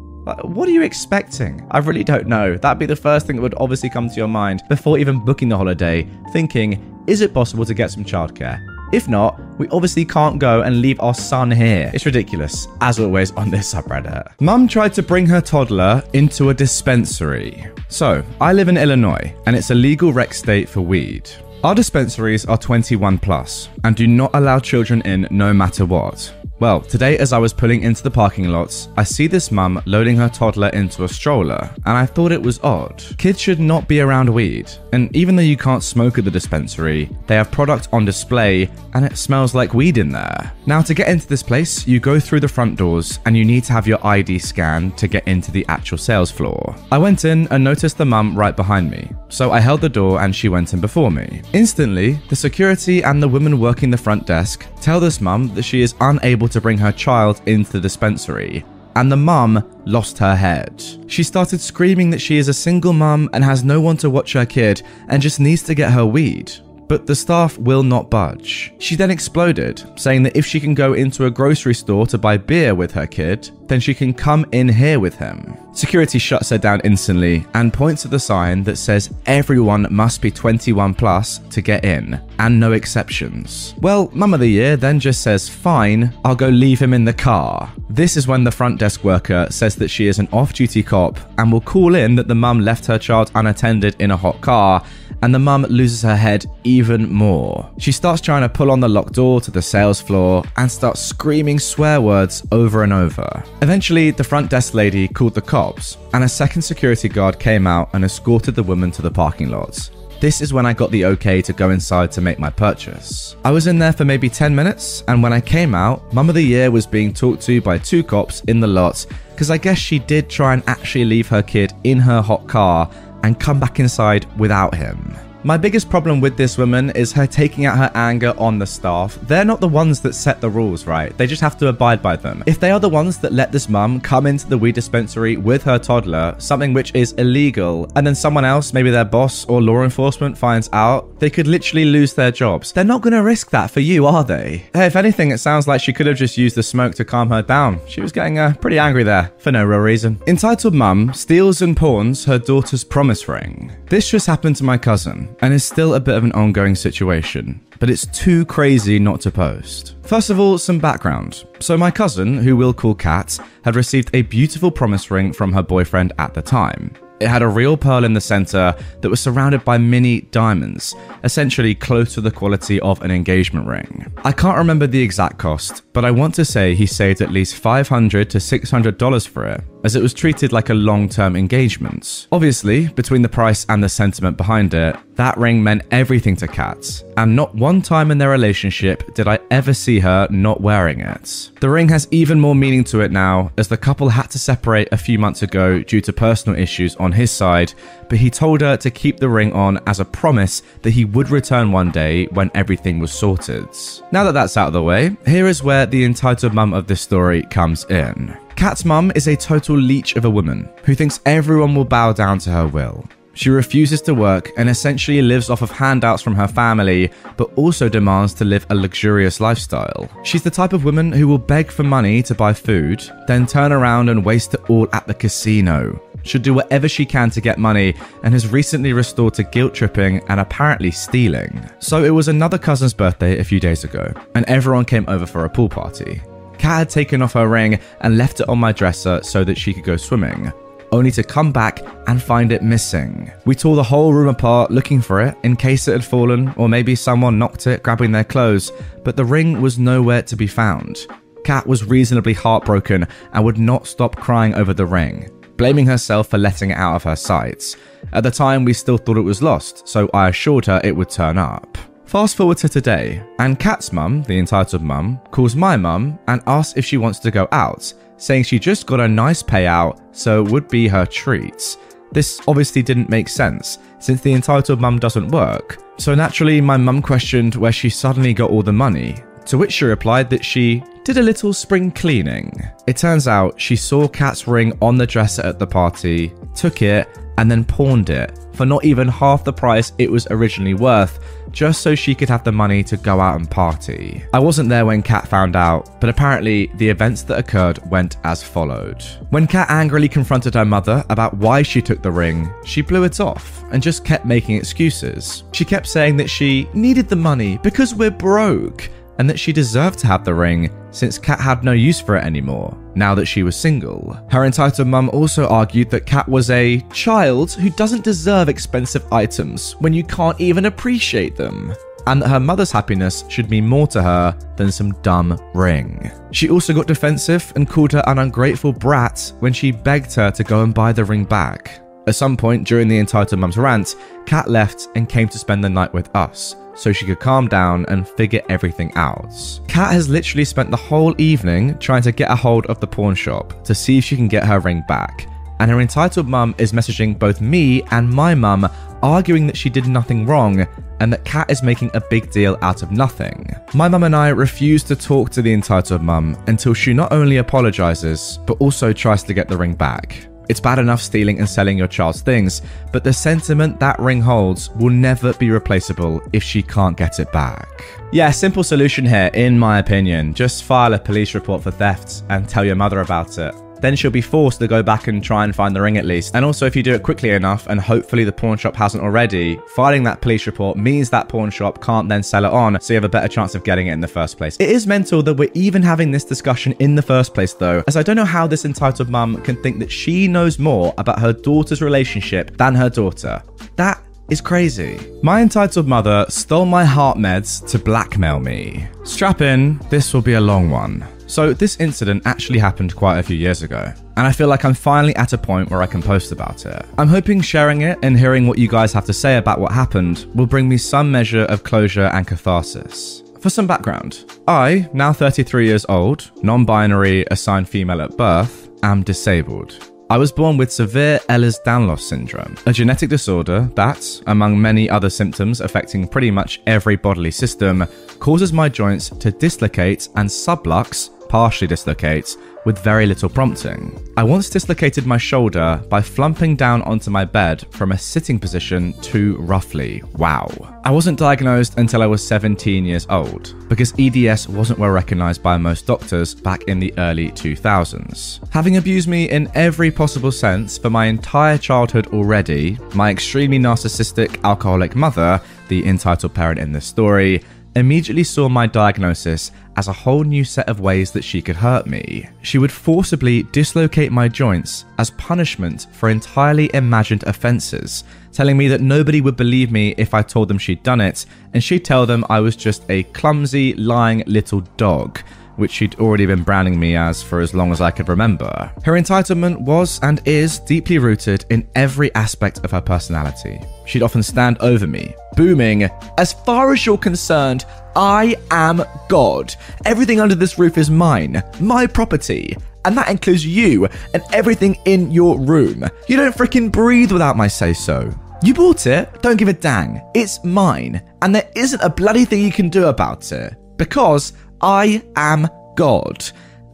What are you expecting? I really don't know. That'd be the first thing that would obviously come to your mind before even booking the holiday, thinking, is it possible to get some childcare? If not, we obviously can't go and leave our son here. It's ridiculous, as always on this subreddit. Mum tried to bring her toddler into a dispensary. So, I live in Illinois, and it's a legal rec state for weed. Our dispensaries are 21 plus and do not allow children in no matter what. Well, today as I was pulling into the parking lots, I see this mum loading her toddler into a stroller, and I thought it was odd. Kids should not be around weed, and even though you can't smoke at the dispensary, they have product on display and it smells like weed in there. Now, to get into this place, you go through the front doors and you need to have your ID scanned to get into the actual sales floor. I went in and noticed the mum right behind me, so I held the door and she went in before me. Instantly, the security and the woman working the front desk tell this mum that she is unable to bring her child into the dispensary, and the mum lost her head. She started screaming that she is a single mum and has no one to watch her kid and just needs to get her weed. But the staff will not budge. She then exploded, saying that if she can go into a grocery store to buy beer with her kid, then she can come in here with him. Security shuts her down instantly and points at the sign that says everyone must be 21 plus to get in, and no exceptions. Well, Mum of the Year then just says, Fine, I'll go leave him in the car. This is when the front desk worker says that she is an off duty cop and will call in that the mum left her child unattended in a hot car and the mum loses her head even more. She starts trying to pull on the locked door to the sales floor and starts screaming swear words over and over. Eventually, the front desk lady called the cops, and a second security guard came out and escorted the woman to the parking lot. This is when I got the okay to go inside to make my purchase. I was in there for maybe 10 minutes, and when I came out, Mum of the Year was being talked to by two cops in the lot because I guess she did try and actually leave her kid in her hot car and come back inside without him. My biggest problem with this woman is her taking out her anger on the staff. They're not the ones that set the rules, right? They just have to abide by them. If they are the ones that let this mum come into the weed dispensary with her toddler, something which is illegal, and then someone else, maybe their boss or law enforcement, finds out, they could literally lose their jobs. They're not going to risk that for you, are they? Hey, if anything, it sounds like she could have just used the smoke to calm her down. She was getting uh, pretty angry there for no real reason. Entitled mum steals and pawns her daughter's promise ring. This just happened to my cousin and is still a bit of an ongoing situation, but it's too crazy not to post. First of all, some background. So, my cousin, who we'll call Kat, had received a beautiful promise ring from her boyfriend at the time. It had a real pearl in the center that was surrounded by mini diamonds, essentially close to the quality of an engagement ring. I can't remember the exact cost, but I want to say he saved at least 500 to $600 for it, as it was treated like a long term engagement. Obviously, between the price and the sentiment behind it, that ring meant everything to Kat, and not one time in their relationship did I ever see her not wearing it. The ring has even more meaning to it now, as the couple had to separate a few months ago due to personal issues on his side, but he told her to keep the ring on as a promise that he would return one day when everything was sorted. Now that that's out of the way, here is where the entitled mum of this story comes in. Kat's mum is a total leech of a woman who thinks everyone will bow down to her will. She refuses to work and essentially lives off of handouts from her family, but also demands to live a luxurious lifestyle. She's the type of woman who will beg for money to buy food, then turn around and waste it all at the casino. She'll do whatever she can to get money and has recently restored to guilt tripping and apparently stealing. So it was another cousin's birthday a few days ago, and everyone came over for a pool party. Kat had taken off her ring and left it on my dresser so that she could go swimming only to come back and find it missing. We tore the whole room apart looking for it in case it had fallen or maybe someone knocked it grabbing their clothes, but the ring was nowhere to be found. Kat was reasonably heartbroken and would not stop crying over the ring. blaming herself for letting it out of her sight. At the time, we still thought it was lost, so I assured her it would turn up. Fast forward to today, and Kat's mum, the entitled mum, calls my mum and asks if she wants to go out, saying she just got a nice payout, so it would be her treat. This obviously didn't make sense, since the entitled mum doesn't work. So naturally, my mum questioned where she suddenly got all the money, to which she replied that she did a little spring cleaning. It turns out she saw Kat's ring on the dresser at the party, took it, and then pawned it for not even half the price it was originally worth, just so she could have the money to go out and party. I wasn't there when Kat found out, but apparently the events that occurred went as followed. When Kat angrily confronted her mother about why she took the ring, she blew it off and just kept making excuses. She kept saying that she needed the money because we're broke and that she deserved to have the ring since Kat had no use for it anymore, now that she was single. Her entitled mum also argued that Kat was a child who doesn't deserve expensive items when you can't even appreciate them. And that her mother's happiness should mean more to her than some dumb ring. She also got defensive and called her an ungrateful brat when she begged her to go and buy the ring back. At some point during the entitled mum's rant, Kat left and came to spend the night with us, so she could calm down and figure everything out. Kat has literally spent the whole evening trying to get a hold of the pawn shop to see if she can get her ring back. And her entitled mum is messaging both me and my mum, arguing that she did nothing wrong and that Kat is making a big deal out of nothing. My mum and I refuse to talk to the entitled mum until she not only apologizes, but also tries to get the ring back. It's bad enough stealing and selling your child's things, but the sentiment that ring holds will never be replaceable if she can't get it back. Yeah, simple solution here, in my opinion. Just file a police report for theft and tell your mother about it then she'll be forced to go back and try and find the ring at least. And also, if you do it quickly enough, and hopefully the pawn shop hasn't already, filing that police report means that pawn shop can't then sell it on, so you have a better chance of getting it in the first place. It is mental that we're even having this discussion in the first place, though, as I don't know how this entitled mum can think that she knows more about her daughter's relationship than her daughter. That is crazy. My entitled mother stole my heart meds to blackmail me. Strap in, this will be a long one. So, this incident actually happened quite a few years ago, and I feel like I'm finally at a point where I can post about it. I'm hoping sharing it and hearing what you guys have to say about what happened will bring me some measure of closure and catharsis. For some background, I, now 33 years old, non binary, assigned female at birth, am disabled. I was born with severe Ehlers-Danlos syndrome, a genetic disorder that, among many other symptoms affecting pretty much every bodily system, causes my joints to dislocate and sublux, partially dislocate, with very little prompting. I once dislocated my shoulder by flumping down onto my bed from a sitting position too roughly. Wow. I wasn't diagnosed until I was 17 years old, because EDS wasn't well recognized by most doctors back in the early 2000s. Having abused me in every possible sense for my entire childhood already, my extremely narcissistic alcoholic mother, the entitled parent in this story, immediately saw my diagnosis as a whole new set of ways that she could hurt me. She would forcibly dislocate my joints as punishment for entirely imagined offences, telling me that nobody would believe me if I told them she'd done it, and she'd tell them I was just a clumsy, lying little dog which she'd already been branding me as for as long as I could remember. Her entitlement was and is deeply rooted in every aspect of her personality. She'd often stand over me, booming, As far as you're concerned, I am God. Everything under this roof is mine, my property. And that includes you and everything in your room. You don't freaking breathe without my say so. You bought it, don't give a dang. It's mine, and there isn't a bloody thing you can do about it. Because I am God.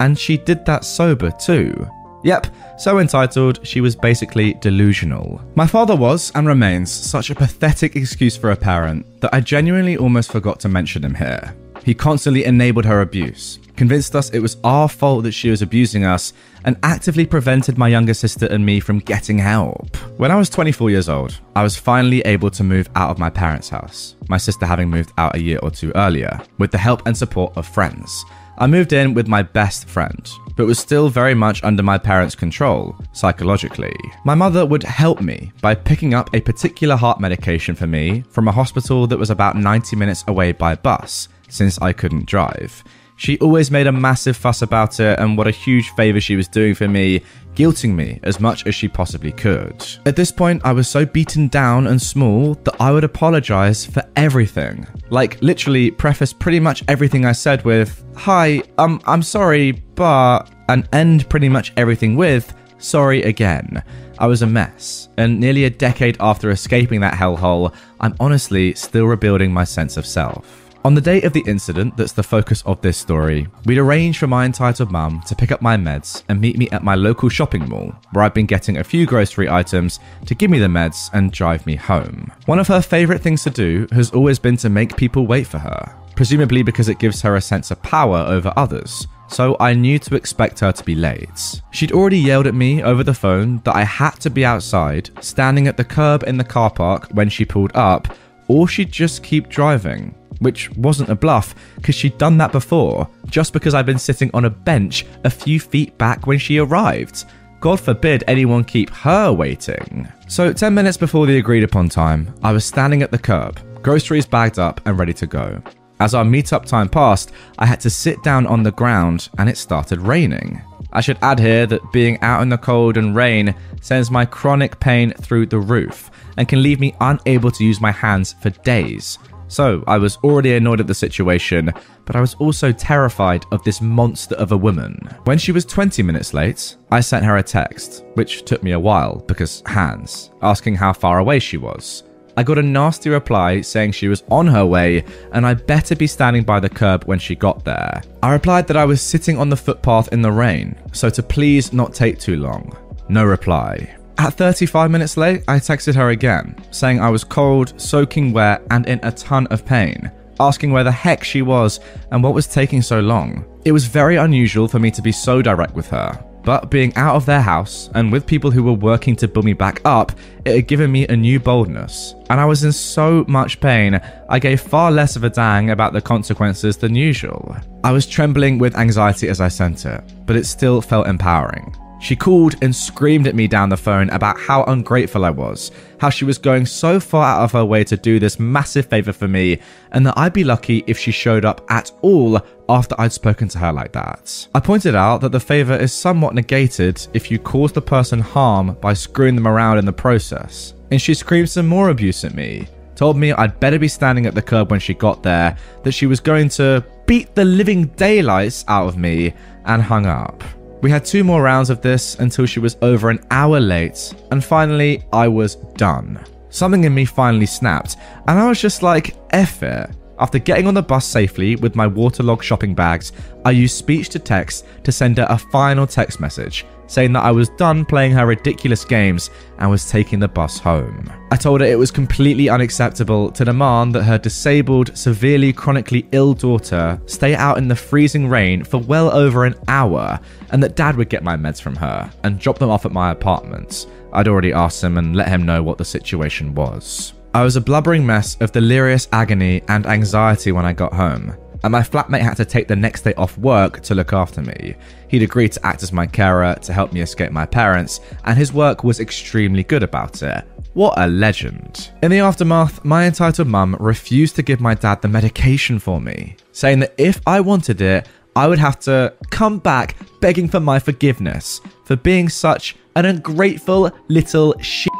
And she did that sober too. Yep, so entitled, she was basically delusional. My father was, and remains, such a pathetic excuse for a parent that I genuinely almost forgot to mention him here. He constantly enabled her abuse, convinced us it was our fault that she was abusing us, and actively prevented my younger sister and me from getting help. When I was 24 years old, I was finally able to move out of my parents' house, my sister having moved out a year or two earlier, with the help and support of friends. I moved in with my best friend, but was still very much under my parents' control, psychologically. My mother would help me by picking up a particular heart medication for me from a hospital that was about 90 minutes away by bus, since I couldn't drive. She always made a massive fuss about it and what a huge favour she was doing for me, guilting me as much as she possibly could. At this point, I was so beaten down and small that I would apologise for everything. Like, literally, preface pretty much everything I said with, Hi, um, I'm sorry, but, and end pretty much everything with, Sorry again. I was a mess, and nearly a decade after escaping that hellhole, I'm honestly still rebuilding my sense of self. On the date of the incident that's the focus of this story, we'd arranged for my entitled mum to pick up my meds and meet me at my local shopping mall, where I'd been getting a few grocery items to give me the meds and drive me home. One of her favourite things to do has always been to make people wait for her, presumably because it gives her a sense of power over others so I knew to expect her to be late. She'd already yelled at me over the phone that I had to be outside, standing at the curb in the car park when she pulled up, or she'd just keep driving. Which wasn't a bluff, because she'd done that before, just because I'd been sitting on a bench a few feet back when she arrived. God forbid anyone keep her waiting. So, 10 minutes before the agreed upon time, I was standing at the curb, groceries bagged up and ready to go. As our meetup time passed, I had to sit down on the ground and it started raining. I should add here that being out in the cold and rain sends my chronic pain through the roof and can leave me unable to use my hands for days. So I was already annoyed at the situation, but I was also terrified of this monster of a woman. When she was 20 minutes late, I sent her a text, which took me a while because hands, asking how far away she was. I got a nasty reply saying she was on her way and I better be standing by the curb when she got there. I replied that I was sitting on the footpath in the rain, so to please not take too long. No reply. At 35 minutes late, I texted her again, saying I was cold, soaking wet, and in a ton of pain, asking where the heck she was and what was taking so long. It was very unusual for me to be so direct with her, but being out of their house and with people who were working to build me back up, it had given me a new boldness. And I was in so much pain, I gave far less of a dang about the consequences than usual. I was trembling with anxiety as I sent it, but it still felt empowering. She called and screamed at me down the phone about how ungrateful I was, how she was going so far out of her way to do this massive favour for me, and that I'd be lucky if she showed up at all after I'd spoken to her like that. I pointed out that the favour is somewhat negated if you cause the person harm by screwing them around in the process, and she screamed some more abuse at me. Told me I'd better be standing at the curb when she got there, that she was going to beat the living daylights out of me, and hung up. We had two more rounds of this until she was over an hour late, and finally, I was done. Something in me finally snapped, and I was just like, F it. After getting on the bus safely with my waterlogged shopping bags, I used speech to text to send her a final text message saying that I was done playing her ridiculous games and was taking the bus home. I told her it was completely unacceptable to demand that her disabled, severely chronically ill daughter stay out in the freezing rain for well over an hour and that dad would get my meds from her and drop them off at my apartment. I'd already asked him and let him know what the situation was. I was a blubbering mess of delirious agony and anxiety when I got home, and my flatmate had to take the next day off work to look after me. He'd agreed to act as my carer to help me escape my parents, and his work was extremely good about it. What a legend. In the aftermath, my entitled mum refused to give my dad the medication for me, saying that if I wanted it, I would have to come back begging for my forgiveness for being such an ungrateful little shit.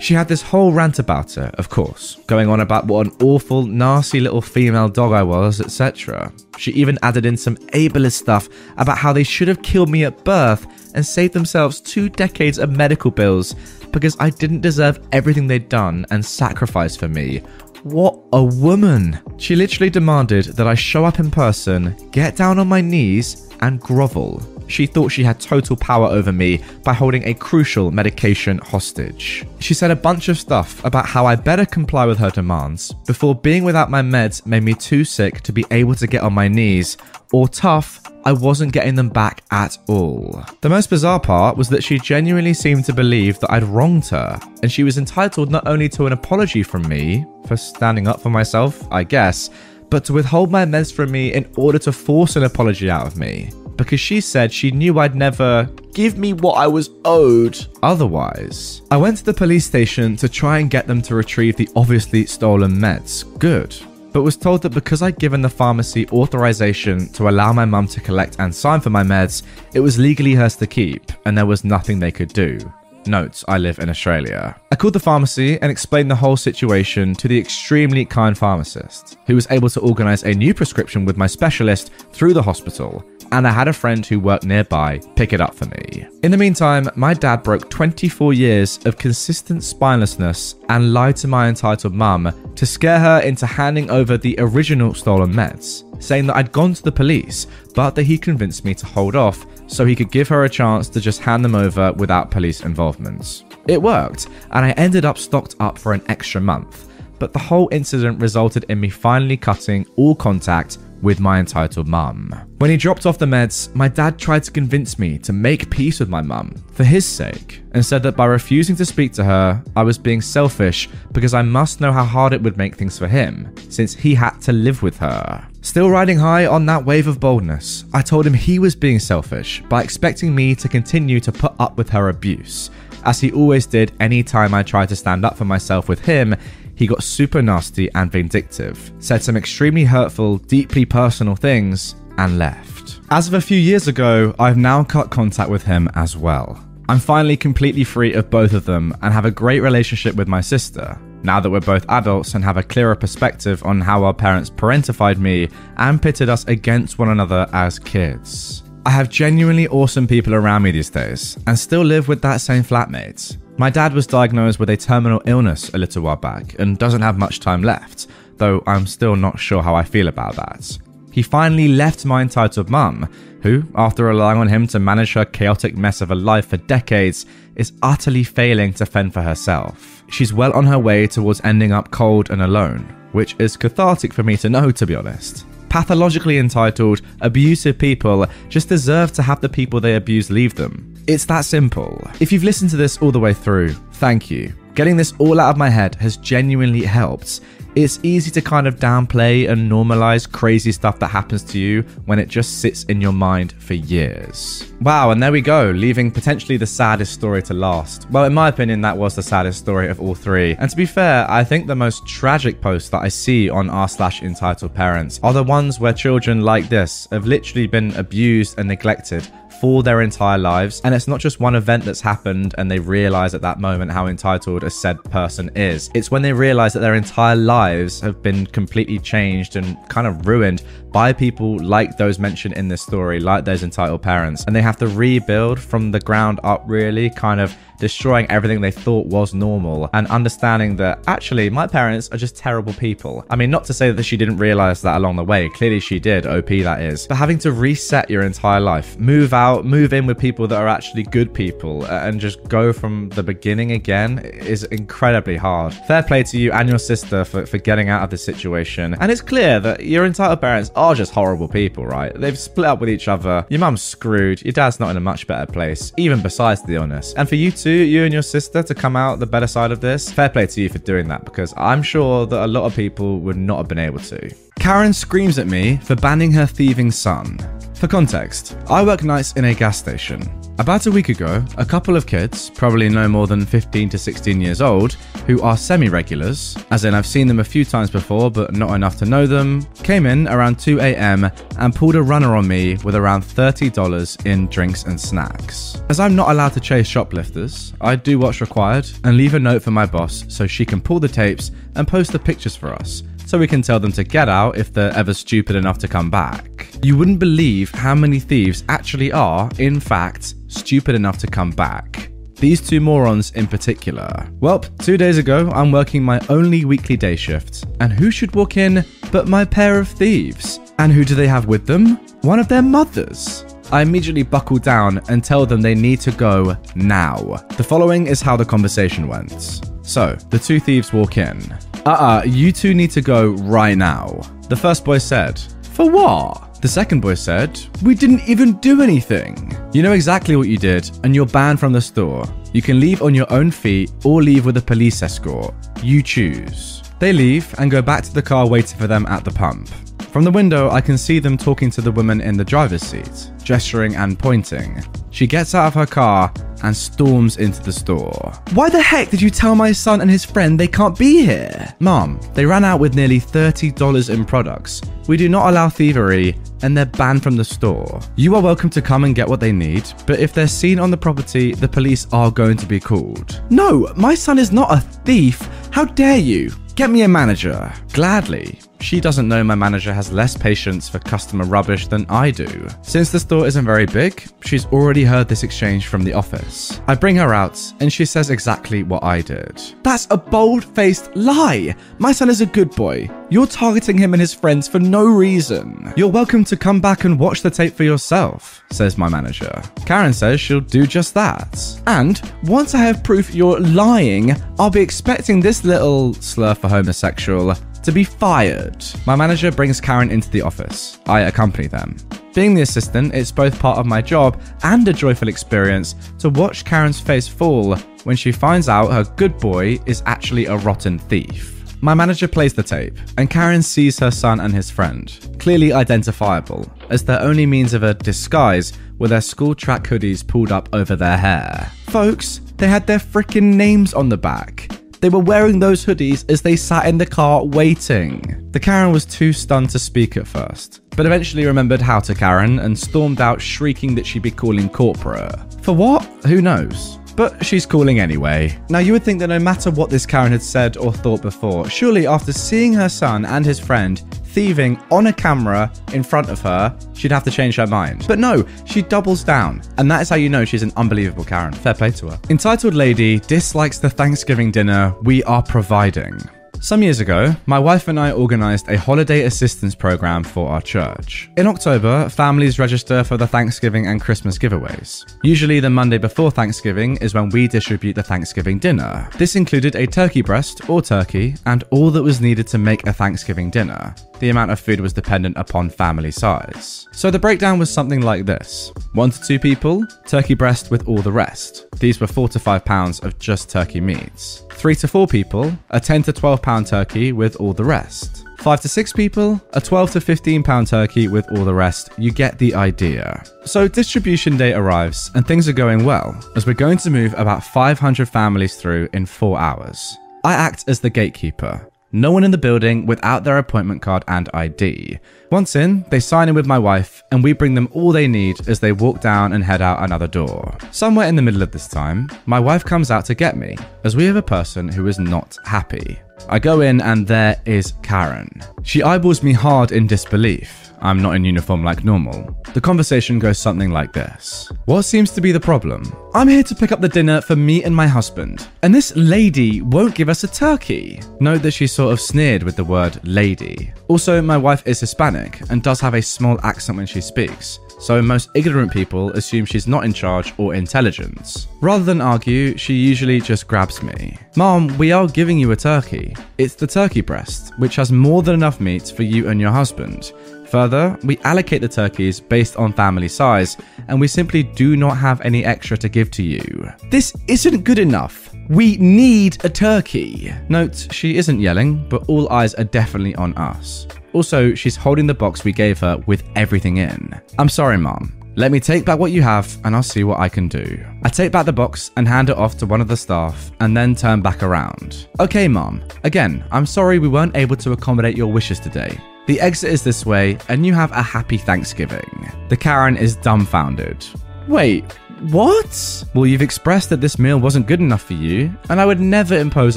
She had this whole rant about it, of course, going on about what an awful, nasty little female dog I was, etc. She even added in some ableist stuff about how they should have killed me at birth and saved themselves two decades of medical bills because I didn't deserve everything they'd done and sacrificed for me. What a woman! She literally demanded that I show up in person, get down on my knees, and grovel she thought she had total power over me by holding a crucial medication hostage. She said a bunch of stuff about how I better comply with her demands before being without my meds made me too sick to be able to get on my knees, or tough, I wasn't getting them back at all. The most bizarre part was that she genuinely seemed to believe that I'd wronged her, and she was entitled not only to an apology from me for standing up for myself, I guess, but to withhold my meds from me in order to force an apology out of me because she said she knew I'd never give me what I was owed otherwise. I went to the police station to try and get them to retrieve the obviously stolen meds. Good. but was told that because I'd given the pharmacy authorization to allow my mum to collect and sign for my meds, it was legally hers to keep, and there was nothing they could do. Notes, I live in Australia. I called the pharmacy and explained the whole situation to the extremely kind pharmacist, who was able to organise a new prescription with my specialist through the hospital, and I had a friend who worked nearby pick it up for me. In the meantime, my dad broke 24 years of consistent spinelessness and lied to my entitled mum to scare her into handing over the original stolen meds, saying that I'd gone to the police, but that he convinced me to hold off so he could give her a chance to just hand them over without police involvement. It worked, and I ended up stocked up for an extra month. But the whole incident resulted in me finally cutting all contact with my entitled mum. When he dropped off the meds, my dad tried to convince me to make peace with my mum for his sake and said that by refusing to speak to her, I was being selfish because I must know how hard it would make things for him since he had to live with her. Still riding high on that wave of boldness, I told him he was being selfish by expecting me to continue to put up with her abuse, as he always did any time I tried to stand up for myself with him he got super nasty and vindictive, said some extremely hurtful, deeply personal things, and left. As of a few years ago, I've now cut contact with him as well. I'm finally completely free of both of them and have a great relationship with my sister, now that we're both adults and have a clearer perspective on how our parents parentified me and pitted us against one another as kids. I have genuinely awesome people around me these days and still live with that same flatmate. My dad was diagnosed with a terminal illness a little while back and doesn't have much time left, though I'm still not sure how I feel about that. He finally left my entitled mum, who, after relying on him to manage her chaotic mess of a life for decades, is utterly failing to fend for herself. She's well on her way towards ending up cold and alone, which is cathartic for me to know, to be honest pathologically entitled, abusive people just deserve to have the people they abuse leave them. It's that simple. If you've listened to this all the way through, thank you. Getting this all out of my head has genuinely helped. It's easy to kind of downplay and normalize crazy stuff that happens to you when it just sits in your mind for years. Wow, and there we go, leaving potentially the saddest story to last. Well, in my opinion, that was the saddest story of all three. And to be fair, I think the most tragic posts that I see on r slash entitled parents are the ones where children like this have literally been abused and neglected for their entire lives. And it's not just one event that's happened and they realize at that moment how entitled a said person is. It's when they realize that their entire lives have been completely changed and kind of ruined by people like those mentioned in this story, like those entitled parents. And they have to rebuild from the ground up, really, kind of destroying everything they thought was normal and understanding that actually my parents are just terrible people. I mean, not to say that she didn't realize that along the way, clearly she did, OP that is, but having to reset your entire life, move out, move in with people that are actually good people, and just go from the beginning again is incredibly hard. Fair play to you and your sister for, for getting out of this situation. And it's clear that your entitled parents are just horrible people, right? They've split up with each other. Your mum's screwed. Your dad's not in a much better place, even besides the illness. And for you two, you and your sister, to come out the better side of this, fair play to you for doing that because I'm sure that a lot of people would not have been able to. Karen screams at me for banning her thieving son. For context, I work nights in a gas station. About a week ago, a couple of kids, probably no more than 15 to 16 years old, who are semi regulars, as in I've seen them a few times before but not enough to know them, came in around 2 am and pulled a runner on me with around $30 in drinks and snacks. As I'm not allowed to chase shoplifters, I do what's required and leave a note for my boss so she can pull the tapes and post the pictures for us so we can tell them to get out if they're ever stupid enough to come back. You wouldn't believe how many thieves actually are, in fact, stupid enough to come back. These two morons in particular. Well, two days ago, I'm working my only weekly day shift, and who should walk in but my pair of thieves? And who do they have with them? One of their mothers. I immediately buckle down and tell them they need to go now. The following is how the conversation went. So, the two thieves walk in. Uh uh, you two need to go right now. The first boy said, For what? The second boy said, We didn't even do anything. You know exactly what you did, and you're banned from the store. You can leave on your own feet or leave with a police escort. You choose. They leave and go back to the car waiting for them at the pump. From the window, I can see them talking to the woman in the driver's seat, gesturing and pointing. She gets out of her car and storms into the store. Why the heck did you tell my son and his friend they can't be here? Mom, they ran out with nearly $30 in products. We do not allow thievery and they're banned from the store. You are welcome to come and get what they need, but if they're seen on the property, the police are going to be called. No, my son is not a thief. How dare you? Get me a manager. Gladly. She doesn't know my manager has less patience for customer rubbish than I do. Since the store isn't very big, she's already heard this exchange from the office. I bring her out, and she says exactly what I did. That's a bold faced lie! My son is a good boy. You're targeting him and his friends for no reason. You're welcome to come back and watch the tape for yourself, says my manager. Karen says she'll do just that. And once I have proof you're lying, I'll be expecting this little slur for homosexual to be fired. My manager brings Karen into the office. I accompany them. Being the assistant, it's both part of my job and a joyful experience to watch Karen's face fall when she finds out her good boy is actually a rotten thief. My manager plays the tape, and Karen sees her son and his friend, clearly identifiable, as their only means of a disguise were their school track hoodies pulled up over their hair. Folks, they had their freaking names on the back. They were wearing those hoodies as they sat in the car waiting. The Karen was too stunned to speak at first, but eventually remembered how to Karen and stormed out shrieking that she'd be calling corporate. For what? Who knows? But she's calling anyway. Now, you would think that no matter what this Karen had said or thought before, surely after seeing her son and his friend thieving on a camera in front of her, she'd have to change her mind. But no, she doubles down. And that is how you know she's an unbelievable Karen. Fair play to her. Entitled Lady dislikes the Thanksgiving dinner we are providing. Some years ago, my wife and I organised a holiday assistance program for our church. In October, families register for the Thanksgiving and Christmas giveaways. Usually, the Monday before Thanksgiving is when we distribute the Thanksgiving dinner. This included a turkey breast or turkey and all that was needed to make a Thanksgiving dinner. The amount of food was dependent upon family size. So the breakdown was something like this one to two people, turkey breast with all the rest. These were four to five pounds of just turkey meats. Three to four people, a 10 to 12 pound turkey with all the rest. 5 to 6 people, a 12 to 15 pound turkey with all the rest. You get the idea. So, distribution day arrives and things are going well, as we're going to move about 500 families through in 4 hours. I act as the gatekeeper. No one in the building without their appointment card and ID. Once in, they sign in with my wife, and we bring them all they need as they walk down and head out another door. Somewhere in the middle of this time, my wife comes out to get me, as we have a person who is not happy. I go in, and there is Karen. She eyeballs me hard in disbelief. I'm not in uniform like normal. The conversation goes something like this What seems to be the problem? I'm here to pick up the dinner for me and my husband, and this lady won't give us a turkey. Note that she sort of sneered with the word lady. Also, my wife is Hispanic and does have a small accent when she speaks so most ignorant people assume she's not in charge or intelligent. Rather than argue, she usually just grabs me. Mom, we are giving you a turkey. It's the turkey breast, which has more than enough meat for you and your husband. Further, we allocate the turkeys based on family size, and we simply do not have any extra to give to you. This isn't good enough. We need a turkey. Note, she isn't yelling, but all eyes are definitely on us. Also, she's holding the box we gave her with everything in. I'm sorry, Mom. Let me take back what you have and I'll see what I can do. I take back the box and hand it off to one of the staff and then turn back around. Okay, Mom. Again, I'm sorry we weren't able to accommodate your wishes today. The exit is this way, and you have a happy Thanksgiving. The Karen is dumbfounded. Wait, what? Well, you've expressed that this meal wasn't good enough for you, and I would never impose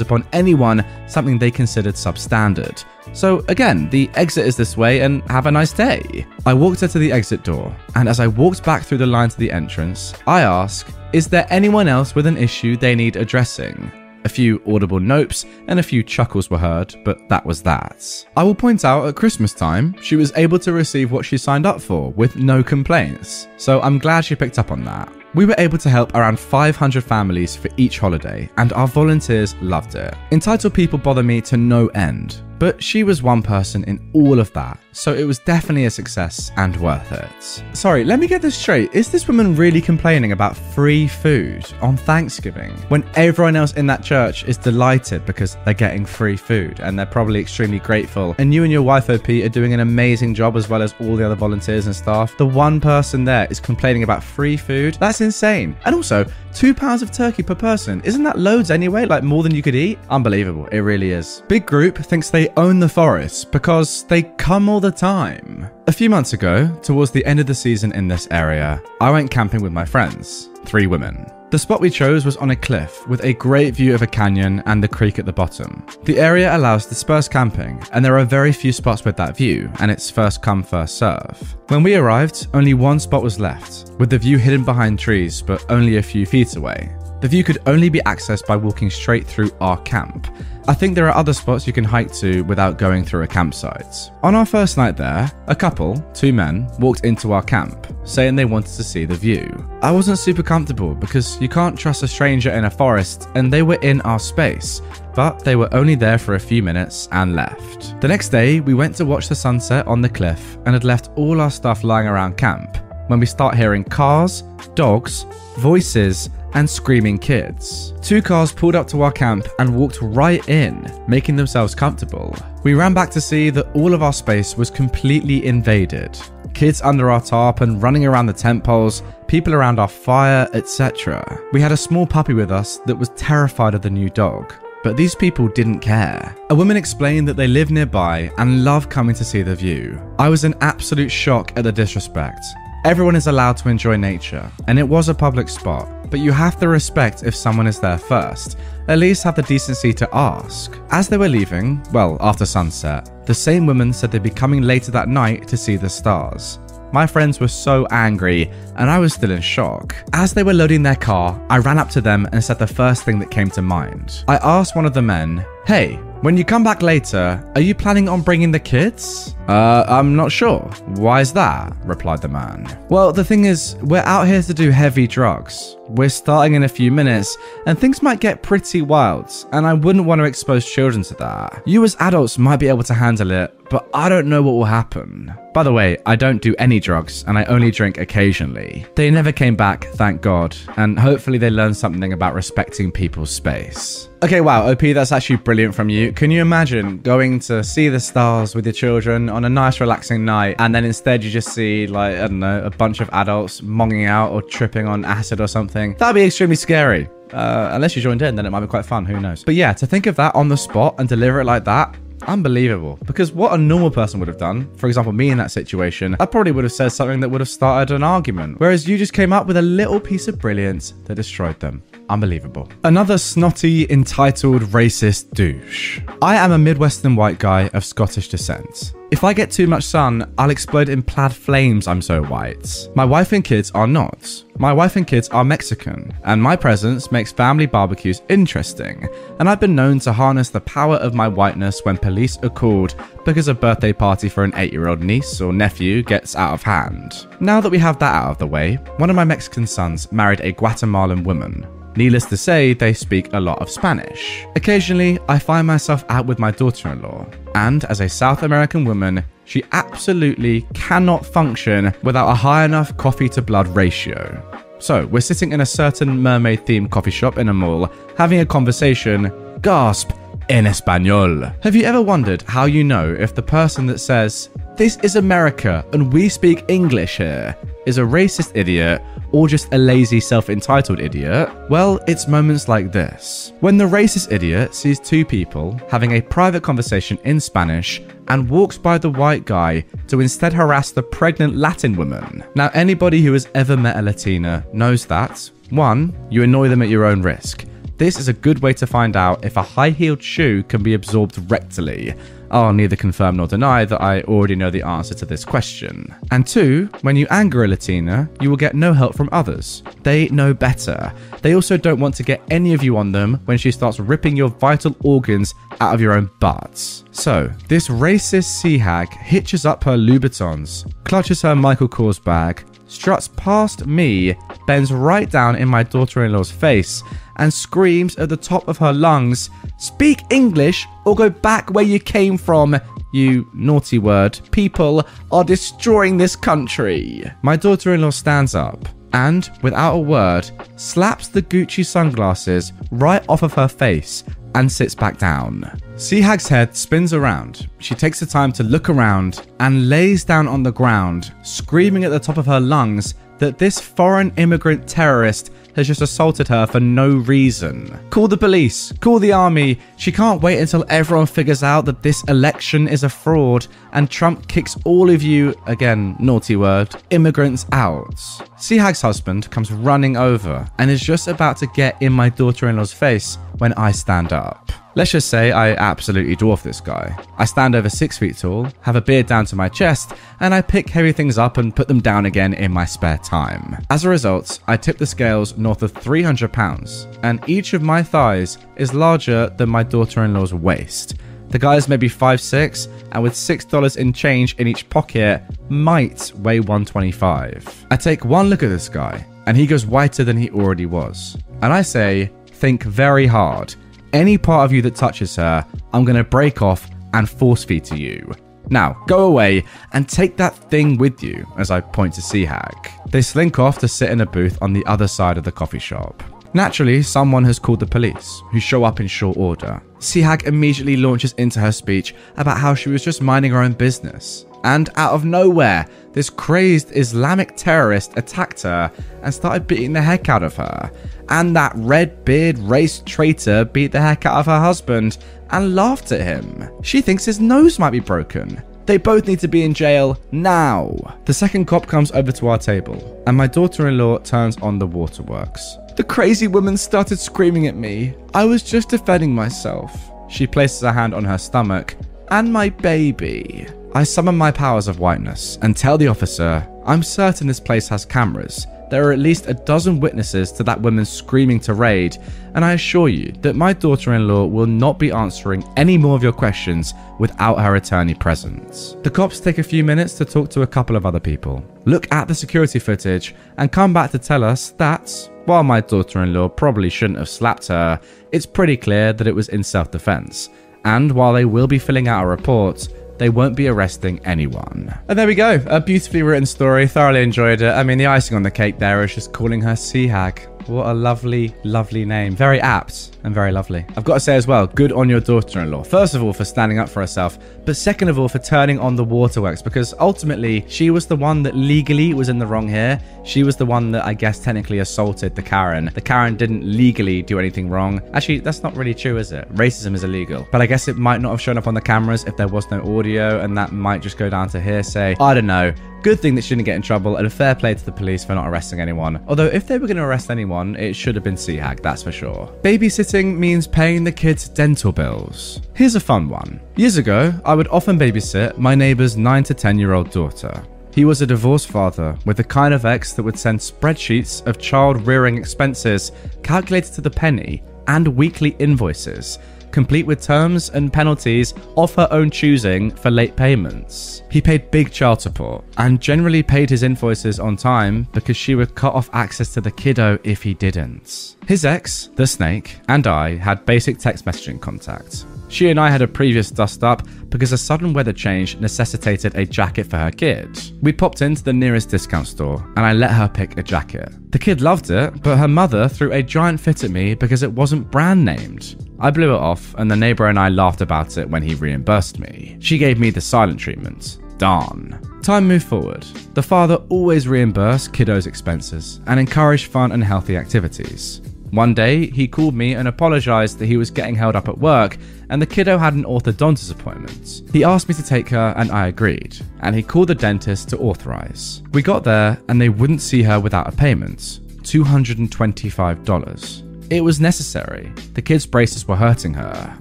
upon anyone something they considered substandard. So, again, the exit is this way, and have a nice day. I walked her to the exit door, and as I walked back through the line to the entrance, I ask, Is there anyone else with an issue they need addressing? A few audible nopes and a few chuckles were heard, but that was that. I will point out at Christmas time, she was able to receive what she signed up for with no complaints, so I'm glad she picked up on that. We were able to help around 500 families for each holiday, and our volunteers loved it. Entitled people bother me to no end, but she was one person in all of that, so it was definitely a success and worth it. Sorry, let me get this straight. Is this woman really complaining about free food on Thanksgiving when everyone else in that church is delighted because they're getting free food and they're probably extremely grateful? And you and your wife, OP, are doing an amazing job as well as all the other volunteers and staff. The one person there is complaining about free food. That's insane. And also, two pounds of turkey per person. Isn't that loads anyway? Like more than you could eat? Unbelievable. It really is. Big Group thinks they own the forest because they come all the time. A few months ago, towards the end of the season in this area, I went camping with my friends, three women. The spot we chose was on a cliff with a great view of a canyon and the creek at the bottom. The area allows dispersed camping, and there are very few spots with that view, and it's first come, first serve. When we arrived, only one spot was left, with the view hidden behind trees but only a few feet away. The view could only be accessed by walking straight through our camp. I think there are other spots you can hike to without going through a campsite. On our first night there, a couple, two men, walked into our camp, saying they wanted to see the view. I wasn't super comfortable because you can't trust a stranger in a forest and they were in our space, but they were only there for a few minutes and left. The next day, we went to watch the sunset on the cliff and had left all our stuff lying around camp when we start hearing cars, dogs, voices, and screaming kids. Two cars pulled up to our camp and walked right in, making themselves comfortable. We ran back to see that all of our space was completely invaded. Kids under our tarp and running around the tent poles, people around our fire, etc. We had a small puppy with us that was terrified of the new dog. But these people didn't care. A woman explained that they live nearby and love coming to see the view. I was in absolute shock at the disrespect. Everyone is allowed to enjoy nature, and it was a public spot, but you have to respect if someone is there first. At least have the decency to ask. As they were leaving, well, after sunset, the same woman said they'd be coming later that night to see the stars. My friends were so angry, and I was still in shock. As they were loading their car, I ran up to them and said the first thing that came to mind. I asked one of the men, Hey, when you come back later, are you planning on bringing the kids? Uh, I'm not sure. Why is that? replied the man. Well, the thing is, we're out here to do heavy drugs. We're starting in a few minutes, and things might get pretty wild, and I wouldn't want to expose children to that. You as adults might be able to handle it, but I don't know what will happen. By the way, I don't do any drugs, and I only drink occasionally. They never came back, thank God, and hopefully they learned something about respecting people's space. Okay, wow, OP, that's actually brilliant from you. Can you imagine going to see the stars with your children on a nice, relaxing night, and then instead you just see, like, I don't know, a bunch of adults monging out or tripping on acid or something? That'd be extremely scary. Uh, unless you joined in, then it might be quite fun. Who knows? But yeah, to think of that on the spot and deliver it like that, Unbelievable. Because what a normal person would have done, for example, me in that situation, I probably would have said something that would have started an argument. Whereas you just came up with a little piece of brilliance that destroyed them. Unbelievable. Another snotty, entitled, racist douche. I am a Midwestern white guy of Scottish descent. If I get too much sun, I'll explode in plaid flames, I'm so white. My wife and kids are not. My wife and kids are Mexican, and my presence makes family barbecues interesting, and I've been known to harness the power of my whiteness when police are called because a birthday party for an 8 year old niece or nephew gets out of hand. Now that we have that out of the way, one of my Mexican sons married a Guatemalan woman. Needless to say, they speak a lot of Spanish. Occasionally, I find myself out with my daughter in law, and as a South American woman, she absolutely cannot function without a high enough coffee to blood ratio. So, we're sitting in a certain mermaid themed coffee shop in a mall, having a conversation. Gasp! In Espanol. Have you ever wondered how you know if the person that says, This is America and we speak English here, is a racist idiot or just a lazy, self entitled idiot? Well, it's moments like this. When the racist idiot sees two people having a private conversation in Spanish and walks by the white guy to instead harass the pregnant Latin woman. Now, anybody who has ever met a Latina knows that 1. You annoy them at your own risk. This is a good way to find out if a high heeled shoe can be absorbed rectally. I'll neither confirm nor deny that I already know the answer to this question. And two, when you anger a Latina, you will get no help from others. They know better. They also don't want to get any of you on them when she starts ripping your vital organs out of your own butts. So, this racist sea hag hitches up her Louboutins, clutches her Michael Kors bag, struts past me, bends right down in my daughter in law's face, and screams at the top of her lungs, Speak English or go back where you came from. You naughty word. People are destroying this country. My daughter in law stands up and, without a word, slaps the Gucci sunglasses right off of her face and sits back down. Seahag's head spins around. She takes the time to look around and lays down on the ground, screaming at the top of her lungs that this foreign immigrant terrorist has just assaulted her for no reason. Call the police, call the army. She can't wait until everyone figures out that this election is a fraud and Trump kicks all of you, again, naughty word, immigrants out. Seahag's husband comes running over and is just about to get in my daughter in law's face when I stand up. Let's just say I absolutely dwarf this guy. I stand over six feet tall, have a beard down to my chest, and I pick heavy things up and put them down again in my spare time. As a result, I tip the scales north of 300 pounds, and each of my thighs is larger than my daughter in law's waist. The guy's maybe 5'6 and with $6 in change in each pocket might weigh 125. I take one look at this guy and he goes whiter than he already was. And I say, think very hard any part of you that touches her, I'm to break off and force feed to you. Now, go away and take that thing with you, as I point to Seahag. They slink off to sit in a booth on the other side of the coffee shop. Naturally, someone has called the police, who show up in short order. Seahag immediately launches into her speech about how she was just minding her own business. And out of nowhere, this crazed Islamic terrorist attacked her and started beating the heck out of her and that red beard race traitor beat the heck out of her husband and laughed at him. She thinks his nose might be broken. They both need to be in jail now. The second cop comes over to our table, and my daughter in law turns on the waterworks. The crazy woman started screaming at me. I was just defending myself. She places her hand on her stomach. And my baby. I summon my powers of whiteness and tell the officer I'm certain this place has cameras there are at least a dozen witnesses to that woman screaming to raid, and I assure you that my daughter in law will not be answering any more of your questions without her attorney present. The cops take a few minutes to talk to a couple of other people, look at the security footage, and come back to tell us that, while my daughter in law probably shouldn't have slapped her, it's pretty clear that it was in self defense. And while they will be filling out a report, they won't be arresting anyone. And there we go. A beautifully written story. Thoroughly enjoyed it. I mean, the icing on the cake there is just calling her Seahag. What a lovely, lovely name. Very apt and very lovely. I've got to say as well, good on your daughter in law. First of all, for standing up for herself, but second of all, for turning on the waterworks, because ultimately, she was the one that legally was in the wrong here. She was the one that I guess technically assaulted the Karen. The Karen didn't legally do anything wrong. Actually, that's not really true, is it? Racism is illegal. But I guess it might not have shown up on the cameras if there was no audio, and that might just go down to hearsay. I don't know. Good thing she didn't get in trouble, and a fair play to the police for not arresting anyone. Although, if they were going to arrest anyone, it should have been Seahag, that's for sure. Babysitting means paying the kids' dental bills. Here's a fun one. Years ago, I would often babysit my neighbor's 9 to 10 year old daughter. He was a divorced father with the kind of ex that would send spreadsheets of child rearing expenses calculated to the penny and weekly invoices complete with terms and penalties of her own choosing for late payments. He paid big child support and generally paid his invoices on time because she would cut off access to the kiddo if he didn't. His ex, the snake, and I had basic text messaging contact. She and I had a previous dust up because a sudden weather change necessitated a jacket for her kid. We popped into the nearest discount store and I let her pick a jacket. The kid loved it, but her mother threw a giant fit at me because it wasn't brand named. I blew it off, and the neighbor and I laughed about it when he reimbursed me. She gave me the silent treatment. Darn. Time moved forward. The father always reimbursed kiddos' expenses and encouraged fun and healthy activities. One day, he called me and apologized that he was getting held up at work and the kiddo had an orthodontist appointment. He asked me to take her and I agreed, and he called the dentist to authorize. We got there and they wouldn't see her without a payment $225. It was necessary. The kid's braces were hurting her.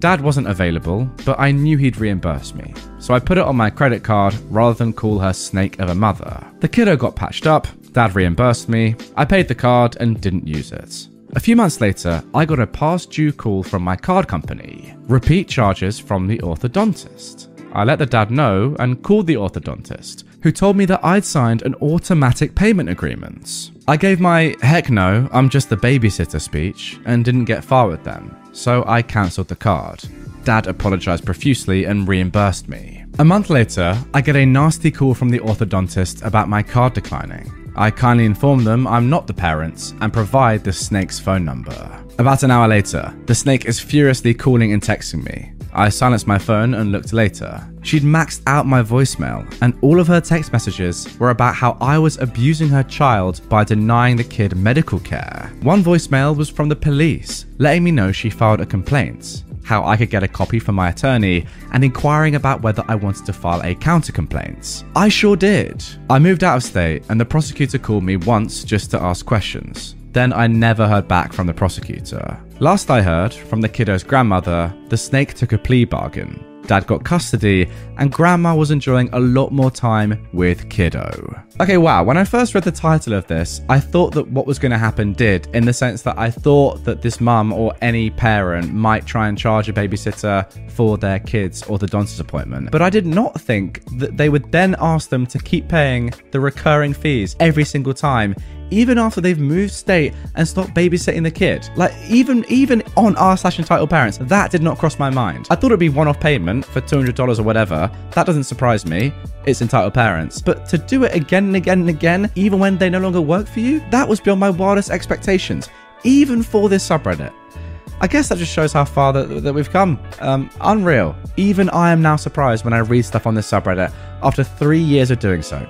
Dad wasn't available, but I knew he'd reimburse me. So I put it on my credit card rather than call her snake of a mother. The kiddo got patched up, Dad reimbursed me, I paid the card and didn't use it. A few months later, I got a past due call from my card company. Repeat charges from the orthodontist. I let the dad know and called the orthodontist, who told me that I'd signed an automatic payment agreement. I gave my heck no, I'm just the babysitter speech and didn't get far with them, so I cancelled the card. Dad apologised profusely and reimbursed me. A month later, I get a nasty call from the orthodontist about my card declining. I kindly inform them I'm not the parents and provide the snake's phone number. About an hour later, the snake is furiously calling and texting me. I silenced my phone and looked later. She'd maxed out my voicemail, and all of her text messages were about how I was abusing her child by denying the kid medical care. One voicemail was from the police, letting me know she filed a complaint, how I could get a copy from my attorney, and inquiring about whether I wanted to file a counter complaint. I sure did. I moved out of state, and the prosecutor called me once just to ask questions. Then I never heard back from the prosecutor. Last I heard from the kiddo's grandmother, the snake took a plea bargain. Dad got custody, and Grandma was enjoying a lot more time with Kiddo. Okay, wow, when I first read the title of this, I thought that what was going to happen did, in the sense that I thought that this mum or any parent might try and charge a babysitter for their kids or the dentist appointment. But I did not think that they would then ask them to keep paying the recurring fees every single time even after they've moved state and stopped babysitting the kid. Like even even on r slash entitled parents, that did not cross my mind. I thought it'd be one-off payment for two hundred dollars or whatever. That doesn't surprise me. It's entitled parents, but to do it again and again and again, even when they no longer work for you, that was beyond my wildest expectations. Even for this subreddit. I guess that just shows how far that, that we've come. Um, unreal. Even I am now surprised when I read stuff on this subreddit after three years of doing so.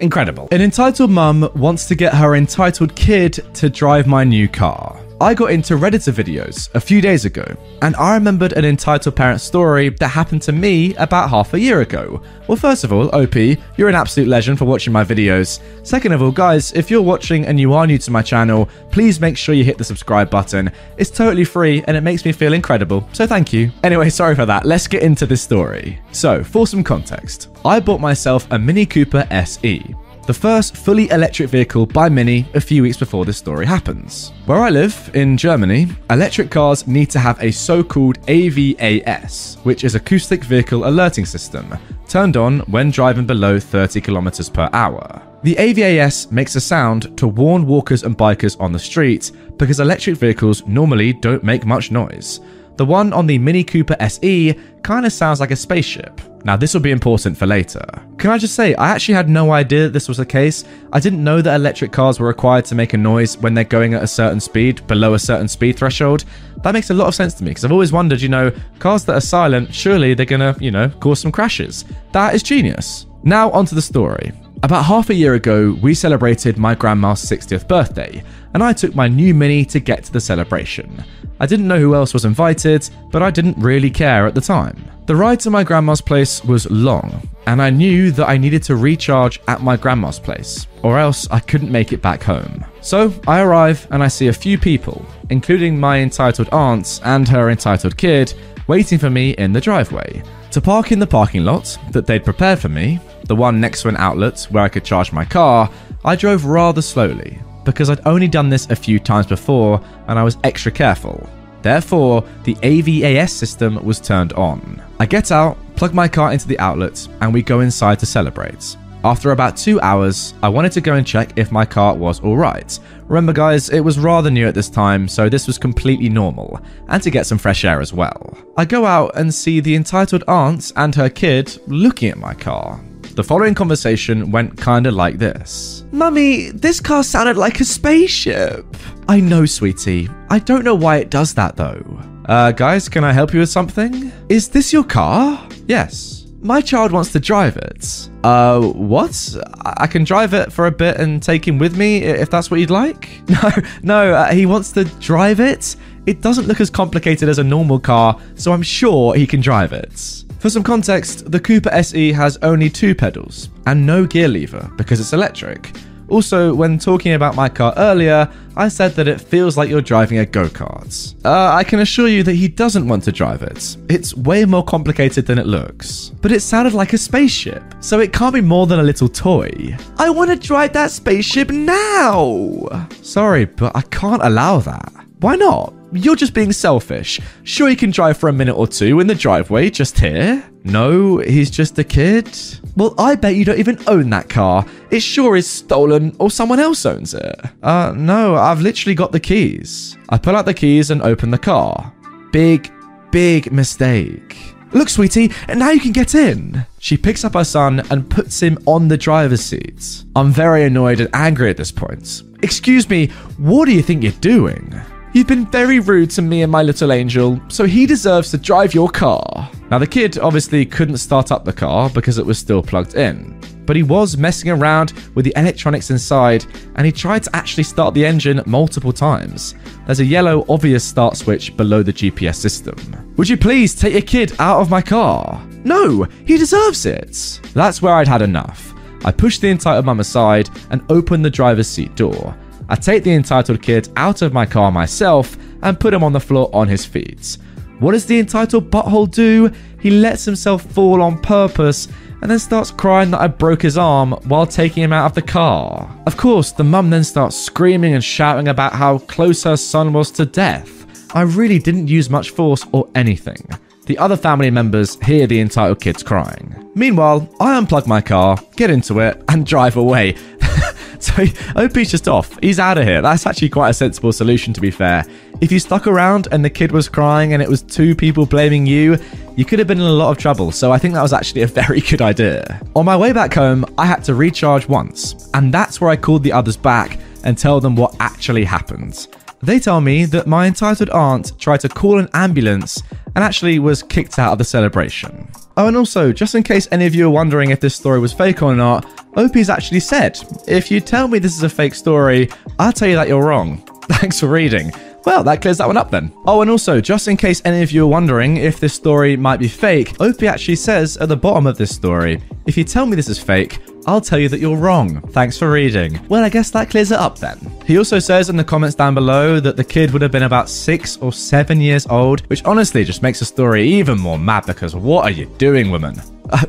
Incredible. An entitled mum wants to get her entitled kid to drive my new car. I got into Redditor videos a few days ago, and I remembered an entitled parent story that happened to me about half a year ago. Well, first of all, OP, you're an absolute legend for watching my videos. Second of all, guys, if you're watching and you are new to my channel, please make sure you hit the subscribe button. It's totally free and it makes me feel incredible, so thank you. Anyway, sorry for that. Let's get into this story. So, for some context, I bought myself a Mini Cooper SE the first fully electric vehicle by Mini a few weeks before this story happens. Where I live, in Germany, electric cars need to have a so called AVAS, which is Acoustic Vehicle Alerting System, turned on when driving below 30 km per hour. The AVAS makes a sound to warn walkers and bikers on the street because electric vehicles normally don't make much noise. The one on the Mini Cooper SE kind of sounds like a spaceship. Now, this will be important for later. Can I just say, I actually had no idea this was the case. I didn't know that electric cars were required to make a noise when they're going at a certain speed, below a certain speed threshold. That makes a lot of sense to me because I've always wondered, you know, cars that are silent, surely they're gonna, you know, cause some crashes. That is genius. Now, onto the story. About half a year ago, we celebrated my grandma's 60th birthday, and I took my new Mini to get to the celebration. I didn't know who else was invited, but I didn't really care at the time. The ride to my grandma's place was long, and I knew that I needed to recharge at my grandma's place, or else I couldn't make it back home. So I arrive and I see a few people, including my entitled aunt and her entitled kid, waiting for me in the driveway. To park in the parking lot that they'd prepared for me, the one next to an outlet where I could charge my car, I drove rather slowly because I'd only done this a few times before and I was extra careful. Therefore, the AVAS system was turned on. I get out, plug my car into the outlet, and we go inside to celebrate. After about two hours, I wanted to go and check if my car was alright. Remember, guys, it was rather new at this time, so this was completely normal, and to get some fresh air as well. I go out and see the entitled aunt and her kid looking at my car. The following conversation went kinda like this Mummy, this car sounded like a spaceship. I know, sweetie. I don't know why it does that though. Uh, guys, can I help you with something? Is this your car? Yes. My child wants to drive it. Uh, what? I can drive it for a bit and take him with me if that's what you'd like? No, no, uh, he wants to drive it. It doesn't look as complicated as a normal car, so I'm sure he can drive it. For some context, the Cooper SE has only two pedals and no gear lever because it's electric. Also, when talking about my car earlier, I said that it feels like you're driving a go kart. Uh, I can assure you that he doesn't want to drive it. It's way more complicated than it looks. But it sounded like a spaceship, so it can't be more than a little toy. I want to drive that spaceship now! Sorry, but I can't allow that. Why not? You're just being selfish. Sure, he can drive for a minute or two in the driveway just here. No, he's just a kid. Well, I bet you don't even own that car. It sure is stolen or someone else owns it. Uh, no, I've literally got the keys. I pull out the keys and open the car. Big, big mistake. Look, sweetie, and now you can get in. She picks up her son and puts him on the driver's seat. I'm very annoyed and angry at this point. Excuse me, what do you think you're doing? You've been very rude to me and my little angel, so he deserves to drive your car. Now, the kid obviously couldn't start up the car because it was still plugged in, but he was messing around with the electronics inside and he tried to actually start the engine multiple times. There's a yellow obvious start switch below the GPS system. Would you please take your kid out of my car? No, he deserves it. That's where I'd had enough. I pushed the entitled mum aside and opened the driver's seat door. I take the entitled kid out of my car myself and put him on the floor on his feet. What does the entitled butthole do? He lets himself fall on purpose and then starts crying that I broke his arm while taking him out of the car. Of course, the mum then starts screaming and shouting about how close her son was to death. I really didn't use much force or anything. The other family members hear the entitled kids crying. Meanwhile, I unplug my car, get into it, and drive away. so OP's just off. He's out of here. That's actually quite a sensible solution, to be fair. If you stuck around and the kid was crying and it was two people blaming you, you could have been in a lot of trouble. So I think that was actually a very good idea. On my way back home, I had to recharge once, and that's where I called the others back and tell them what actually happened. They tell me that my entitled aunt tried to call an ambulance and actually was kicked out of the celebration. Oh, and also, just in case any of you are wondering if this story was fake or not, OP's actually said, if you tell me this is a fake story, I'll tell you that you're wrong. Thanks for reading. Well, that clears that one up then. Oh, and also, just in case any of you are wondering if this story might be fake, OP actually says at the bottom of this story, if you tell me this is fake, I'll tell you that you're wrong. Thanks for reading. Well, I guess that clears it up then. He also says in the comments down below that the kid would have been about six or seven years old, which honestly just makes the story even more mad because what are you doing, woman? Uh,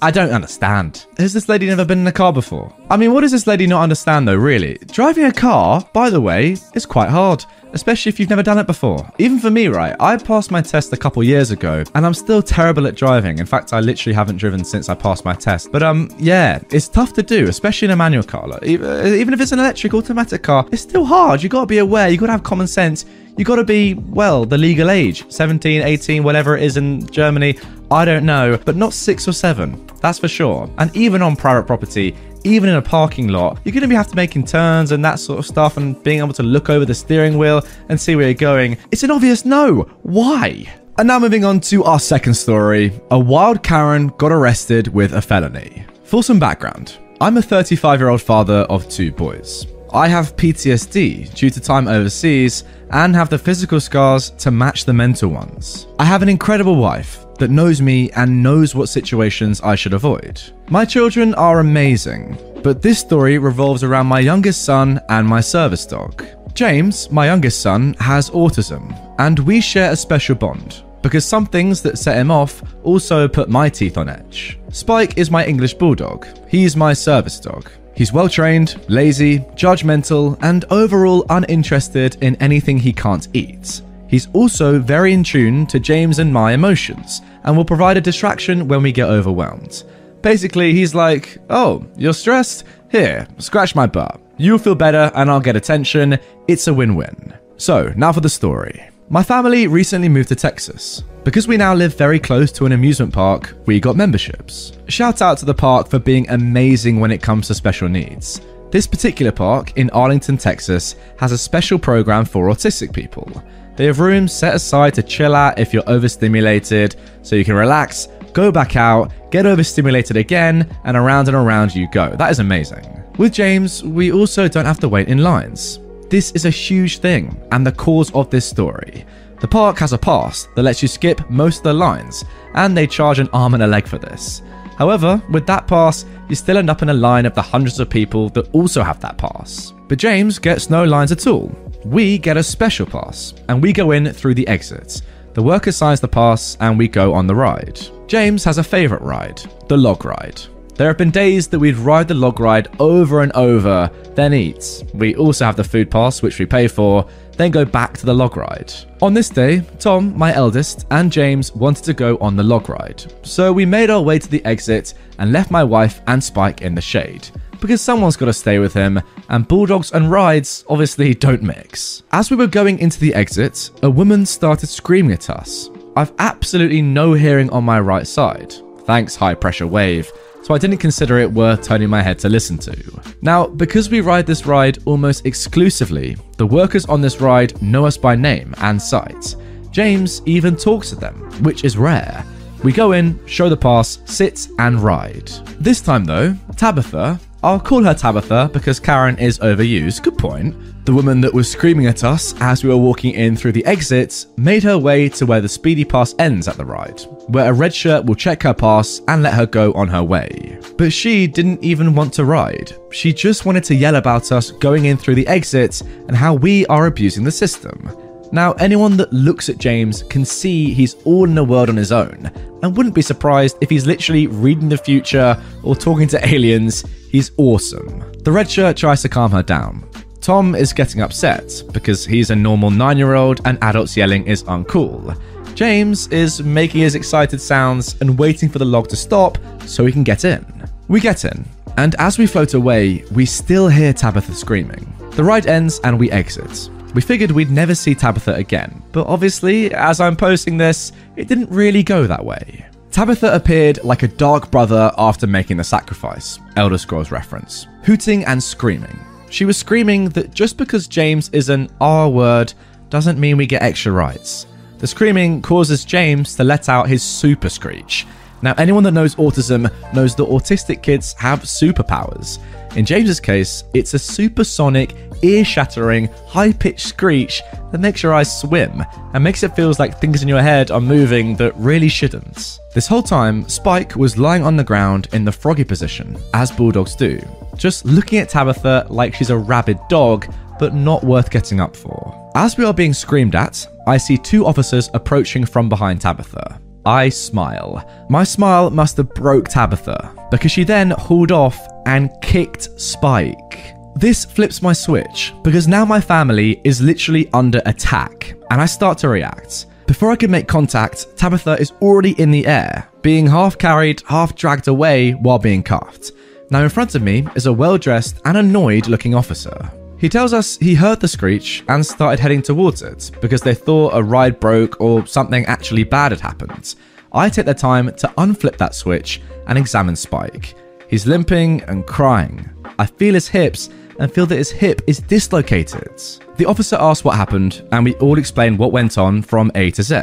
I don't understand. Has this lady never been in a car before? I mean, what does this lady not understand though, really? Driving a car, by the way, is quite hard especially if you've never done it before. Even for me, right? I passed my test a couple years ago and I'm still terrible at driving. In fact, I literally haven't driven since I passed my test. But um, yeah, it's tough to do, especially in a manual car. Like, even if it's an electric automatic car, it's still hard. You got to be aware. You got to have common sense. You got to be, well, the legal age 17, 18, whatever it is in Germany. I don't know, but not six or seven. That's for sure. And even on private property, even in a parking lot, you're going to be have to making turns and that sort of stuff and being able to look over the steering wheel and see where you're going. It's an obvious no. Why? And now moving on to our second story. A wild Karen got arrested with a felony. For some background, I'm a 35 year old father of two boys. I have PTSD due to time overseas and have the physical scars to match the mental ones. I have an incredible wife that knows me and knows what situations I should avoid. My children are amazing, but this story revolves around my youngest son and my service dog. James, my youngest son, has autism, and we share a special bond because some things that set him off also put my teeth on edge. Spike is my English bulldog. He's my service dog. He's well trained, lazy, judgmental, and overall uninterested in anything he can't eat. He's also very in tune to James and my emotions and will provide a distraction when we get overwhelmed. Basically, he's like, Oh, you're stressed? Here, scratch my butt. You'll feel better and I'll get attention. It's a win win. So, now for the story. My family recently moved to Texas. Because we now live very close to an amusement park, we got memberships. Shout out to the park for being amazing when it comes to special needs. This particular park in Arlington, Texas, has a special program for autistic people. They have rooms set aside to chill out if you're overstimulated, so you can relax, go back out, get overstimulated again, and around and around you go. That is amazing. With James, we also don't have to wait in lines. This is a huge thing, and the cause of this story. The park has a pass that lets you skip most of the lines, and they charge an arm and a leg for this. However, with that pass, you still end up in a line of the hundreds of people that also have that pass. But James gets no lines at all, we get a special pass, and we go in through the exits. The worker signs the pass, and we go on the ride. James has a favourite ride, the log ride. There have been days that we'd ride the log ride over and over, then eat. We also have the food pass, which we pay for, then go back to the log ride. On this day, Tom, my eldest, and James wanted to go on the log ride. So we made our way to the exit and left my wife and Spike in the shade because someone's got to stay with him, and bulldogs and rides obviously don't mix. As we were going into the exit, a woman started screaming at us. I've absolutely no hearing on my right side. Thanks, high pressure wave. So I didn't consider it worth turning my head to listen to. Now, because we ride this ride almost exclusively, the workers on this ride know us by name and sight. James even talks to them, which is rare. We go in, show the pass, sit, and ride. This time though, Tabitha, I'll call her Tabitha because Karen is overused, good point. The woman that was screaming at us as we were walking in through the exits made her way to where the speedy pass ends at the ride, where a red shirt will check her pass and let her go on her way. But she didn't even want to ride. She just wanted to yell about us going in through the exits and how we are abusing the system. Now, anyone that looks at James can see he's all in a world on his own, and wouldn't be surprised if he's literally reading the future or talking to aliens. He's awesome. The red shirt tries to calm her down. Tom is getting upset because he's a normal nine year old and adults yelling is uncool. James is making his excited sounds and waiting for the log to stop so he can get in. We get in, and as we float away, we still hear Tabitha screaming. The ride ends and we exit. We figured we'd never see Tabitha again, but obviously, as I'm posting this, it didn't really go that way. Tabitha appeared like a dark brother after making the sacrifice, Elder Scrolls reference, hooting and screaming. She was screaming that just because James is an R word doesn't mean we get extra rights. The screaming causes James to let out his super screech. Now, anyone that knows autism knows that autistic kids have superpowers. In James's case, it's a supersonic, ear shattering, high pitched screech that makes your eyes swim and makes it feel like things in your head are moving that really shouldn't. This whole time, Spike was lying on the ground in the froggy position, as bulldogs do, just looking at Tabitha like she's a rabid dog, but not worth getting up for. As we are being screamed at, I see two officers approaching from behind Tabitha. I smile. My smile must have broke Tabitha, because she then hauled off and kicked Spike. This flips my switch, because now my family is literally under attack, and I start to react. Before I can make contact, Tabitha is already in the air, being half carried, half dragged away while being cuffed. Now, in front of me is a well dressed and annoyed looking officer. He tells us he heard the screech and started heading towards it because they thought a ride broke or something actually bad had happened. I take the time to unflip that switch and examine Spike. He's limping and crying. I feel his hips and feel that his hip is dislocated. The officer asks what happened, and we all explain what went on from A to Z.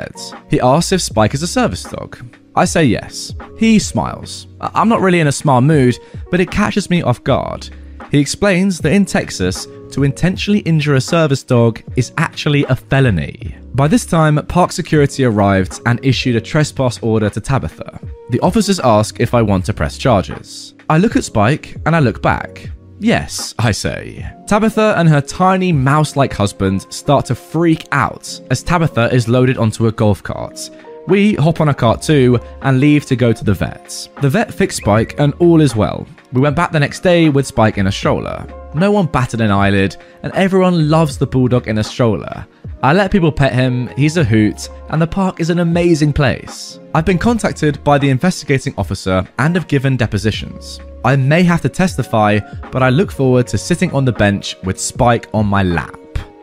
He asks if Spike is a service dog. I say yes. He smiles. I'm not really in a smile mood, but it catches me off guard. He explains that in Texas, to intentionally injure a service dog is actually a felony. By this time, park security arrived and issued a trespass order to Tabitha. The officers ask if I want to press charges. I look at Spike and I look back. Yes, I say. Tabitha and her tiny mouse like husband start to freak out as Tabitha is loaded onto a golf cart. We hop on a cart too and leave to go to the vet. The vet fixed Spike and all is well. We went back the next day with Spike in a stroller. No one batted an eyelid, and everyone loves the bulldog in a stroller. I let people pet him, he's a hoot, and the park is an amazing place. I've been contacted by the investigating officer and have given depositions. I may have to testify, but I look forward to sitting on the bench with Spike on my lap.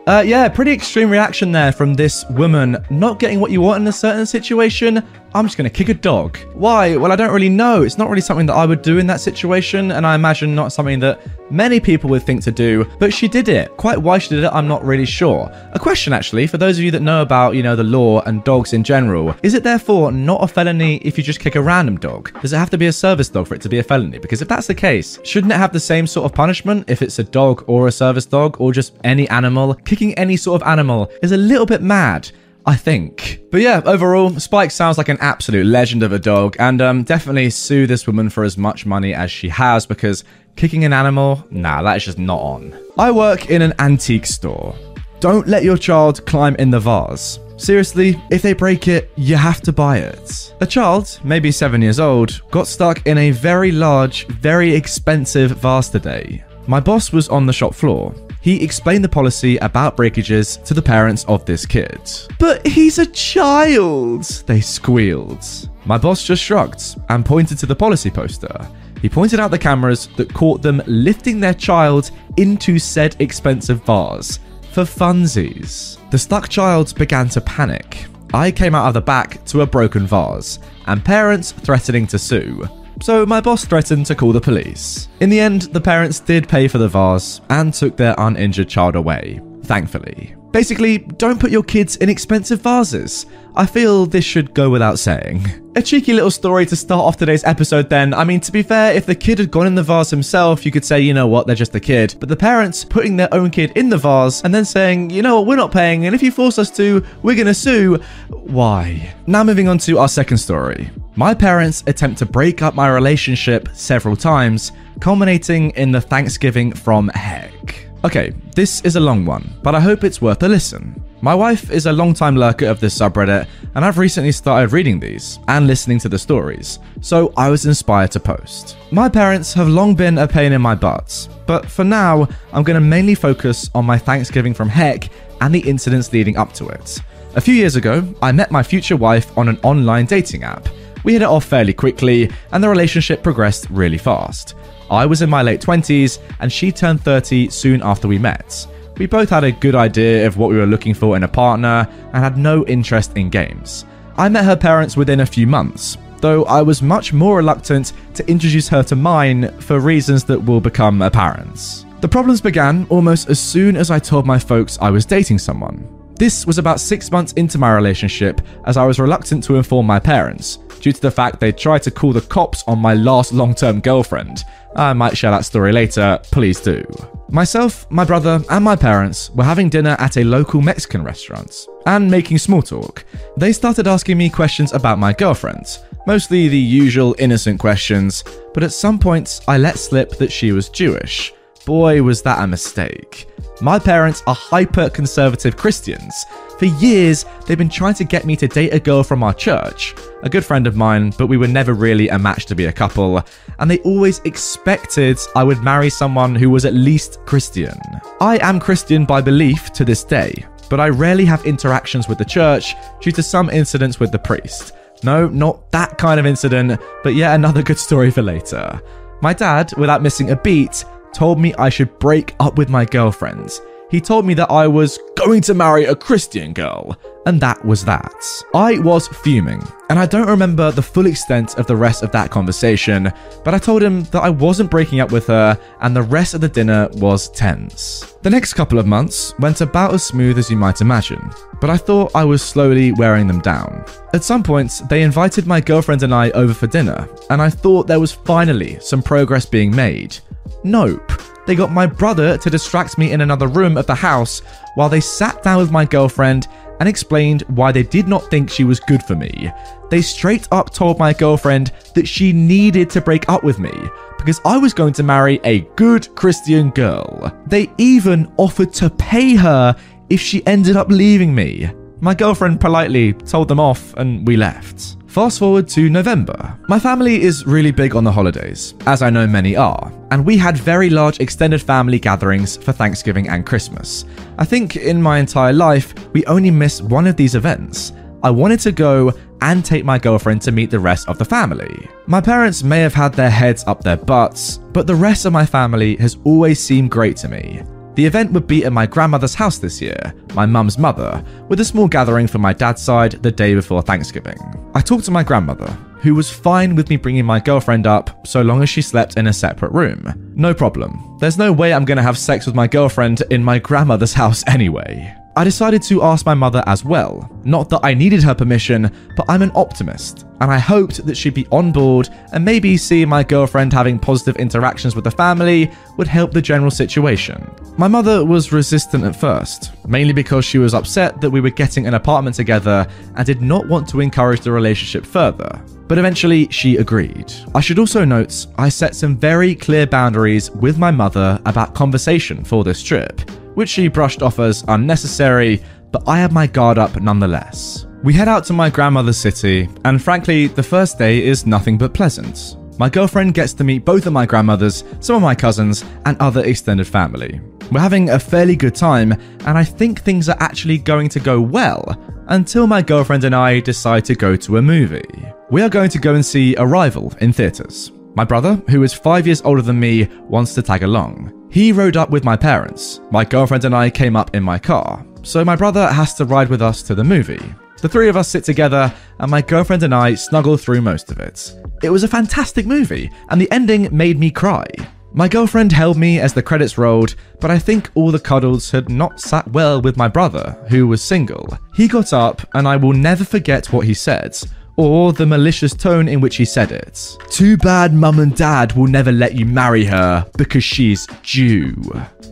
Uh, yeah, pretty extreme reaction there from this woman not getting what you want in a certain situation. I'm just going to kick a dog. Why? Well, I don't really know. It's not really something that I would do in that situation, and I imagine not something that many people would think to do, but she did it. Quite why she did it, I'm not really sure. A question, actually, for those of you that know about, you know, the law and dogs in general. Is it therefore not a felony if you just kick a random dog? Does it have to be a service dog for it to be a felony? Because if that's the case, shouldn't it have the same sort of punishment if it's a dog or a service dog or just any animal? Kicking any sort of animal is a little bit mad. I think. But yeah, overall, Spike sounds like an absolute legend of a dog, and um, definitely sue this woman for as much money as she has because kicking an animal, nah, that is just not on. I work in an antique store. Don't let your child climb in the vase. Seriously, if they break it, you have to buy it. A child, maybe seven years old, got stuck in a very large, very expensive vase today. My boss was on the shop floor. He explained the policy about breakages to the parents of this kid. But he's a child, they squealed. My boss just shrugged and pointed to the policy poster. He pointed out the cameras that caught them lifting their child into said expensive vase for funsies. The stuck child began to panic. I came out of the back to a broken vase and parents threatening to sue. So my boss threatened to call the police. In the end, the parents did pay for the vase and took their uninjured child away, thankfully. Basically, don't put your kids in expensive vases. I feel this should go without saying. A cheeky little story to start off today's episode, then. I mean, to be fair, if the kid had gone in the vase himself, you could say, you know what, they're just a kid. But the parents putting their own kid in the vase and then saying, you know what, we're not paying, and if you force us to, we're gonna sue. Why? Now, moving on to our second story. My parents attempt to break up my relationship several times, culminating in the Thanksgiving from heck. Okay, this is a long one, but I hope it's worth a listen. My wife is a long-time lurker of this subreddit, and I've recently started reading these and listening to the stories, so I was inspired to post. My parents have long been a pain in my butt, but for now, I'm going to mainly focus on my Thanksgiving from heck and the incidents leading up to it. A few years ago, I met my future wife on an online dating app. We hit it off fairly quickly, and the relationship progressed really fast. I was in my late 20s, and she turned 30 soon after we met. We both had a good idea of what we were looking for in a partner and had no interest in games. I met her parents within a few months, though I was much more reluctant to introduce her to mine for reasons that will become apparent. The problems began almost as soon as I told my folks I was dating someone. This was about six months into my relationship, as I was reluctant to inform my parents, due to the fact they'd tried to call the cops on my last long term girlfriend. I might share that story later, please do. Myself, my brother, and my parents were having dinner at a local Mexican restaurant and making small talk. They started asking me questions about my girlfriend, mostly the usual innocent questions, but at some points I let slip that she was Jewish. Boy, was that a mistake. My parents are hyper conservative Christians. For years, they've been trying to get me to date a girl from our church, a good friend of mine, but we were never really a match to be a couple, and they always expected I would marry someone who was at least Christian. I am Christian by belief to this day, but I rarely have interactions with the church due to some incidents with the priest. No, not that kind of incident, but yet another good story for later. My dad, without missing a beat, told me I should break up with my girlfriend. He told me that I was going to marry a Christian girl, and that was that. I was fuming, and I don't remember the full extent of the rest of that conversation, but I told him that I wasn't breaking up with her, and the rest of the dinner was tense. The next couple of months went about as smooth as you might imagine, but I thought I was slowly wearing them down. At some points, they invited my girlfriend and I over for dinner, and I thought there was finally some progress being made. Nope. They got my brother to distract me in another room of the house while they sat down with my girlfriend and explained why they did not think she was good for me. They straight up told my girlfriend that she needed to break up with me because I was going to marry a good Christian girl. They even offered to pay her if she ended up leaving me. My girlfriend politely told them off and we left. Fast forward to November. My family is really big on the holidays, as I know many are, and we had very large extended family gatherings for Thanksgiving and Christmas. I think in my entire life, we only missed one of these events. I wanted to go and take my girlfriend to meet the rest of the family. My parents may have had their heads up their butts, but the rest of my family has always seemed great to me. The event would be at my grandmother's house this year, my mum's mother, with a small gathering for my dad's side the day before Thanksgiving. I talked to my grandmother, who was fine with me bringing my girlfriend up so long as she slept in a separate room. No problem. There's no way I'm gonna have sex with my girlfriend in my grandmother's house anyway. I decided to ask my mother as well. Not that I needed her permission, but I'm an optimist, and I hoped that she'd be on board and maybe seeing my girlfriend having positive interactions with the family would help the general situation. My mother was resistant at first, mainly because she was upset that we were getting an apartment together and did not want to encourage the relationship further. But eventually, she agreed. I should also note, I set some very clear boundaries with my mother about conversation for this trip which she brushed off as unnecessary, but I had my guard up nonetheless. We head out to my grandmother's city, and frankly, the first day is nothing but pleasant. My girlfriend gets to meet both of my grandmothers, some of my cousins, and other extended family. We're having a fairly good time, and I think things are actually going to go well until my girlfriend and I decide to go to a movie. We are going to go and see Arrival in theatres. My brother, who is five years older than me, wants to tag along. He rode up with my parents. My girlfriend and I came up in my car, so my brother has to ride with us to the movie. The three of us sit together, and my girlfriend and I snuggle through most of it. It was a fantastic movie, and the ending made me cry. My girlfriend held me as the credits rolled, but I think all the cuddles had not sat well with my brother, who was single. He got up, and I will never forget what he said, or the malicious tone in which he said it. Too bad mum and dad will never let you marry her because she's Jew.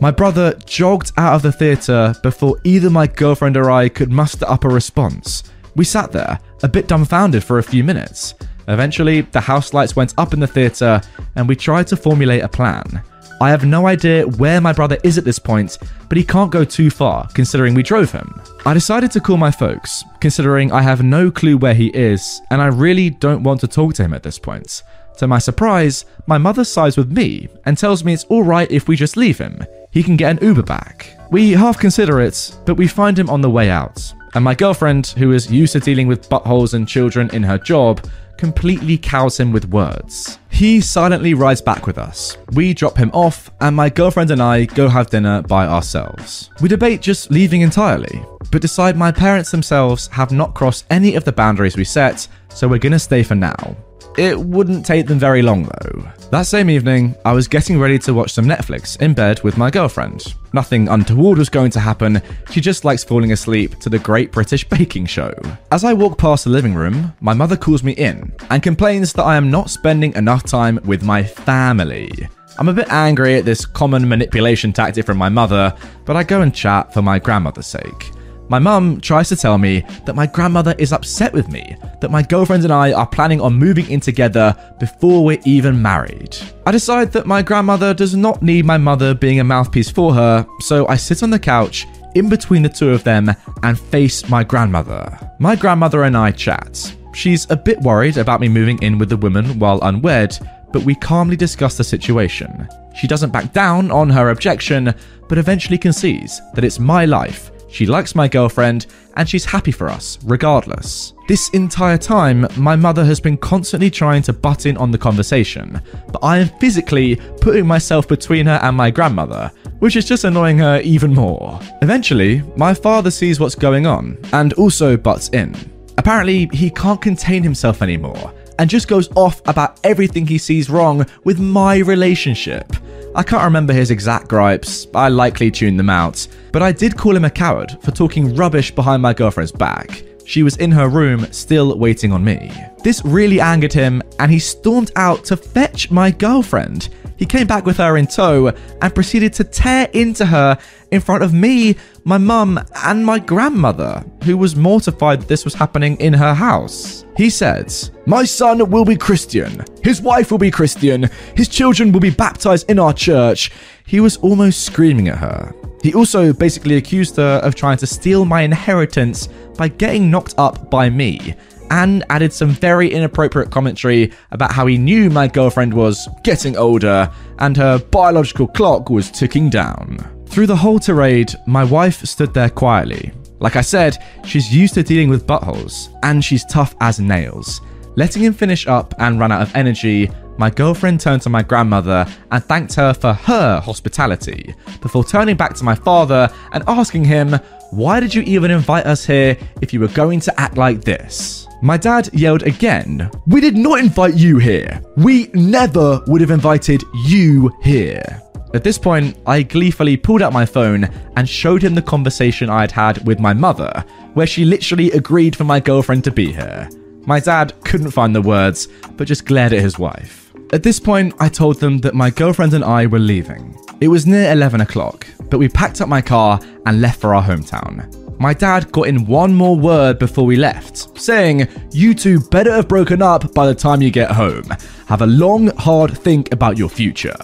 My brother jogged out of the theatre before either my girlfriend or I could muster up a response. We sat there, a bit dumbfounded for a few minutes. Eventually, the house lights went up in the theatre, and we tried to formulate a plan. I have no idea where my brother is at this point, but he can't go too far, considering we drove him. I decided to call my folks, considering I have no clue where he is, and I really don't want to talk to him at this point. To my surprise, my mother sides with me and tells me it's alright if we just leave him. He can get an Uber back. We half consider it, but we find him on the way out. And my girlfriend, who is used to dealing with buttholes and children in her job, completely cows him with words. He silently rides back with us. We drop him off, and my girlfriend and I go have dinner by ourselves. We debate just leaving entirely, but decide my parents themselves have not crossed any of the boundaries we set, so we're gonna stay for now. It wouldn't take them very long though. That same evening, I was getting ready to watch some Netflix in bed with my girlfriend. Nothing untoward was going to happen, she just likes falling asleep to the Great British Baking Show. As I walk past the living room, my mother calls me in and complains that I am not spending enough time with my family. I'm a bit angry at this common manipulation tactic from my mother, but I go and chat for my grandmother's sake. My mum tries to tell me that my grandmother is upset with me, that my girlfriend and I are planning on moving in together before we're even married. I decide that my grandmother does not need my mother being a mouthpiece for her, so I sit on the couch in between the two of them and face my grandmother. My grandmother and I chat. She's a bit worried about me moving in with the woman while unwed, but we calmly discuss the situation. She doesn't back down on her objection, but eventually concedes that it's my life she likes my girlfriend, and she's happy for us, regardless. This entire time, my mother has been constantly trying to butt in on the conversation, but I am physically putting myself between her and my grandmother, which is just annoying her even more. Eventually, my father sees what's going on and also butts in. Apparently, he can't contain himself anymore and just goes off about everything he sees wrong with my relationship. I can't remember his exact gripes, I likely tuned them out, but I did call him a coward for talking rubbish behind my girlfriend's back. She was in her room, still waiting on me. This really angered him, and he stormed out to fetch my girlfriend. He came back with her in tow and proceeded to tear into her in front of me, my mum, and my grandmother, who was mortified that this was happening in her house. He said, My son will be Christian. His wife will be Christian. His children will be baptized in our church. He was almost screaming at her. He also basically accused her of trying to steal my inheritance by getting knocked up by me and added some very inappropriate commentary about how he knew my girlfriend was getting older and her biological clock was ticking down. Through the whole tirade, my wife stood there quietly. Like I said, she's used to dealing with buttholes, and she's tough as nails. Letting him finish up and run out of energy, my girlfriend turned to my grandmother and thanked her for her hospitality, before turning back to my father and asking him, Why did you even invite us here if you were going to act like this? My dad yelled again, We did not invite you here. We never would have invited you here. At this point, I gleefully pulled out my phone and showed him the conversation I had had with my mother, where she literally agreed for my girlfriend to be here. My dad couldn't find the words, but just glared at his wife. At this point, I told them that my girlfriend and I were leaving. It was near 11 o'clock, but we packed up my car and left for our hometown my dad got in one more word before we left, saying, You two better have broken up by the time you get home. Have a long, hard think about your future.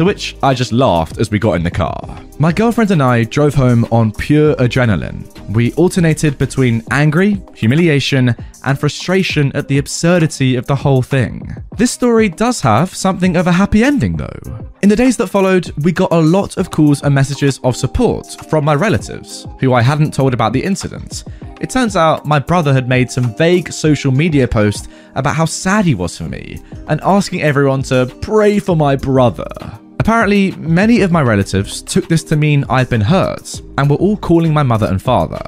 To which I just laughed as we got in the car. My girlfriend and I drove home on pure adrenaline. We alternated between angry, humiliation, and frustration at the absurdity of the whole thing. This story does have something of a happy ending, though. In the days that followed, we got a lot of calls and messages of support from my relatives, who I hadn't told about the incident. It turns out my brother had made some vague social media post about how sad he was for me, and asking everyone to pray for my brother. Apparently, many of my relatives took this to mean I'd been hurt and were all calling my mother and father.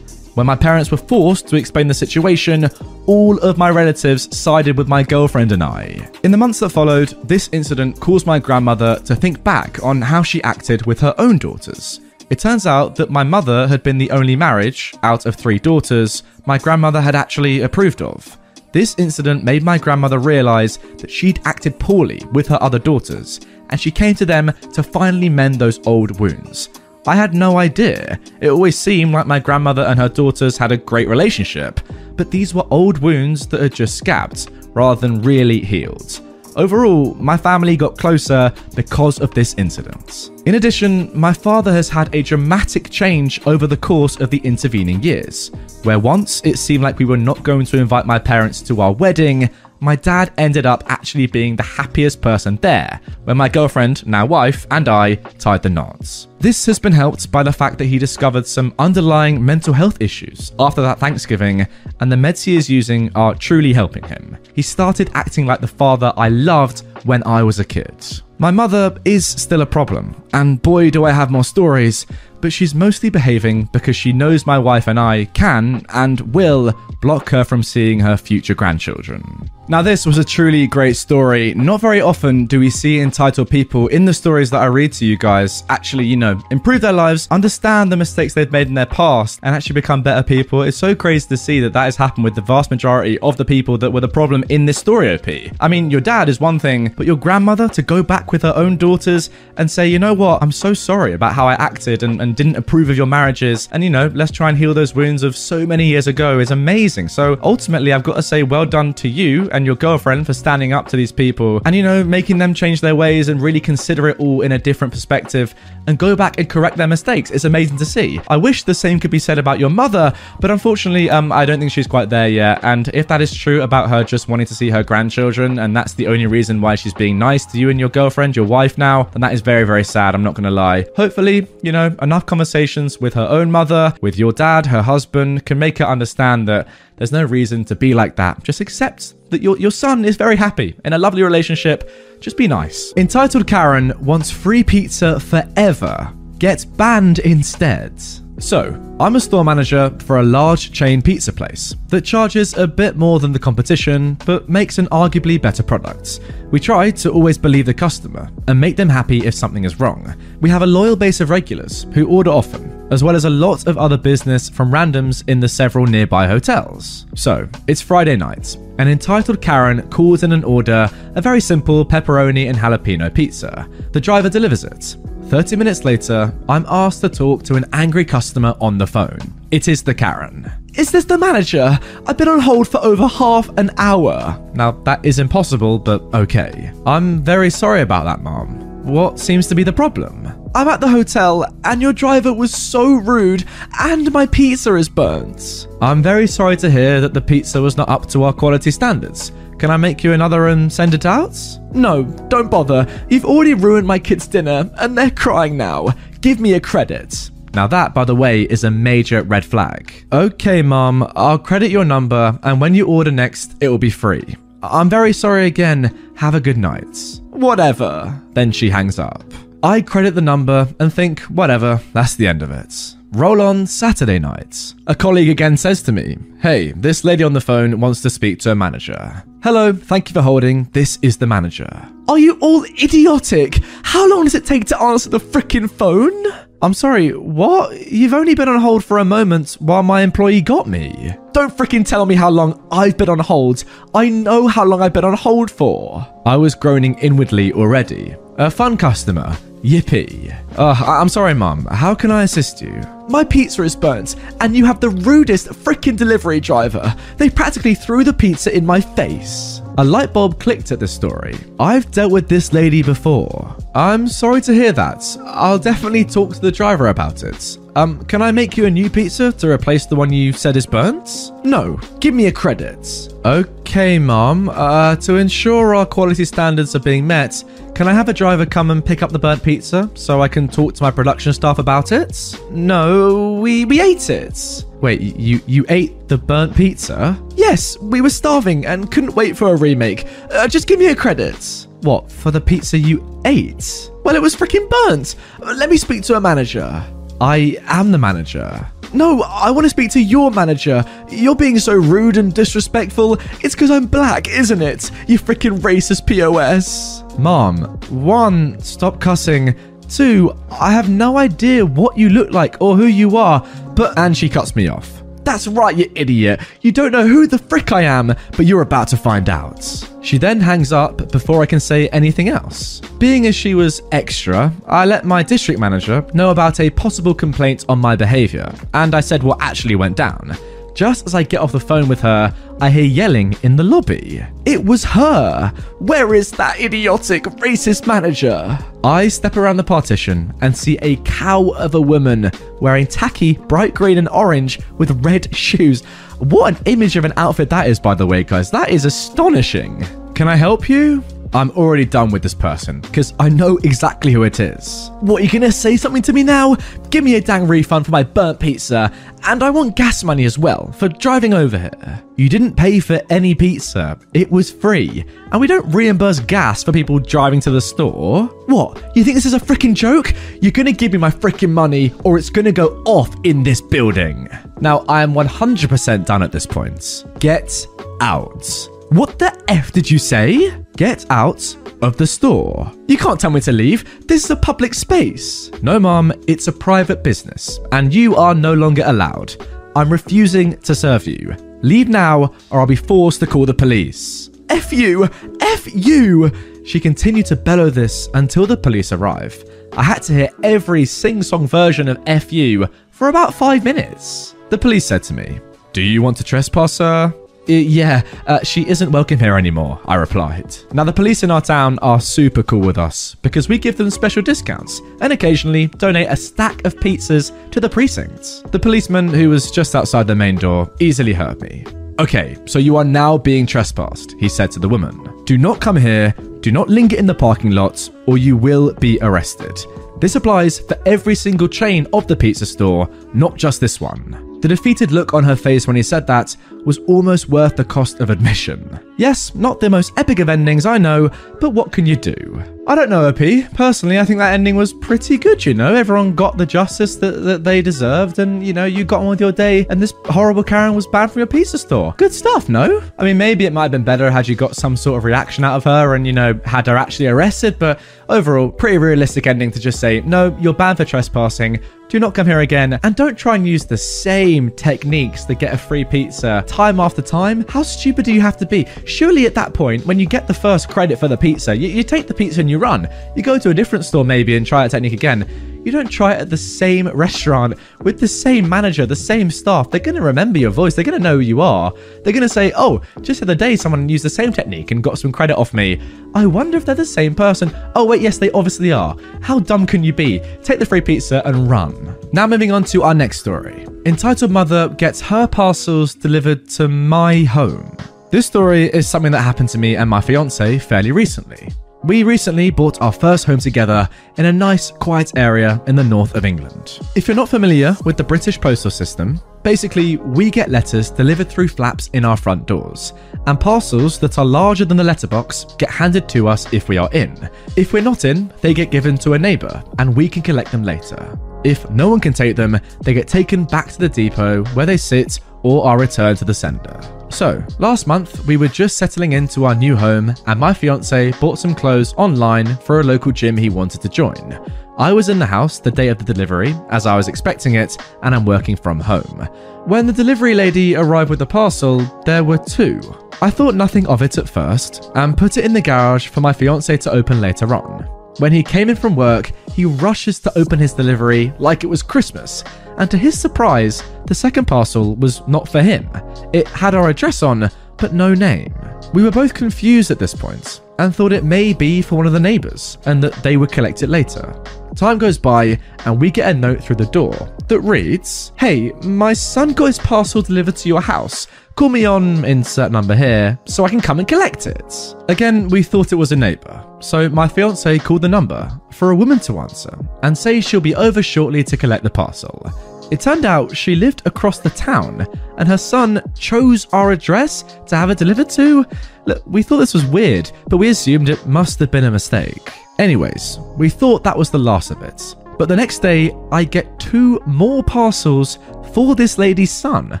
When my parents were forced to explain the situation, all of my relatives sided with my girlfriend and I. In the months that followed, this incident caused my grandmother to think back on how she acted with her own daughters. It turns out that my mother had been the only marriage, out of three daughters, my grandmother had actually approved of. This incident made my grandmother realise that she'd acted poorly with her other daughters, and she came to them to finally mend those old wounds. I had no idea. It always seemed like my grandmother and her daughters had a great relationship, but these were old wounds that had just scabbed, rather than really healed. Overall, my family got closer because of this incident. In addition, my father has had a dramatic change over the course of the intervening years, where once it seemed like we were not going to invite my parents to our wedding, my dad ended up actually being the happiest person there when my girlfriend, now wife, and I tied the knots. This has been helped by the fact that he discovered some underlying mental health issues after that Thanksgiving, and the meds he is using are truly helping him. He started acting like the father I loved when I was a kid. My mother is still a problem, and boy, do I have more stories, but she's mostly behaving because she knows my wife and I can and will block her from seeing her future grandchildren. Now, this was a truly great story. Not very often do we see entitled people in the stories that I read to you guys actually, you know, improve their lives, understand the mistakes they've made in their past, and actually become better people. It's so crazy to see that that has happened with the vast majority of the people that were the problem in this story, OP. I mean, your dad is one thing, but your grandmother to go back with her own daughters and say, you know what, I'm so sorry about how I acted and, and didn't approve of your marriages, and you know, let's try and heal those wounds of so many years ago is amazing. So ultimately, I've got to say, well done to you and your girlfriend for standing up to these people and, you know, making them change their ways and really consider it all in a different perspective and go back and correct their mistakes. It's amazing to see. I wish the same could be said about your mother, but unfortunately, um, I don't think she's quite there yet. And if that is true about her just wanting to see her grandchildren, and that's the only reason why she's being nice to you and your girlfriend, your wife now, then that is very, very sad. I'm not going to lie. Hopefully, you know, enough conversations with her own mother, with your dad, her husband, can make her understand that there's no reason to be like that. Just accept that your, your son is very happy in a lovely relationship. Just be nice. Entitled Karen wants free pizza forever. Gets banned instead. So, I'm a store manager for a large chain pizza place that charges a bit more than the competition, but makes an arguably better product. We try to always believe the customer and make them happy if something is wrong. We have a loyal base of regulars who order often, as well as a lot of other business from randoms in the several nearby hotels. So, it's Friday night, and entitled Karen calls in an order a very simple pepperoni and jalapeno pizza. The driver delivers it. 30 minutes later, I'm asked to talk to an angry customer on the phone. It is the Karen. Is this the manager? I've been on hold for over half an hour. Now, that is impossible, but okay. I'm very sorry about that, Mom. What seems to be the problem? I'm at the hotel and your driver was so rude and my pizza is burnt. I'm very sorry to hear that the pizza was not up to our quality standards. Can I make you another and send it out? No, don't bother. You've already ruined my kids' dinner and they're crying now. Give me a credit. Now, that, by the way, is a major red flag. Okay, Mom, I'll credit your number, and when you order next, it will be free. I'm very sorry again. Have a good night. Whatever. Then she hangs up. I credit the number and think, whatever, that's the end of it. Roll on Saturday night. A colleague again says to me, Hey, this lady on the phone wants to speak to a manager. Hello, thank you for holding. This is the manager. Are you all idiotic? How long does it take to answer the frickin' phone? I'm sorry, what? You've only been on hold for a moment while my employee got me. Don't freaking tell me how long I've been on hold. I know how long I've been on hold for. I was groaning inwardly already. A fun customer. Yippee. Uh, I- I'm sorry, Mum. How can I assist you? My pizza is burnt, and you have the rudest frickin' delivery driver. They practically threw the pizza in my face. A light bulb clicked at this story. I've dealt with this lady before. I'm sorry to hear that. I'll definitely talk to the driver about it. Um, can I make you a new pizza to replace the one you said is burnt? No, give me a credit. Okay, Mom. Uh, to ensure our quality standards are being met, can I have a driver come and pick up the burnt pizza so I can talk to my production staff about it? No, we we ate it. Wait, you you ate the burnt pizza? Yes, we were starving and couldn't wait for a remake. Uh, just give me a credit. What, for the pizza you ate? Well, it was freaking burnt. Let me speak to a manager. I am the manager. No, I want to speak to your manager. You're being so rude and disrespectful. It's because I'm black, isn't it? You freaking racist POS. Mom, one, stop cussing. Two, I have no idea what you look like or who you are, but. And she cuts me off. That's right, you idiot. You don't know who the frick I am, but you're about to find out. She then hangs up before I can say anything else. Being as she was extra, I let my district manager know about a possible complaint on my behaviour, and I said what actually went down. Just as I get off the phone with her, I hear yelling in the lobby. It was her! Where is that idiotic racist manager? I step around the partition and see a cow of a woman wearing tacky, bright green and orange with red shoes. What an image of an outfit that is, by the way, guys. That is astonishing. Can I help you? I'm already done with this person because I know exactly who it is. What, you gonna say something to me now? Give me a dang refund for my burnt pizza, and I want gas money as well for driving over here. You didn't pay for any pizza, it was free, and we don't reimburse gas for people driving to the store. What, you think this is a freaking joke? You're gonna give me my freaking money, or it's gonna go off in this building. Now, I am 100% done at this point. Get out. What the F did you say? Get out of the store. You can't tell me to leave. This is a public space. No, Mom, it's a private business, and you are no longer allowed. I'm refusing to serve you. Leave now, or I'll be forced to call the police. F you! F you! She continued to bellow this until the police arrive. I had to hear every sing song version of F you for about five minutes. The police said to me, Do you want to trespass, sir? "Uh, yeah, uh, she isn't welcome here anymore, I replied. Now, the police in our town are super cool with us because we give them special discounts and occasionally donate a stack of pizzas to the precinct. The policeman, who was just outside the main door, easily heard me. Okay, so you are now being trespassed, he said to the woman. Do not come here, do not linger in the parking lot, or you will be arrested. This applies for every single chain of the pizza store, not just this one. The defeated look on her face when he said that was almost worth the cost of admission. Yes, not the most epic of endings, I know, but what can you do? I don't know, OP. Personally, I think that ending was pretty good, you know? Everyone got the justice that, that they deserved, and, you know, you got on with your day, and this horrible Karen was banned from your pizza store. Good stuff, no? I mean, maybe it might have been better had you got some sort of reaction out of her and, you know, had her actually arrested, but overall, pretty realistic ending to just say, no, you're banned for trespassing, do not come here again, and don't try and use the same techniques to get a free pizza time after time. How stupid do you have to be? Surely at that point, when you get the first credit for the pizza, you, you take the pizza and you run. You go to a different store maybe and try a technique again. You don't try it at the same restaurant with the same manager, the same staff. They're going to remember your voice. They're going to know who you are. They're going to say, oh, just the other day someone used the same technique and got some credit off me. I wonder if they're the same person. Oh, wait, yes, they obviously are. How dumb can you be? Take the free pizza and run. Now, moving on to our next story. Entitled Mother gets her parcels delivered to my home. This story is something that happened to me and my fiance fairly recently. We recently bought our first home together in a nice, quiet area in the north of England. If you're not familiar with the British postal system, basically, we get letters delivered through flaps in our front doors, and parcels that are larger than the letterbox get handed to us if we are in. If we're not in, they get given to a neighbour, and we can collect them later. If no one can take them, they get taken back to the depot where they sit or are returned to the sender. So, last month we were just settling into our new home, and my fiance bought some clothes online for a local gym he wanted to join. I was in the house the day of the delivery, as I was expecting it, and I'm working from home. When the delivery lady arrived with the parcel, there were two. I thought nothing of it at first, and put it in the garage for my fiance to open later on. When he came in from work, he rushes to open his delivery like it was Christmas, and to his surprise, the second parcel was not for him. It had our address on, but no name. We were both confused at this point and thought it may be for one of the neighbours and that they would collect it later. Time goes by and we get a note through the door that reads Hey, my son got his parcel delivered to your house. Call me on insert number here so I can come and collect it. Again, we thought it was a neighbour, so my fiance called the number for a woman to answer and say she'll be over shortly to collect the parcel. It turned out she lived across the town and her son chose our address to have it delivered to. Look, we thought this was weird, but we assumed it must have been a mistake. Anyways, we thought that was the last of it. But the next day, I get two more parcels for this lady's son,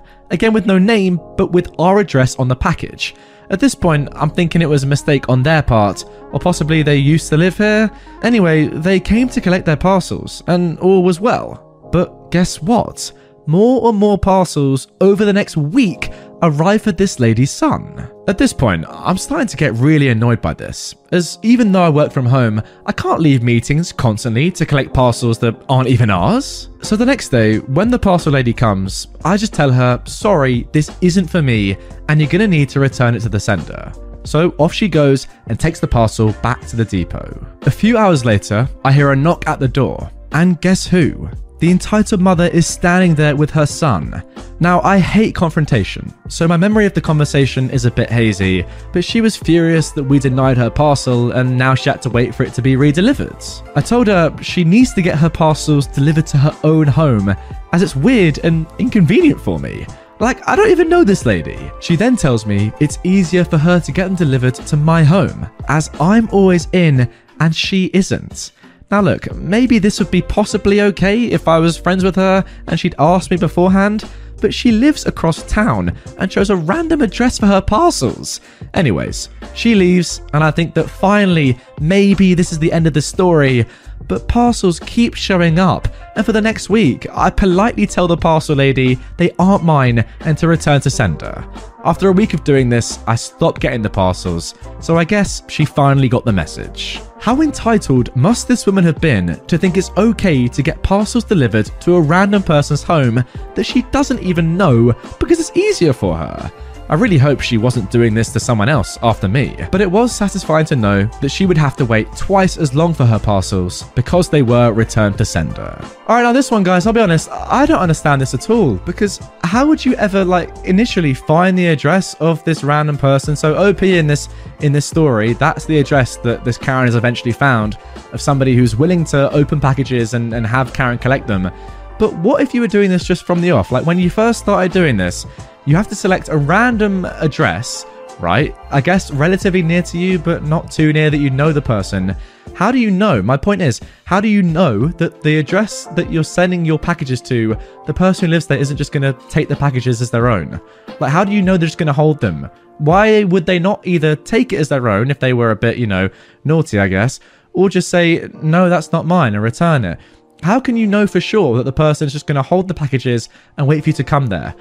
again with no name, but with our address on the package. At this point, I'm thinking it was a mistake on their part, or possibly they used to live here. Anyway, they came to collect their parcels, and all was well. But guess what? More and more parcels over the next week arrive for this lady's son. At this point, I'm starting to get really annoyed by this, as even though I work from home, I can't leave meetings constantly to collect parcels that aren't even ours. So the next day, when the parcel lady comes, I just tell her, sorry, this isn't for me, and you're gonna need to return it to the sender. So off she goes and takes the parcel back to the depot. A few hours later, I hear a knock at the door, and guess who? The entitled mother is standing there with her son. Now, I hate confrontation, so my memory of the conversation is a bit hazy, but she was furious that we denied her parcel and now she had to wait for it to be redelivered. I told her she needs to get her parcels delivered to her own home, as it's weird and inconvenient for me. Like, I don't even know this lady. She then tells me it's easier for her to get them delivered to my home, as I'm always in and she isn't. Now, look, maybe this would be possibly okay if I was friends with her and she'd asked me beforehand, but she lives across town and chose a random address for her parcels. Anyways, she leaves, and I think that finally, maybe this is the end of the story. But parcels keep showing up, and for the next week, I politely tell the parcel lady they aren't mine and to return to sender. After a week of doing this, I stopped getting the parcels, so I guess she finally got the message. How entitled must this woman have been to think it's okay to get parcels delivered to a random person's home that she doesn't even know because it's easier for her? I really hope she wasn't doing this to someone else after me, but it was satisfying to know that she would have to wait twice as long for her parcels because they were returned to sender. Alright, now this one, guys, I'll be honest, I don't understand this at all because how would you ever, like, initially find the address of this random person? So, OP in this in this story, that's the address that this Karen has eventually found of somebody who's willing to open packages and, and have Karen collect them. But what if you were doing this just from the off? Like when you first started doing this, you have to select a random address, right? I guess relatively near to you, but not too near that you know the person. How do you know? My point is, how do you know that the address that you're sending your packages to, the person who lives there isn't just going to take the packages as their own? Like, how do you know they're just going to hold them? Why would they not either take it as their own if they were a bit, you know, naughty, I guess, or just say, no, that's not mine and return it? How can you know for sure that the person is just going to hold the packages and wait for you to come there?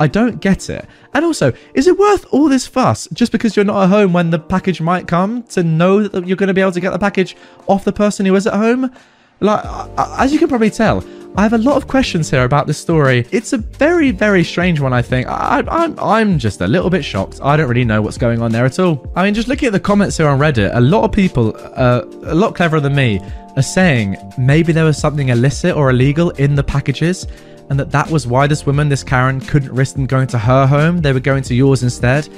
I don't get it. And also, is it worth all this fuss just because you're not at home when the package might come to know that you're going to be able to get the package off the person who is at home? Like, as you can probably tell, I have a lot of questions here about this story. It's a very, very strange one, I think. I, am I'm, I'm just a little bit shocked. I don't really know what's going on there at all. I mean, just looking at the comments here on Reddit, a lot of people, uh, a lot cleverer than me, are saying maybe there was something illicit or illegal in the packages and that that was why this woman, this Karen, couldn't risk them going to her home. They were going to yours instead.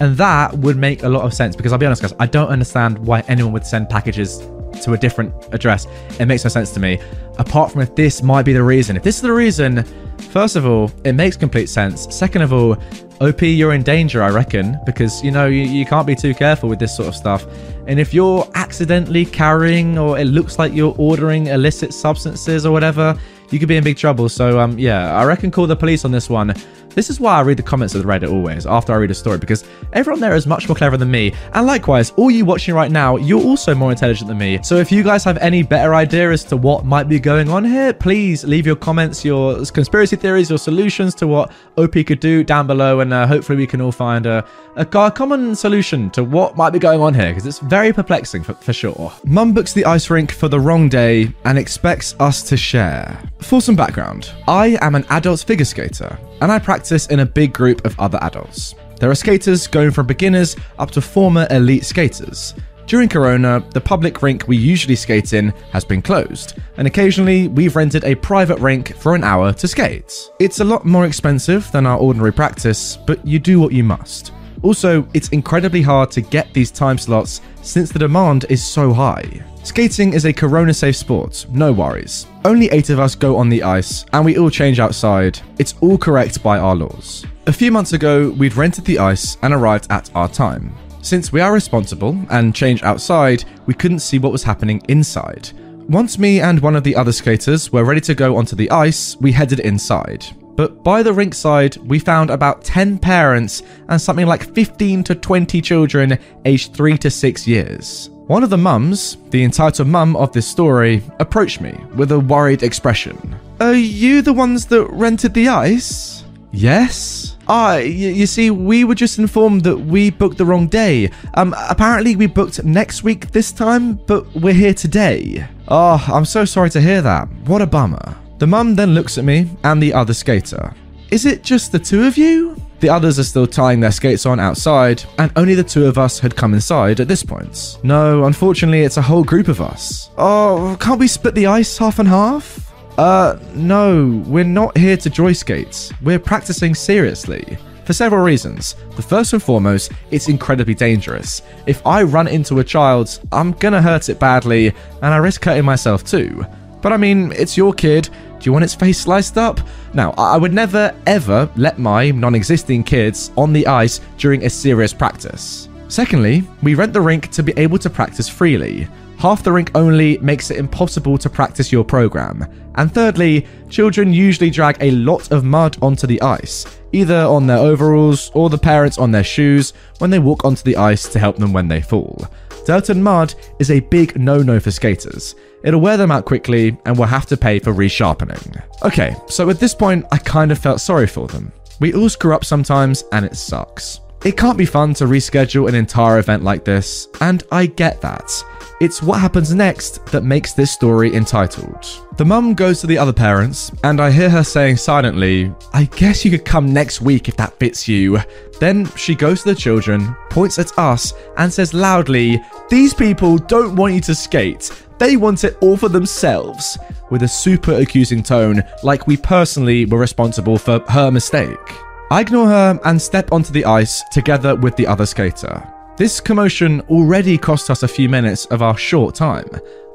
And that would make a lot of sense because I'll be honest, guys, I don't understand why anyone would send packages to a different address. It makes no sense to me. Apart from if this might be the reason. If this is the reason, first of all, it makes complete sense. Second of all, OP, you're in danger, I reckon, because you know you, you can't be too careful with this sort of stuff. And if you're accidentally carrying or it looks like you're ordering illicit substances or whatever, you could be in big trouble. So, um, yeah, I reckon call the police on this one. This is why I read the comments of the Reddit always after I read a story because everyone there is much more clever than me. And likewise, all you watching right now, you're also more intelligent than me. So if you guys have any better idea as to what might be going on here, please leave your comments, your conspiracy theories, your solutions to what OP could do down below, and uh, hopefully we can all find a, a, common solution to what might be going on here because it's very perplexing for, for sure. Mum books the ice rink for the wrong day and expects us to share. For some background, I am an adult figure skater and I practice in a big group of other adults. There are skaters going from beginners up to former elite skaters. During Corona, the public rink we usually skate in has been closed, and occasionally we've rented a private rink for an hour to skate. It's a lot more expensive than our ordinary practice, but you do what you must. Also, it's incredibly hard to get these time slots since the demand is so high. Skating is a corona safe sport, no worries. Only eight of us go on the ice, and we all change outside. It's all correct by our laws. A few months ago, we'd rented the ice and arrived at our time. Since we are responsible and change outside, we couldn't see what was happening inside. Once me and one of the other skaters were ready to go onto the ice, we headed inside. But by the rink side, we found about 10 parents and something like 15 to 20 children aged 3 to 6 years. One of the mums, the entitled mum of this story, approached me with a worried expression. Are you the ones that rented the ice? Yes. Ah, y- you see, we were just informed that we booked the wrong day. Um, apparently we booked next week this time, but we're here today. Oh, I'm so sorry to hear that. What a bummer. The mum then looks at me and the other skater. Is it just the two of you? The others are still tying their skates on outside, and only the two of us had come inside at this point. No, unfortunately, it's a whole group of us. Oh, can't we split the ice half and half? Uh, no, we're not here to joy skate. We're practicing seriously. For several reasons. The first and foremost, it's incredibly dangerous. If I run into a child, I'm gonna hurt it badly, and I risk hurting myself too. But I mean, it's your kid. Do you want its face sliced up? Now, I would never, ever let my non existing kids on the ice during a serious practice. Secondly, we rent the rink to be able to practice freely. Half the rink only makes it impossible to practice your program. And thirdly, children usually drag a lot of mud onto the ice, either on their overalls or the parents on their shoes when they walk onto the ice to help them when they fall. Dirt and mud is a big no no for skaters. It'll wear them out quickly and we'll have to pay for resharpening. Okay, so at this point, I kind of felt sorry for them. We all screw up sometimes and it sucks. It can't be fun to reschedule an entire event like this, and I get that. It's what happens next that makes this story entitled. The mum goes to the other parents, and I hear her saying silently, I guess you could come next week if that fits you. Then she goes to the children, points at us, and says loudly, These people don't want you to skate. They want it all for themselves. With a super accusing tone, like we personally were responsible for her mistake. I ignore her and step onto the ice together with the other skater. This commotion already cost us a few minutes of our short time.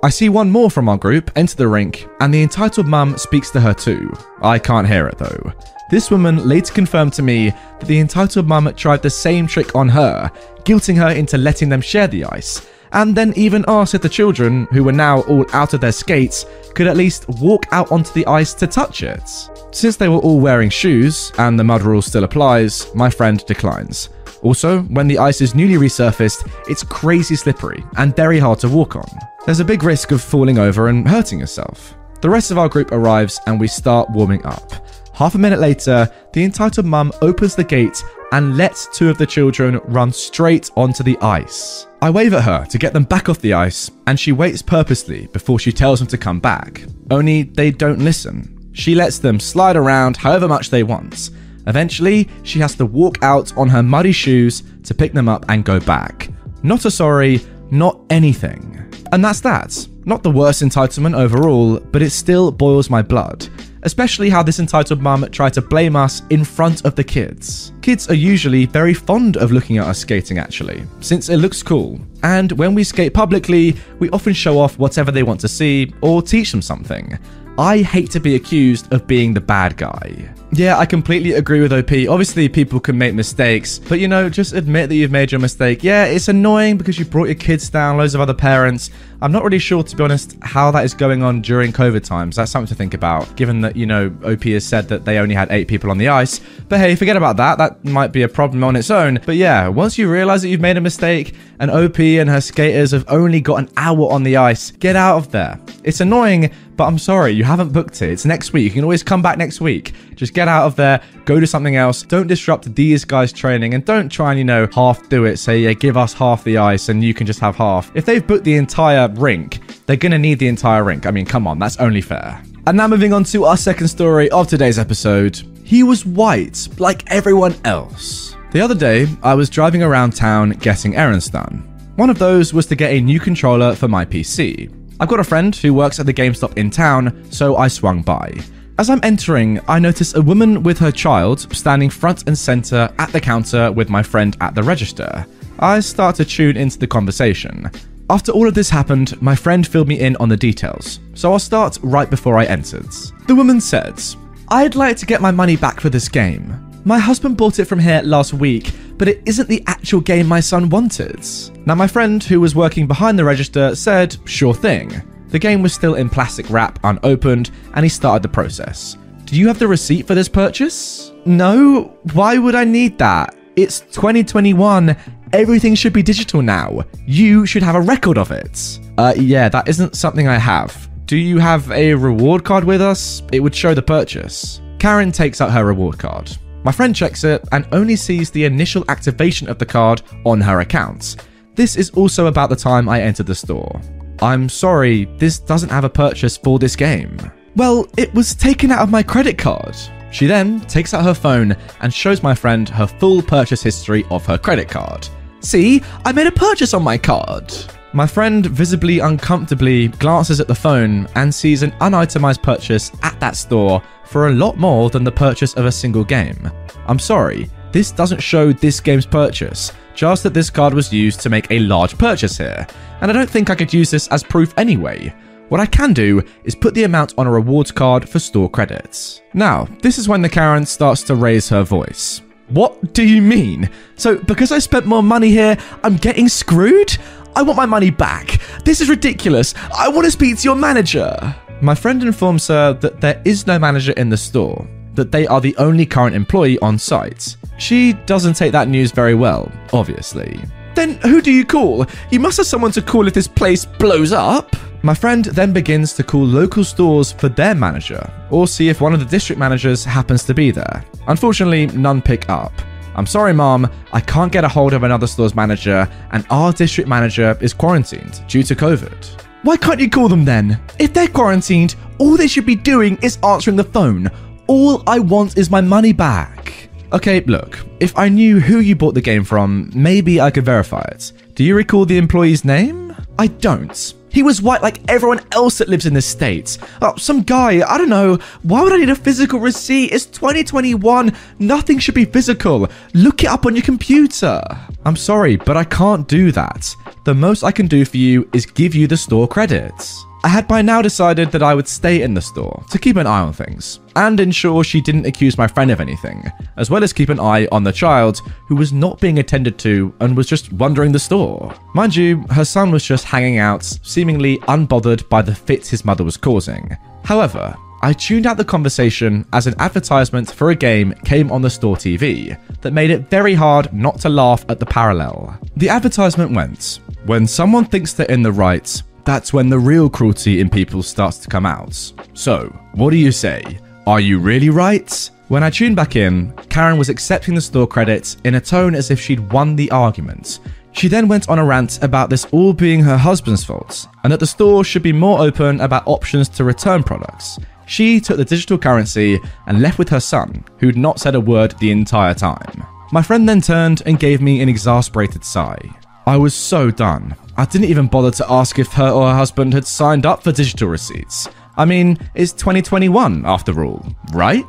I see one more from our group enter the rink, and the entitled mum speaks to her too. I can't hear it though. This woman later confirmed to me that the entitled mum tried the same trick on her, guilting her into letting them share the ice, and then even asked if the children, who were now all out of their skates, could at least walk out onto the ice to touch it. Since they were all wearing shoes, and the mud rule still applies, my friend declines. Also, when the ice is newly resurfaced, it's crazy slippery and very hard to walk on. There's a big risk of falling over and hurting yourself. The rest of our group arrives and we start warming up. Half a minute later, the entitled mum opens the gate and lets two of the children run straight onto the ice. I wave at her to get them back off the ice, and she waits purposely before she tells them to come back. Only they don't listen. She lets them slide around however much they want. Eventually, she has to walk out on her muddy shoes to pick them up and go back. Not a sorry, not anything. And that's that. Not the worst entitlement overall, but it still boils my blood. Especially how this entitled mum tried to blame us in front of the kids. Kids are usually very fond of looking at us skating, actually, since it looks cool. And when we skate publicly, we often show off whatever they want to see or teach them something. I hate to be accused of being the bad guy. Yeah, I completely agree with OP. Obviously, people can make mistakes, but you know, just admit that you've made your mistake. Yeah, it's annoying because you brought your kids down, loads of other parents. I'm not really sure, to be honest, how that is going on during COVID times. That's something to think about, given that, you know, OP has said that they only had eight people on the ice. But hey, forget about that. That might be a problem on its own. But yeah, once you realize that you've made a mistake and OP and her skaters have only got an hour on the ice, get out of there. It's annoying, but I'm sorry, you haven't booked it. It's next week. You can always come back next week. Just get out of there, go to something else. Don't disrupt these guys' training and don't try and, you know, half do it. Say, yeah, give us half the ice and you can just have half. If they've booked the entire rink, they're going to need the entire rink. I mean, come on, that's only fair. And now moving on to our second story of today's episode. He was white, like everyone else. The other day, I was driving around town getting errands done. One of those was to get a new controller for my PC. I've got a friend who works at the GameStop in town, so I swung by. As I'm entering, I notice a woman with her child standing front and center at the counter with my friend at the register. I start to tune into the conversation. After all of this happened, my friend filled me in on the details, so I'll start right before I entered. The woman said, I'd like to get my money back for this game. My husband bought it from here last week, but it isn't the actual game my son wanted. Now, my friend who was working behind the register said, Sure thing. The game was still in plastic wrap, unopened, and he started the process. Do you have the receipt for this purchase? No? Why would I need that? It's 2021. Everything should be digital now. You should have a record of it. Uh, yeah, that isn't something I have. Do you have a reward card with us? It would show the purchase. Karen takes out her reward card. My friend checks it and only sees the initial activation of the card on her account. This is also about the time I entered the store. I'm sorry, this doesn't have a purchase for this game. Well, it was taken out of my credit card. She then takes out her phone and shows my friend her full purchase history of her credit card. See, I made a purchase on my card. My friend visibly uncomfortably glances at the phone and sees an unitemized purchase at that store for a lot more than the purchase of a single game. I'm sorry, this doesn't show this game's purchase, just that this card was used to make a large purchase here, and I don't think I could use this as proof anyway. What I can do is put the amount on a rewards card for store credits. Now, this is when the Karen starts to raise her voice. What do you mean? So, because I spent more money here, I'm getting screwed? I want my money back. This is ridiculous. I want to speak to your manager. My friend informs her that there is no manager in the store, that they are the only current employee on site. She doesn't take that news very well, obviously. Then who do you call? You must have someone to call if this place blows up. My friend then begins to call local stores for their manager, or see if one of the district managers happens to be there. Unfortunately, none pick up. I'm sorry, Mom, I can't get a hold of another store's manager, and our district manager is quarantined due to COVID. Why can't you call them then? If they're quarantined, all they should be doing is answering the phone. All I want is my money back. Okay, look, if I knew who you bought the game from, maybe I could verify it. Do you recall the employee's name? I don't. He was white like everyone else that lives in the States. Oh, some guy, I don't know. Why would I need a physical receipt? It's 2021. Nothing should be physical. Look it up on your computer. I'm sorry, but I can't do that. The most I can do for you is give you the store credits. I had by now decided that I would stay in the store to keep an eye on things and ensure she didn't accuse my friend of anything, as well as keep an eye on the child who was not being attended to and was just wandering the store. Mind you, her son was just hanging out, seemingly unbothered by the fits his mother was causing. However, I tuned out the conversation as an advertisement for a game came on the store TV that made it very hard not to laugh at the parallel. The advertisement went When someone thinks they're in the right, that's when the real cruelty in people starts to come out. So, what do you say? Are you really right? When I tuned back in, Karen was accepting the store credits in a tone as if she'd won the argument. She then went on a rant about this all being her husband's fault, and that the store should be more open about options to return products. She took the digital currency and left with her son, who'd not said a word the entire time. My friend then turned and gave me an exasperated sigh. I was so done. I didn't even bother to ask if her or her husband had signed up for digital receipts. I mean, it's 2021 after all, right?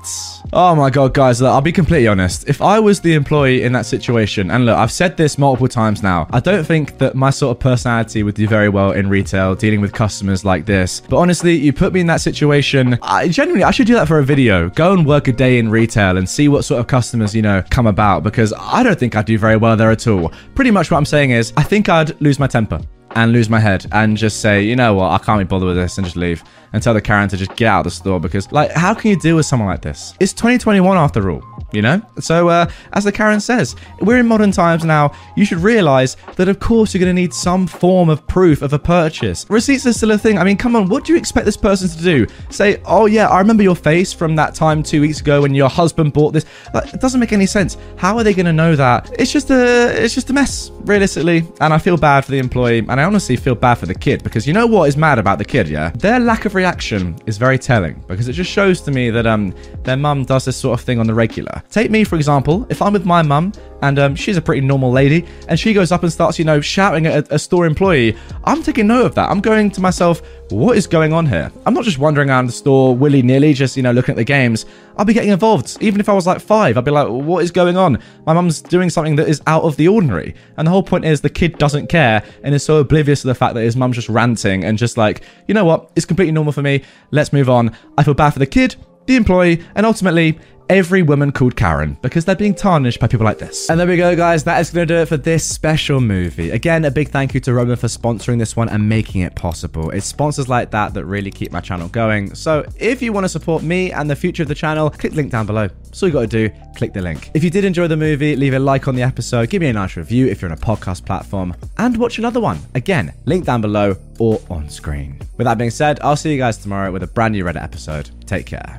Oh my god, guys, look, I'll be completely honest. If I was the employee in that situation, and look, I've said this multiple times now, I don't think that my sort of personality would do very well in retail, dealing with customers like this. But honestly, you put me in that situation, I genuinely, I should do that for a video. Go and work a day in retail and see what sort of customers, you know, come about, because I don't think I'd do very well there at all. Pretty much what I'm saying is, I think I'd lose my temper and lose my head and just say, you know what, I can't be bothered with this and just leave and tell the Karen to just get out of the store because, like, how can you deal with someone like this? It's 2021 after all, you know? So, uh, as the Karen says, we're in modern times now. You should realize that, of course, you're going to need some form of proof of a purchase. Receipts are still a thing. I mean, come on, what do you expect this person to do? Say, oh, yeah, I remember your face from that time two weeks ago when your husband bought this. Like, it doesn't make any sense. How are they going to know that? It's just a, it's just a mess, realistically. And I feel bad for the employee, and I honestly feel bad for the kid because you know what is mad about the kid, yeah? Their lack of reaction is very telling because it just shows to me that um their mum does this sort of thing on the regular. Take me for example, if I'm with my mum and um, she's a pretty normal lady and she goes up and starts you know shouting at a, a store employee, I'm taking note of that. I'm going to myself, what is going on here? I'm not just wandering around the store willy nilly, just you know looking at the games. I'll be getting involved. Even if I was like five, I'd be like, what is going on? My mum's doing something that is out of the ordinary. And the whole point is the kid doesn't care and is so oblivious to the fact that his mum's just ranting and just like, you know what, it's completely normal for me. Let's move on. I feel bad for the kid, the employee, and ultimately every woman called Karen because they're being tarnished by people like this. And there we go, guys. That is going to do it for this special movie. Again, a big thank you to Roman for sponsoring this one and making it possible. It's sponsors like that that really keep my channel going. So if you want to support me and the future of the channel, click the link down below. So you got to do, click the link. If you did enjoy the movie, leave a like on the episode, give me a nice review if you're on a podcast platform, and watch another one. Again, link down below or on screen. With that being said, I'll see you guys tomorrow with a brand new Reddit episode. Take care.